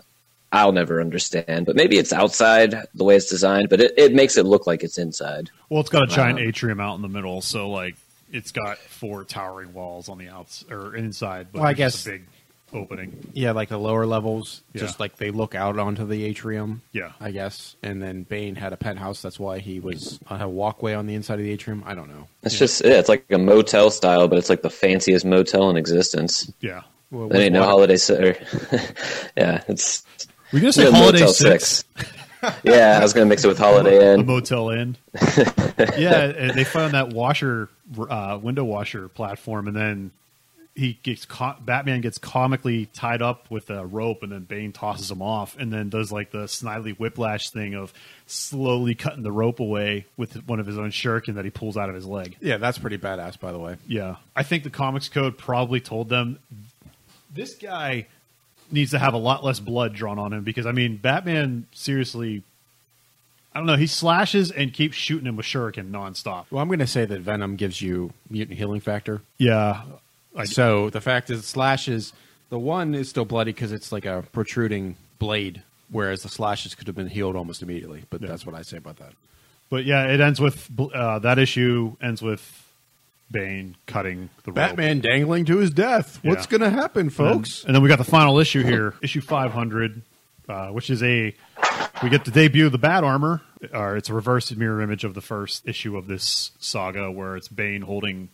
I'll never understand, but maybe it's outside the way it's designed, but it, it makes it look like it's inside. Well, it's got a giant Wow. atrium out in the middle, so like it's got four towering walls on the outs or inside. But Well, I guess- a big opening. Yeah, like the lower levels, Yeah. just like they look out onto the atrium. Yeah. I guess. And then Bane had a penthouse. That's why he was uh, on a walkway on the inside of the atrium. I don't know. It's just, yeah, it's like a motel style, but it's like the fanciest motel in existence. Yeah. Well, That ain't no holiday sitter. yeah, it's We're gonna say a Holiday Motel Six, yeah, I was gonna mix it with Holiday a Inn. Motel Inn. yeah, and they found that washer, uh, window washer platform, and then he gets co- Batman gets comically tied up with a rope, and then Bane tosses him off, and then does like the Snidely Whiplash thing of slowly cutting the rope away with one of his own shuriken that he pulls out of his leg. Yeah, that's pretty badass, by the way. Yeah, I think the comics code probably told them this guy needs to have a lot less blood drawn on him because I mean, Batman seriously. I don't know. He slashes and keeps shooting him with shuriken nonstop. Well, I'm going to say that Venom gives you mutant healing factor. Yeah, I, So the fact is, slashes. The one is still bloody because it's like a protruding blade, whereas the slashes could have been healed almost immediately. But Yeah. that's what I say about that. but yeah, it ends with uh, that issue ends with Bane cutting the rope. Batman dangling to his death. What's going to happen, And folks? And then we got the final issue here, issue 500, uh, which is a we get the debut of the Bat Armor. Or it's a reversed mirror image of the first issue of this saga, where it's Bane holding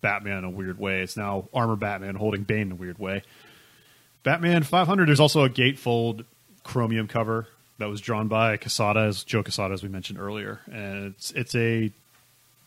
Batman in a weird way. It's now Armor Batman holding Bane in a weird way. Batman 500. There's also a gatefold chromium cover that was drawn by Quesada, as Joe Quesada, as we mentioned earlier, and it's it's a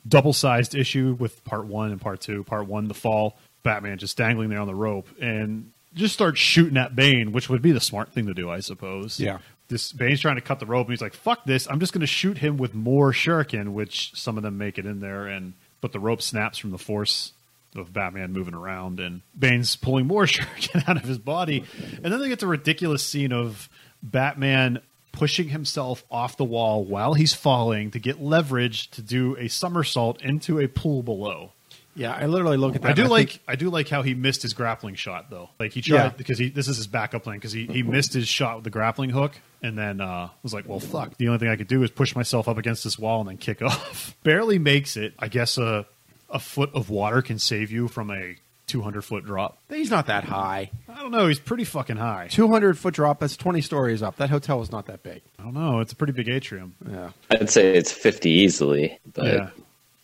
double sized issue with part one and part two. Part one, the fall, Batman just dangling there on the rope and just starts shooting at Bane, which would be the smart thing to do, I suppose. Yeah. This Bane's trying to cut the rope and he's like, fuck this, I'm just gonna shoot him with more shuriken, which some of them make it in there and but the rope snaps from the force of Batman moving around and Bane's pulling more shuriken out of his body. And then they get the ridiculous scene of Batman pushing himself off the wall while he's falling to get leverage to do a somersault into a pool below. Yeah, I literally look at that. I do and like think- I do like how he missed his grappling shot though. Like he tried Yeah. because he this is his backup plan because he, he missed his shot with the grappling hook and then uh, was like, well, fuck. The only thing I could do is push myself up against this wall and then kick off. Barely makes it. I guess a a foot of water can save you from a 200 foot drop. he's not that high. I don't know. He's pretty fucking high. 200 foot drop. That's 20 stories up. That hotel is not that big. I don't know. It's a pretty big atrium. Yeah. I'd say it's 50 easily, but yeah.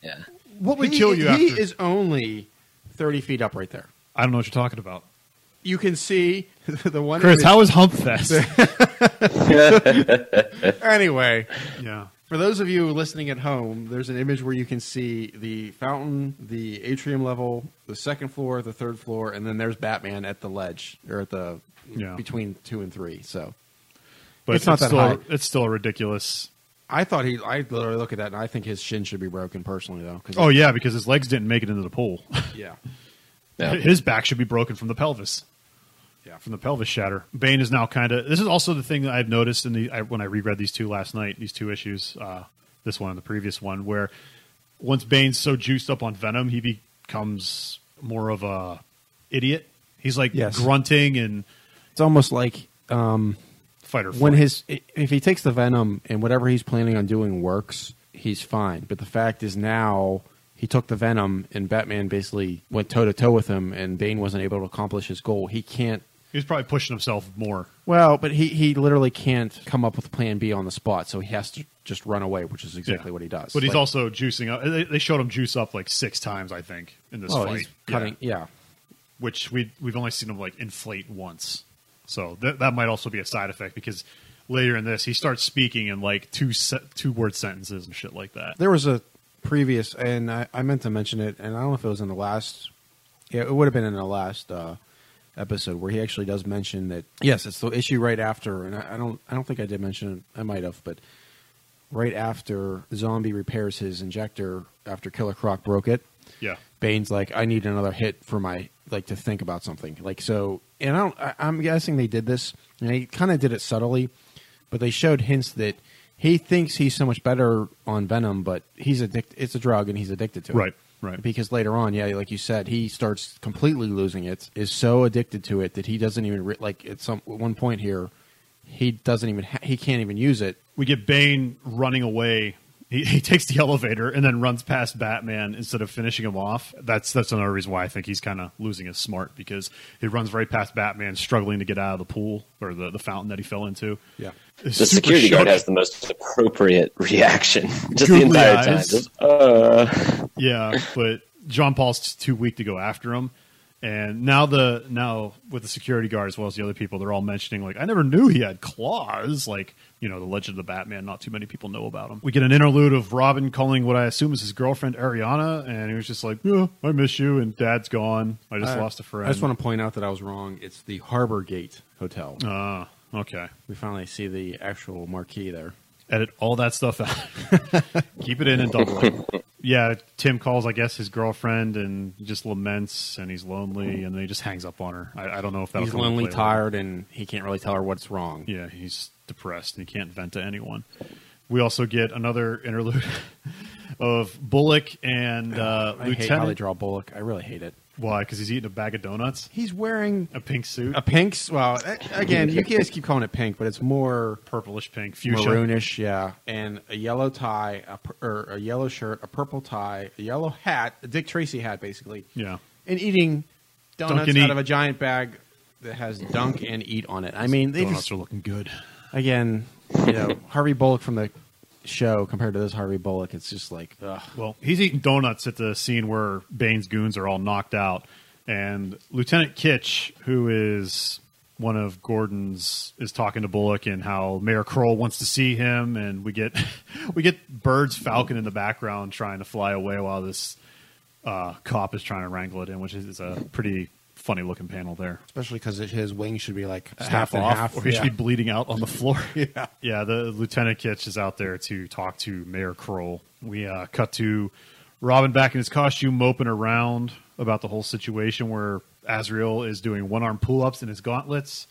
yeah. What would he, kill you He after? is only 30 feet up right there. I don't know what you're talking about. You can see the one. Chris, image- how is Hump Fest? Anyway, yeah. For those of you listening at home, there's an image where you can see the fountain, the atrium level, the second floor, the third floor, and then there's Batman at the ledge or at the Yeah. between two and three. So But It's not that still, high. It's still ridiculous. I thought he. I literally look at that and I think his shin should be broken personally though. Oh yeah, because his legs didn't make it into the pool. yeah, Yeah. His back should be broken from the pelvis. Yeah. From the pelvis shatter. Bane is now kind of. This is also the thing that I've noticed in the I, when I reread these two last night. These two issues, uh, this one and the previous one, where once Bane's so juiced up on Venom, he becomes more of a idiot. He's like Yes. grunting and It's almost like um, fight or when flight. his if he takes the venom and whatever he's planning on doing works, he's fine. But the fact is now he took the venom and Batman basically went toe to toe with him, and Bane wasn't able to accomplish his goal. He can't. He was probably pushing himself more. Well, but he he literally can't come up with Plan B on the spot, so he has to just run away, which is exactly Yeah. what he does. But he's Like, also juicing up. They, they showed him juice up like six times, I think, in this oh, fight. he's Yeah. cutting. Yeah. which we we've only seen him like inflate once. So that that might also be a side effect because later in this he starts speaking in like two se- two word sentences and shit like that. There was a previous, and I, I meant to mention it, and I don't know if it was in the last. Yeah, it would have been in the last uh, episode where he actually does mention that. Yes, it's the issue right after, and I, I don't. I don't think I did mention it. I might have, but right after Zombie repairs his injector after Killer Croc broke it, Yeah, Bane's like, I need another hit for my like to think about something. Like so, and I don't. I, I'm guessing they did this, and they kind of did it subtly, but they showed hints that he thinks he's so much better on Venom, but he's addicted. It's a drug, and he's addicted to it. Right, right. Because later on, yeah, like you said, he starts completely losing it. Is so addicted to it that he doesn't even re- like. At some at one point here, he doesn't even. Ha- he can't even use it. we get Bane running away. He, he takes the elevator and then runs past Batman instead of finishing him off. That's that's another reason why I think he's kind of losing his smart because he runs right past Batman, struggling to get out of the pool or the, the fountain that he fell into. Yeah. It's The super security guard has the most appropriate reaction just Googly the entire time. Just, uh, Yeah, but Jean Paul's too weak to go after him. And now the now with the security guard as well as the other people, they're all mentioning like I never knew he had claws. Like you know the Legend of the Batman. Not too many people know about him. We get an interlude of Robin calling what I assume is his girlfriend Ariana, and he was just like, "Yeah, I miss you," and Dad's gone. I just I- lost a friend. I just want to point out that I was wrong. It's the Harbor Gate Hotel. Ah, okay. We finally see the actual marquee there. Edit all that stuff out. Keep it in and double it. yeah, Tim calls, I guess, his girlfriend and just laments and he's lonely and then he just hangs up on her. I, I don't know if that'll He's come lonely, play later. tired, and he can't really tell her what's wrong. Yeah, he's depressed and he can't vent to anyone. We also get another interlude of Bullock and uh, I hate how they draw Bullock. I really hate it. Why? Because he's eating a bag of donuts, He's wearing a pink suit, a pink. s- Well, a- again, you guys keep calling it pink, but it's more purplish pink, fuchsia. maroonish, yeah, and a yellow tie, a, pur- or a yellow shirt, a purple tie, a yellow hat, a Dick Tracy hat, basically, Yeah. and eating donuts and out eat. of a giant bag that has "Dunk and Eat" on it. I mean, they donuts just are looking good. again, you know, Harvey Bullock from the show compared to this Harvey Bullock, it's just like, ugh. Well, he's eating donuts at the scene where Bane's goons are all knocked out, and Lieutenant Kitch, who is one of Gordon's, is talking to Bullock and how Mayor Krol wants to see him, and we get we get Bird's Falcon in the background trying to fly away while this uh, cop is trying to wrangle it in, which is, is a pretty funny looking panel there. especially because his wing should be like half off, half. or he should be bleeding out on the floor. Yeah. yeah. The Lieutenant Kitch is out there to talk to Mayor Krol. We uh, cut to Robin back in his costume, moping around about the whole situation where Azrael is doing one arm pull ups in his gauntlets,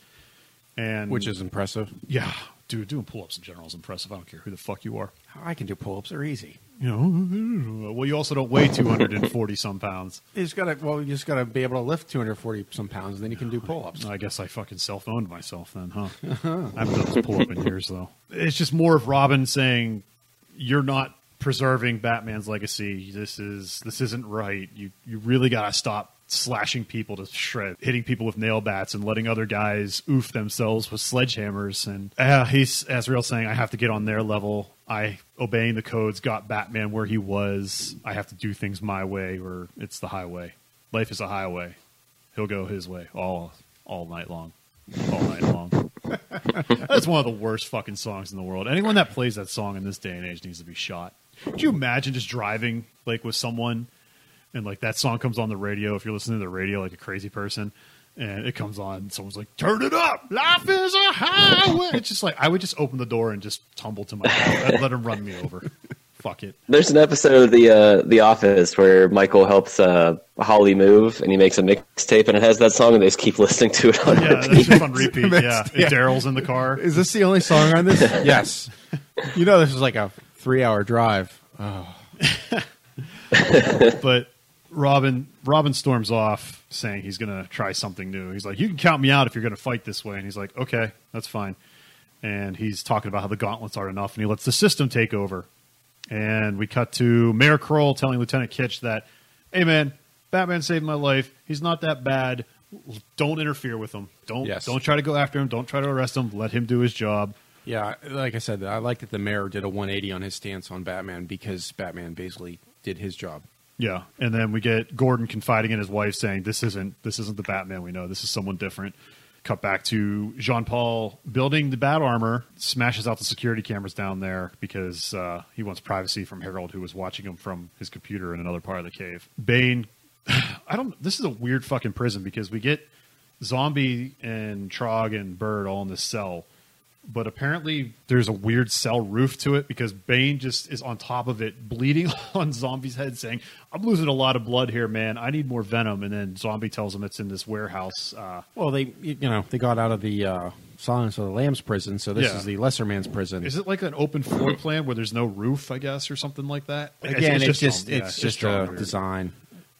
and which is impressive. yeah, dude, doing pull ups in general is impressive. I don't care who the fuck you are. I can do pull-ups; they're easy. You know, well, you also don't weigh two hundred and forty some pounds. You just gotta well, you just gotta be able to lift 240 some pounds, and then you can do pull-ups. I guess I fucking self owned myself then, huh? I haven't done this pull up in years though. It's just more of Robin saying, "You're not preserving Batman's legacy. This is this isn't right. You you really got to stop." Slashing people to shred, hitting people with nail bats, and letting other guys oof themselves with sledgehammers. And uh, he's Azrael saying, "I have to get on their level. I obeying the codes got Batman where he was. I have to do things my way, or it's the highway. Life is a highway. He'll go his way all all night long, all night long. That's one of the worst fucking songs in the world. Anyone that plays that song in this day and age needs to be shot. Could you imagine just driving like with someone and like that song comes on the radio if you're listening to the radio like a crazy person and it comes on and someone's like turn it up life is a highway it's just like i would just open the door and just tumble to my death and let him run me over fuck it There's an episode of the uh, The Office where Michael helps uh, Holly move, and he makes a mixtape, and it has that song, and they just keep listening to it on yeah repeat. that's just on repeat yeah, Yeah. And daryl's in the car Is this the only song on this? yes. You know, this is like a three-hour drive. but Robin Robin storms off saying he's going to try something new. He's like, "You can count me out if you're going to fight this way." And he's like, "Okay, that's fine." And he's talking about how the gauntlets aren't enough, and he lets the system take over. And we cut to Mayor Krol telling Lieutenant Kitch that, "Hey, man, Batman saved my life. He's not that bad. Don't interfere with him. Don't Yes. don't try to go after him. Don't try to arrest him. Let him do his job." Yeah, like I said, I like that the mayor did a 180 on his stance on Batman because Batman basically did his job. Yeah, and then we get Gordon confiding in his wife, saying, "This isn't this isn't the Batman we know. This is someone different." Cut back to Jean Paul building the bat armor, smashes out the security cameras down there because uh, he wants privacy from Harold, who was watching him from his computer in another part of the cave. Bane, I don't. This is a weird fucking prison because we get Zombie and Trogg and Bird all in this cell, but apparently there's a weird cell roof to it because Bane just is on top of it, bleeding on Zombie's head, saying, "I'm losing a lot of blood here, man. I need more venom." And then Zombie tells him it's in this warehouse. Uh, Well, they you know they got out of the uh, Silence of the Lambs prison, so this Yeah. is the lesser man's prison. is it like an open floor plan where there's no roof, I guess, or something like that? Again, it's, just some- yeah, it's just drawn a weird. design.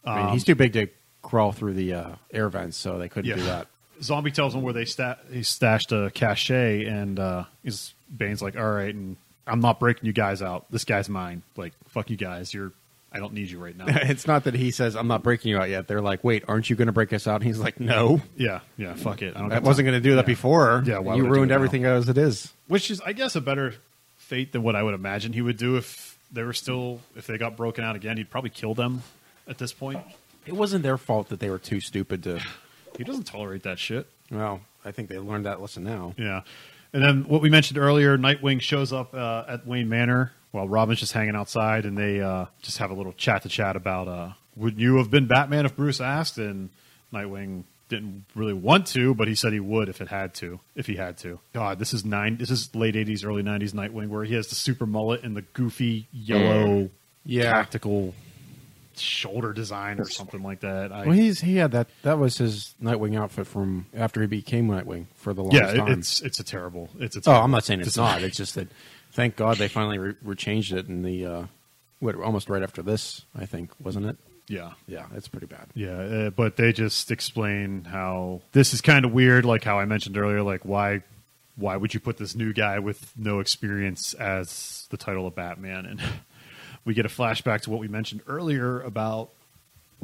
I mean, Um, he's too big to crawl through the uh, air vents, so they couldn't Yeah. do that. Zombie tells him where they sta- he stashed a cachet, and uh, he's Bane's like, "All right, and I'm not breaking you guys out. This guy's mine. Like, fuck you guys. You're, I don't need you right now." it's not that he says, "I'm not breaking you out yet." They're like, "Wait, aren't you going to break us out?" And he's like, "No, yeah, yeah, fuck it. I don't. I wasn't going to do that Yeah. before. Yeah, why you would I do ruined it now? everything as it is." Which is, I guess, a better fate than what I would imagine he would do if they were still, if they got broken out again. He'd probably kill them at this point. It wasn't their fault that they were too stupid to. He doesn't tolerate that shit. Well, I think they learned that lesson now. Yeah. And then what we mentioned earlier, Nightwing shows up uh, at Wayne Manor while Robin's just hanging outside, and they uh, just have a little chat to chat about uh, would you have been Batman if Bruce asked? And Nightwing didn't really want to, but he said he would if it had to, if he had to. God, this is nine. This is late '80s, early '90s Nightwing, where he has the super mullet and the goofy yellow Yeah. tactical shoulder design or something like that. I, Well, he's he had that. That was his Nightwing outfit from after he became Nightwing for the yeah, longest it- time. it's it's a terrible. It's a. Oh, I'm not saying it's design. not. It's just that. Thank God they finally re- re- changed it in the uh, what almost right after this. I think wasn't it? Yeah. Yeah, it's pretty bad. Yeah, uh, but they just explain how this is kind of weird, like how I mentioned earlier. Like, why, why would you put this new guy with no experience as the title of Batman? And we get a flashback to what we mentioned earlier about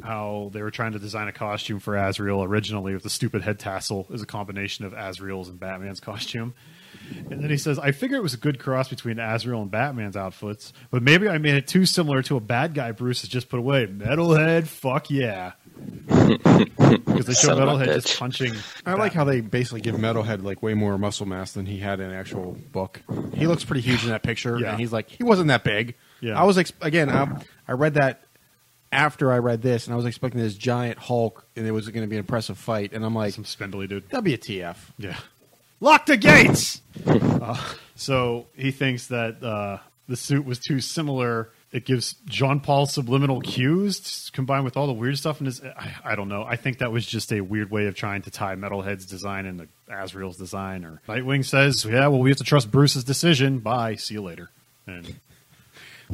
how they were trying to design a costume for Azrael originally with the stupid head tassel is a combination of Azrael's and Batman's costume. And then he says, I figure it was a good cross between Azrael and Batman's outfits, but maybe I made it too similar to a bad guy Bruce has just put away. Metalhead, fuck yeah. Because they show Son of Metalhead just punching. I like Bat- how they basically give Metalhead like way more muscle mass than he had in actual book. He looks pretty huge in that picture, Yeah. and he's like he wasn't that big. Yeah. I was ex- again. I, I read that after I read this, and I was expecting this giant Hulk, and it was going to be an impressive fight, and I'm like, some spindly dude. that'd be a TF. Yeah. Lock the gates! uh, so he thinks that uh, the suit was too similar. It gives Jean Paul subliminal cues combined with all the weird stuff in his. I, I don't know. I think that was just a weird way of trying to tie Metalhead's design into Azrael's design. Or Nightwing says, "Yeah, well, we have to trust Bruce's decision. Bye. See you later." And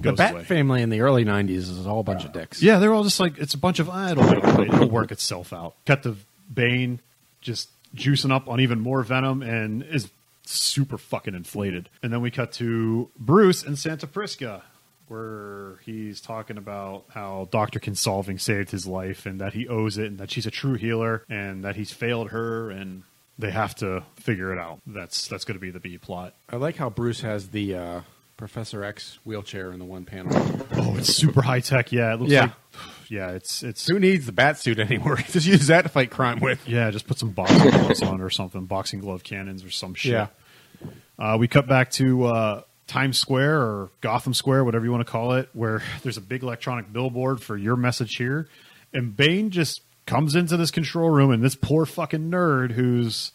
The Bat away. family in the early '90s is all a bunch of dicks. Yeah, they're all just like it's a bunch of ah, it'll, it'll, it'll work itself out. Cut the Bane just juicing up on even more venom and is super fucking inflated. And then we cut to Bruce and Santa Prisca, where he's talking about how Doctor Kinsolving saved his life and that he owes it and that she's a true healer and that he's failed her and they have to figure it out. That's that's going to be the B plot. I like how Bruce has the uh, Professor X wheelchair in the one panel. Oh, it's super high tech. Yeah, it looks Yeah. like yeah, it's it's Who needs the bat suit anymore? Just use that to fight crime with. Yeah, just put some boxing gloves on or something, boxing glove cannons or some shit. Yeah. Uh, we cut back to uh, Times Square or Gotham Square, whatever you want to call it, where there's a big electronic billboard for your message here, and Bane just comes into this control room, and this poor fucking nerd who's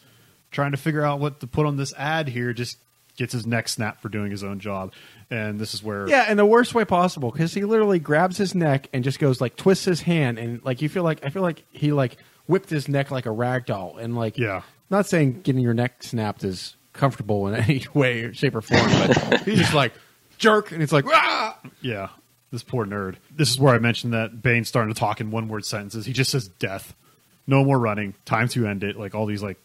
trying to figure out what to put on this ad here just gets his neck snapped for doing his own job, and this is where Yeah, in the worst way possible because he literally grabs his neck and just goes like twists his hand and like you feel like I feel like he like whipped his neck like a rag doll and like Yeah. Not saying getting your neck snapped is comfortable in any way, shape, or form, but he's just like jerk and it's like ah! Yeah, this poor nerd. This is where I mentioned that Bane's starting to talk in one word sentences. He just says death. No more running. Time to end it. Like all these like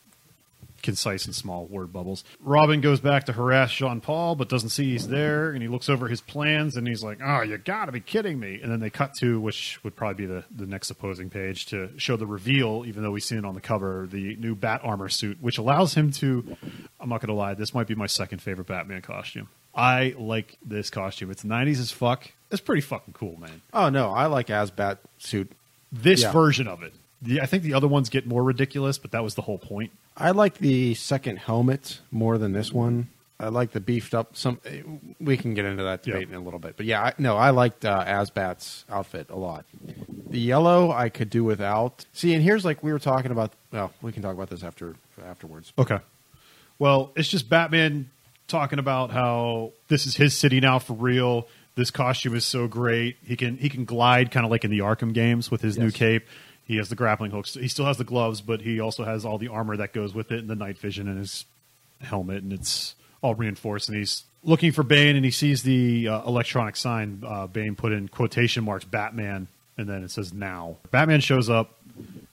concise and small word bubbles. Robin goes back to harass Jean Paul, but doesn't see he's there, and he looks over his plans and he's like, Oh, you gotta be kidding me. And then they cut to which would probably be the, the next opposing page to show the reveal, even though we've seen it on the cover, the new bat armor suit, which allows him to I'm not gonna lie, this might be my second favorite Batman costume. I like this costume. It's 90s as fuck. It's pretty fucking cool, man. Oh no, I like AzBat suit. This Yeah. version of it. The, I think the other ones get more ridiculous, but that was the whole point. I like the second helmet more than this one. I like the beefed up. Some we can get into that debate Yeah. in a little bit, but yeah, I, no, I liked uh, AzBat's outfit a lot. The yellow I could do without. See, and here's like we were talking about. Well, we can talk about this after afterwards. Okay. Well, it's just Batman talking about how this is his city now for real. This costume is so great. He can he can glide kind of like in the Arkham games with his new cape. He has the grappling hooks. He still has the gloves, but he also has all the armor that goes with it and the night vision and his helmet, and it's all reinforced. And he's looking for Bane, and he sees the uh, electronic sign. Uh, Bane put in quotation marks Batman, and then it says now. Batman shows up,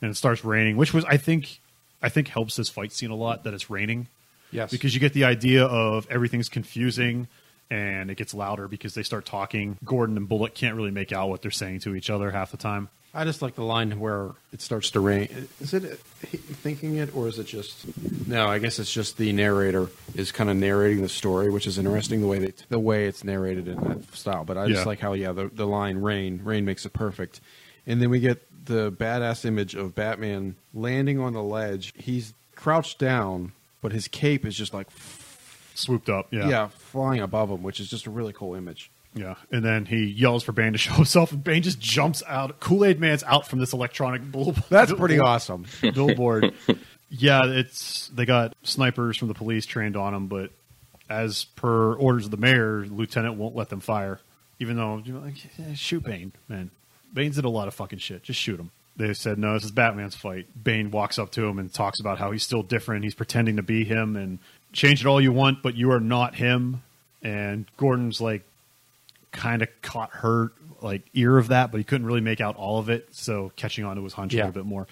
and it starts raining, which was I think I think helps this fight scene a lot that it's raining Yes, because you get the idea of everything's confusing and it gets louder because they start talking. Gordon and Bullock can't really make out what they're saying to each other half the time. I just like the line where it starts to rain. Is it thinking it, or is it just? No, I guess it's just the narrator is kind of narrating the story, which is interesting the way they, the way it's narrated in that style. But I just Yeah. like how yeah, the the line "rain, rain makes it perfect," and then we get the badass image of Batman landing on the ledge. He's crouched down, but his cape is just like Swooped up, yeah. yeah, flying above him, which is just a really cool image. Yeah. And then he yells for Bane to show himself, and Bane just jumps out. Kool Aid Man's out from this electronic billboard. That's pretty awesome. billboard. yeah, it's they got snipers from the police trained on him, but as per orders of the mayor, lieutenant won't let them fire. Even though you're like, "Yeah, shoot Bane, man. Bane's did a lot of fucking shit. Just shoot him. They said no. This is Batman's fight. Bane walks up to him and talks about how he's still different. He's pretending to be him and change it all you want, but you are not him. And Gordon's like kind of caught her like ear of that, but he couldn't really make out all of it. So catching on to his hunch a Yeah. little bit more.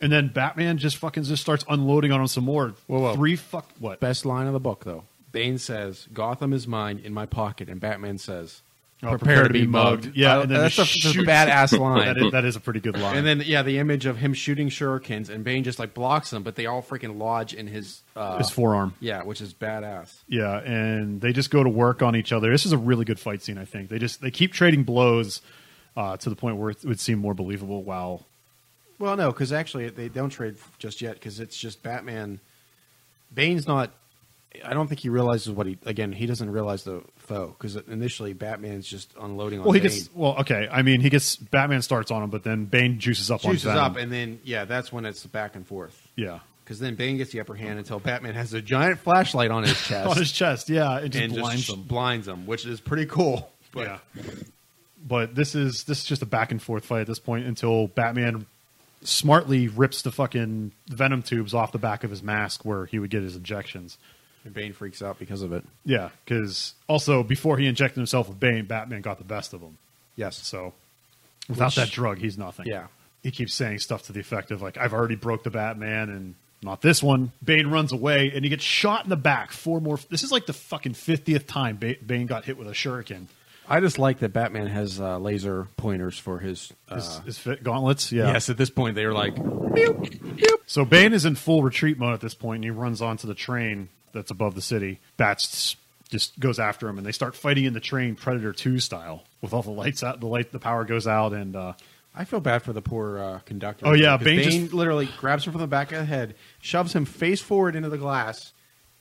And then Batman just fucking just starts unloading on him some more. Whoa, whoa. Three fuck what? Best line of the book, though. Bane says, "Gotham is mine, in my pocket," and Batman says, Oh, "Prepare, to be mugged." Yeah, Uh, and then that's a, that's a badass line. That is, that is a pretty good line. And then yeah, the image of him shooting shurikens and Bane just like blocks them, but they all freaking lodge in his uh, his forearm. Yeah, which is badass. Yeah, and they just go to work on each other. This is a really good fight scene. I think they just they keep trading blows uh, to the point where it would seem more believable. While Well, no, because actually they don't trade just yet because it's just Batman. Bane's not. I don't think he realizes what he again. He doesn't realize the foe because initially Batman's just unloading on. well, he Bane. gets well. Okay, I mean he gets Batman starts on him, but then Bane juices up juices on Venom. up, and then yeah, that's when it's back and forth. yeah, Because then Bane gets the upper hand until Batman has a giant flashlight on his chest on his chest. Yeah, it just and blinds just him. blinds him, which is pretty cool. But yeah, but this is this is just a back and forth fight at this point until Batman smartly rips the fucking venom tubes off the back of his mask where he would get his injections. And Bane freaks out because of it. Yeah, because also before he injected himself with Bane, Batman got the best of him. Yes. So without Which- that drug, he's nothing. Yeah. He keeps saying stuff to the effect of like, "I've already broke the Batman," and not this one. Bane runs away, and he gets shot in the back. Four more. This is like the fucking fiftieth time ba- Bane got hit with a shuriken. I just like that Batman has uh, laser pointers for his. Uh, His, his fit gauntlets. Yeah. Yes, at this point they were like, So Bane is in full retreat mode at this point, and he runs onto the train that's above the city. Bats just goes after him, and they start fighting in the train, Predator Two style, with all the lights out. The light, the power goes out, and uh, I feel bad for the poor uh, conductor. Oh, yeah, Bane Bane, just- literally grabs him from the back of the head, shoves him face forward into the glass,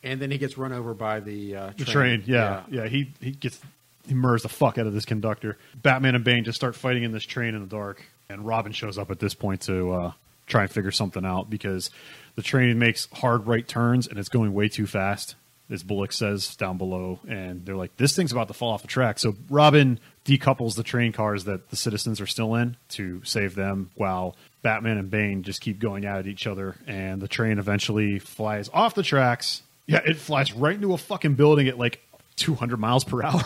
and then he gets run over by the uh, the train. Yeah, yeah. He he gets he murders the fuck out of this conductor. Batman and Bane just start fighting in this train in the dark, and Robin shows up at this point to uh, try and figure something out because the train makes hard right turns and it's going way too fast. As Bullock says down below, and they're like, "This thing's about to fall off the track." So Robin decouples the train cars that the citizens are still in to save them, while Batman and Bane just keep going at each other, and the train eventually flies off the tracks. Yeah, it flies right into a fucking building at like 200 miles per hour.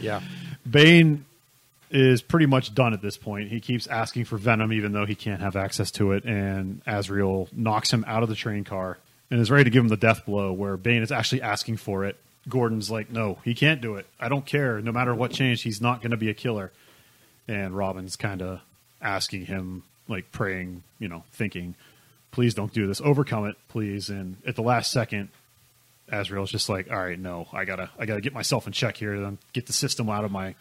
yeah. Bane is pretty much done at this point. He keeps asking for Venom, even though he can't have access to it, and Azrael knocks him out of the train car and is ready to give him the death blow. Where Bane is actually asking for it. Gordon's like, "No, he can't do it. I don't care. No matter what change, he's not going to be a killer." And Robin's kind of asking him, like praying, you know, thinking, "Please don't do this. Overcome it, please." And at the last second, Azrael's just like, all right, no, I gotta, I gotta get myself in check here, and get the system out of my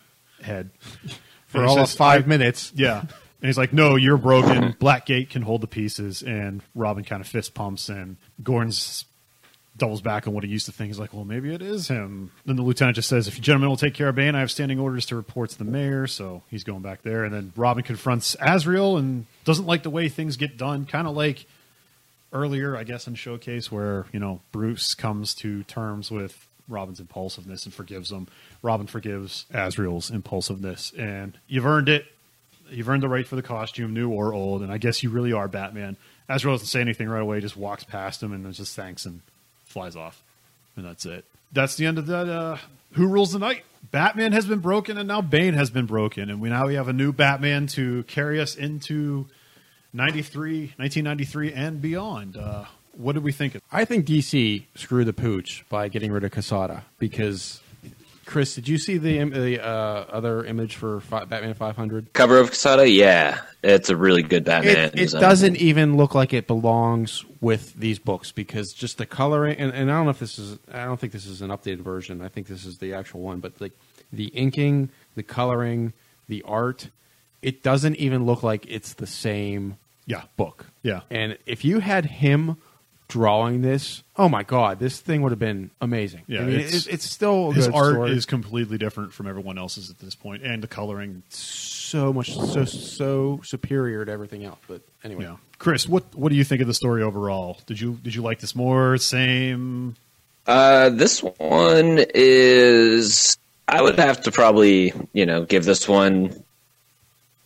head For all says, five I- minutes. Yeah, and he's like, no, you're broken. Blackgate can hold the pieces, and Robin kind of fist pumps, and Gordon's doubles back on what he used to think. He's like, well, maybe it is him. Then the lieutenant just says, if you gentlemen will take care of Bane, I have standing orders to report to the mayor. So he's going back there, and then Robin confronts Azrael and doesn't like the way things get done, kind of like earlier, I guess, in Showcase, where you know Bruce comes to terms with Robin's impulsiveness and forgives him. Robin forgives Azrael's impulsiveness, and you've earned it. You've earned the right for the costume, new or old, and I guess you really are Batman. Azrael doesn't say anything right away; just walks past him and just thanks and flies off, and that's it. That's the end of that. Uh, Who rules the night? Batman has been broken, and now Bane has been broken, and we now we have a new Batman to carry us into 93, 1993 and beyond. Uh, what did we think of? I think DC screwed the pooch by getting rid of Quesada because. Chris, did you see the, the uh, other image for fi- Batman 500? Cover of Quesada, yeah, it's a really good Batman. It, it doesn't even look like it belongs with these books because just the coloring and, and I don't know if this is I don't think this is an updated version. I think this is the actual one, but like the inking, the coloring, the art, it doesn't even look like it's the same Yeah, book. yeah, And if you had him drawing this, oh my god, this thing would have been amazing. Yeah, I mean, it's- it's, it's still a his good art story. is completely different from everyone else's at this point, and the coloring. so much so so superior to everything else. But anyway, Yeah, Chris, what what do you think of the story overall? Did you did you like this more? Same? Uh, this one is I would have to probably, you know, give this one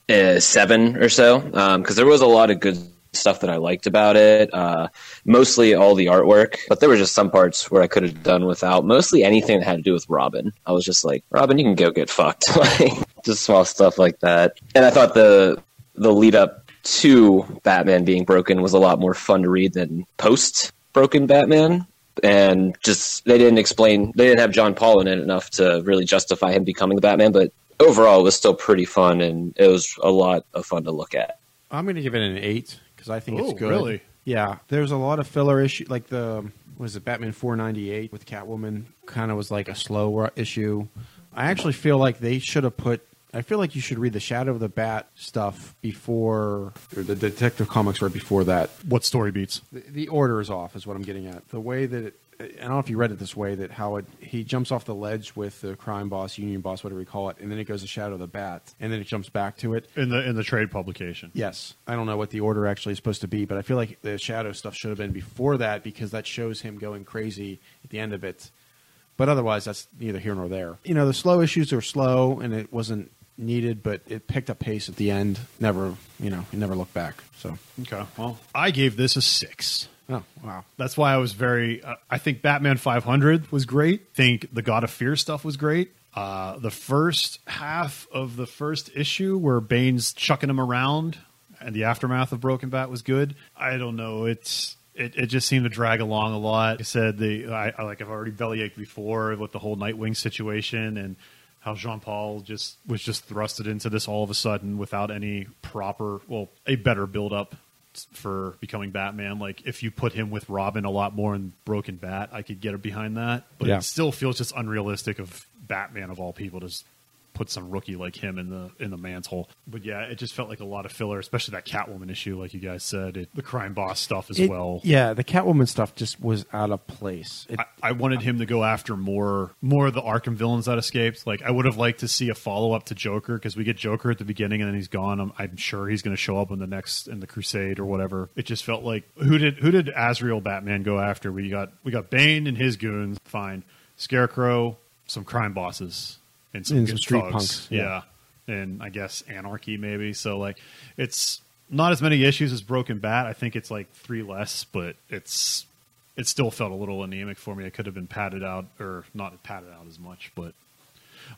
a seven or so because there was a lot of good stuff that I liked about it. Uh, mostly all the artwork, but there were just some parts where I could have done without. Mostly anything that had to do with Robin. I was just like, Robin, you can go get fucked. like just small stuff like that. And I thought the the lead up to Batman being broken was a lot more fun to read than post broken Batman. And just they didn't explain they didn't have Jean Paul in it enough to really justify him becoming the Batman, but overall it was still pretty fun and it was a lot of fun to look at. I'm going to give it an eight because I think Oh, it's good. really? Yeah, there's a lot of filler issue, like the was it Batman 498 with Catwoman, kind of was like a slow issue. I actually feel like they should have put. I feel like you should read the Shadow of the Bat stuff before or the Detective Comics right before that. What story beats? The, the order is off, is what I'm getting at. The way that it, I don't know if you read it this way that how it he jumps off the ledge with the crime boss, union boss, whatever you call it, and then it goes to Shadow of the Bat, and then it jumps back to it. In the in the trade publication. Yes, I don't know what the order actually is supposed to be, but I feel like the Shadow stuff should have been before that because that shows him going crazy at the end of it. But otherwise, that's neither here nor there. You know, the slow issues are slow, and it wasn't needed, but it picked up pace at the end. Never, you know, it never looked back. So, Okay. Well, I gave this a six. Oh wow, That's why I was very. Uh, I think Batman 500 was great. think the God of Fear stuff was great. Uh, the first half of the first issue where Bane's chucking him around and the aftermath of Broken Bat was good. I don't know. It's it, it just seemed to drag along a lot. Like I said the I, I like I've already bellyached before with the whole Nightwing situation and how Jean Paul just was just thrusted into this all of a sudden without any proper well a better build up for becoming Batman. Like if you put him with Robin a lot more in Broken Bat, I could get behind that. But Yeah. it still feels just unrealistic of Batman of all people to just put some rookie like him in the in the mantle. But yeah, it just felt like a lot of filler, especially that Catwoman issue, like you guys said, it, the crime boss stuff as It- well. Yeah, the Catwoman stuff just was out of place. It, I, I wanted him to go after more more of the Arkham villains that escaped. Like I would have liked to see a follow up to Joker because we get Joker at the beginning and then he's gone. I'm, I'm sure he's going to show up in the next in the Crusade or whatever. It just felt like who did who did Azrael Batman go after? We got we got Bane and his goons. Fine, Scarecrow, some crime bosses, and some, And good some street thugs. punks, Yeah. and I guess Anarchy maybe. So like it's not as many issues as Broken Bat. I think it's like three less, but it's it still felt a little anemic for me. It could have been padded out or not padded out as much, but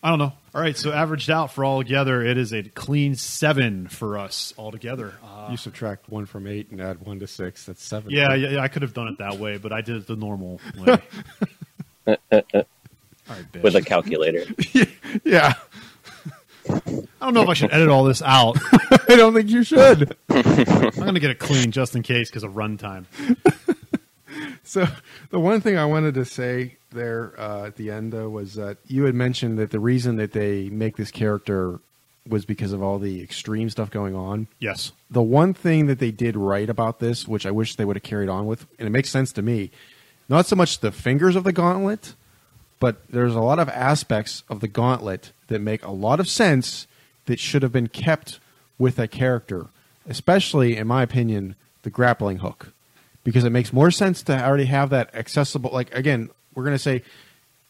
I don't know. All right, so averaged out for all together, it is a clean seven for us all together. Uh, you subtract one from eight and add one to six. That's seven. yeah, yeah, yeah, I could have done it that way, but I did it the normal way. all right, with a calculator. yeah, I don't know if I should edit all this out. I don't think you should. I'm going to get it clean just in case because of runtime. So the one thing I wanted to say there uh, at the end though was that you had mentioned that the reason that they make this character was because of all the extreme stuff going on. Yes. The one thing that they did right about this, which I wish they would have carried on with, and it makes sense to me, not so much the fingers of the gauntlet, but there's a lot of aspects of the gauntlet that make a lot of sense that should have been kept with a character, especially, in my opinion, the grappling hook. Because it makes more sense to already have that accessible. Like, again, we're going to say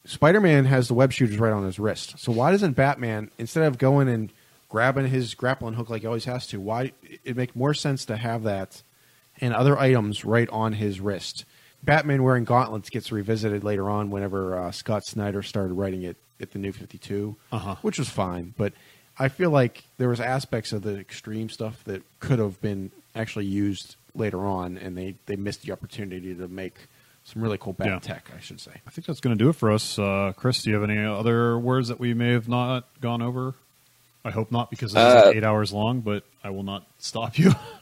Spider Man has the web shooters right on his wrist. So why doesn't Batman, instead of going and grabbing his grappling hook like he always has to, why it make more sense to have that and other items right on his wrist? Batman wearing gauntlets gets revisited later on whenever uh, Scott Snyder started writing it at the New Fifty Two, Uh-huh. which was fine. But I feel like there was aspects of the extreme stuff that could have been actually used later on, and they they missed the opportunity to make some really cool bat Yeah. tech. I should say. I think that's going to do it for us. Uh, Chris, do you have any other words that we may have not gone over? I hope not, because it's Uh, eight hours long, but I will not stop you.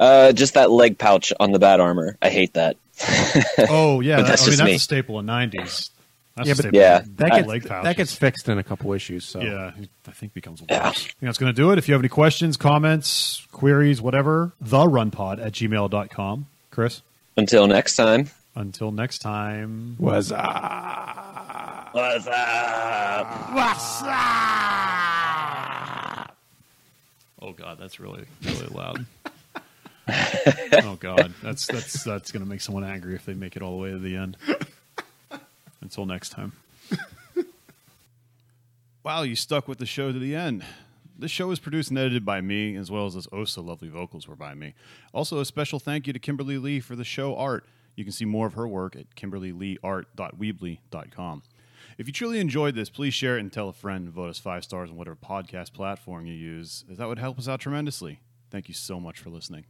Uh, just that leg pouch on the bat armor. I hate that. oh, yeah. But that- that's I mean, just that's me. a staple in 90s. That's Yeah, but- Yeah. That I- gets leg that gets fixed in a couple issues. So Yeah, I think becomes a lot. Yeah. I think that's going to do it. If you have any questions, comments, queries, whatever, the therunpod at gmail.com. Chris, Until next time. until next time. was uh, What's up? Oh God, that's really really loud. oh God, that's that's that's going to make someone angry if they make it all the way to the end. Until next time. Wow, you stuck with the show to the end. This show is produced and edited by me, as well as those oh so lovely vocals were by me. Also, a special thank you to Kimberly Lee for the show art. You can see more of her work at kimberlyleeart.weebly.com. If you truly enjoyed this, please share it and tell a friend and vote us five stars on whatever podcast platform you use, as that would help us out tremendously. Thank you so much for listening.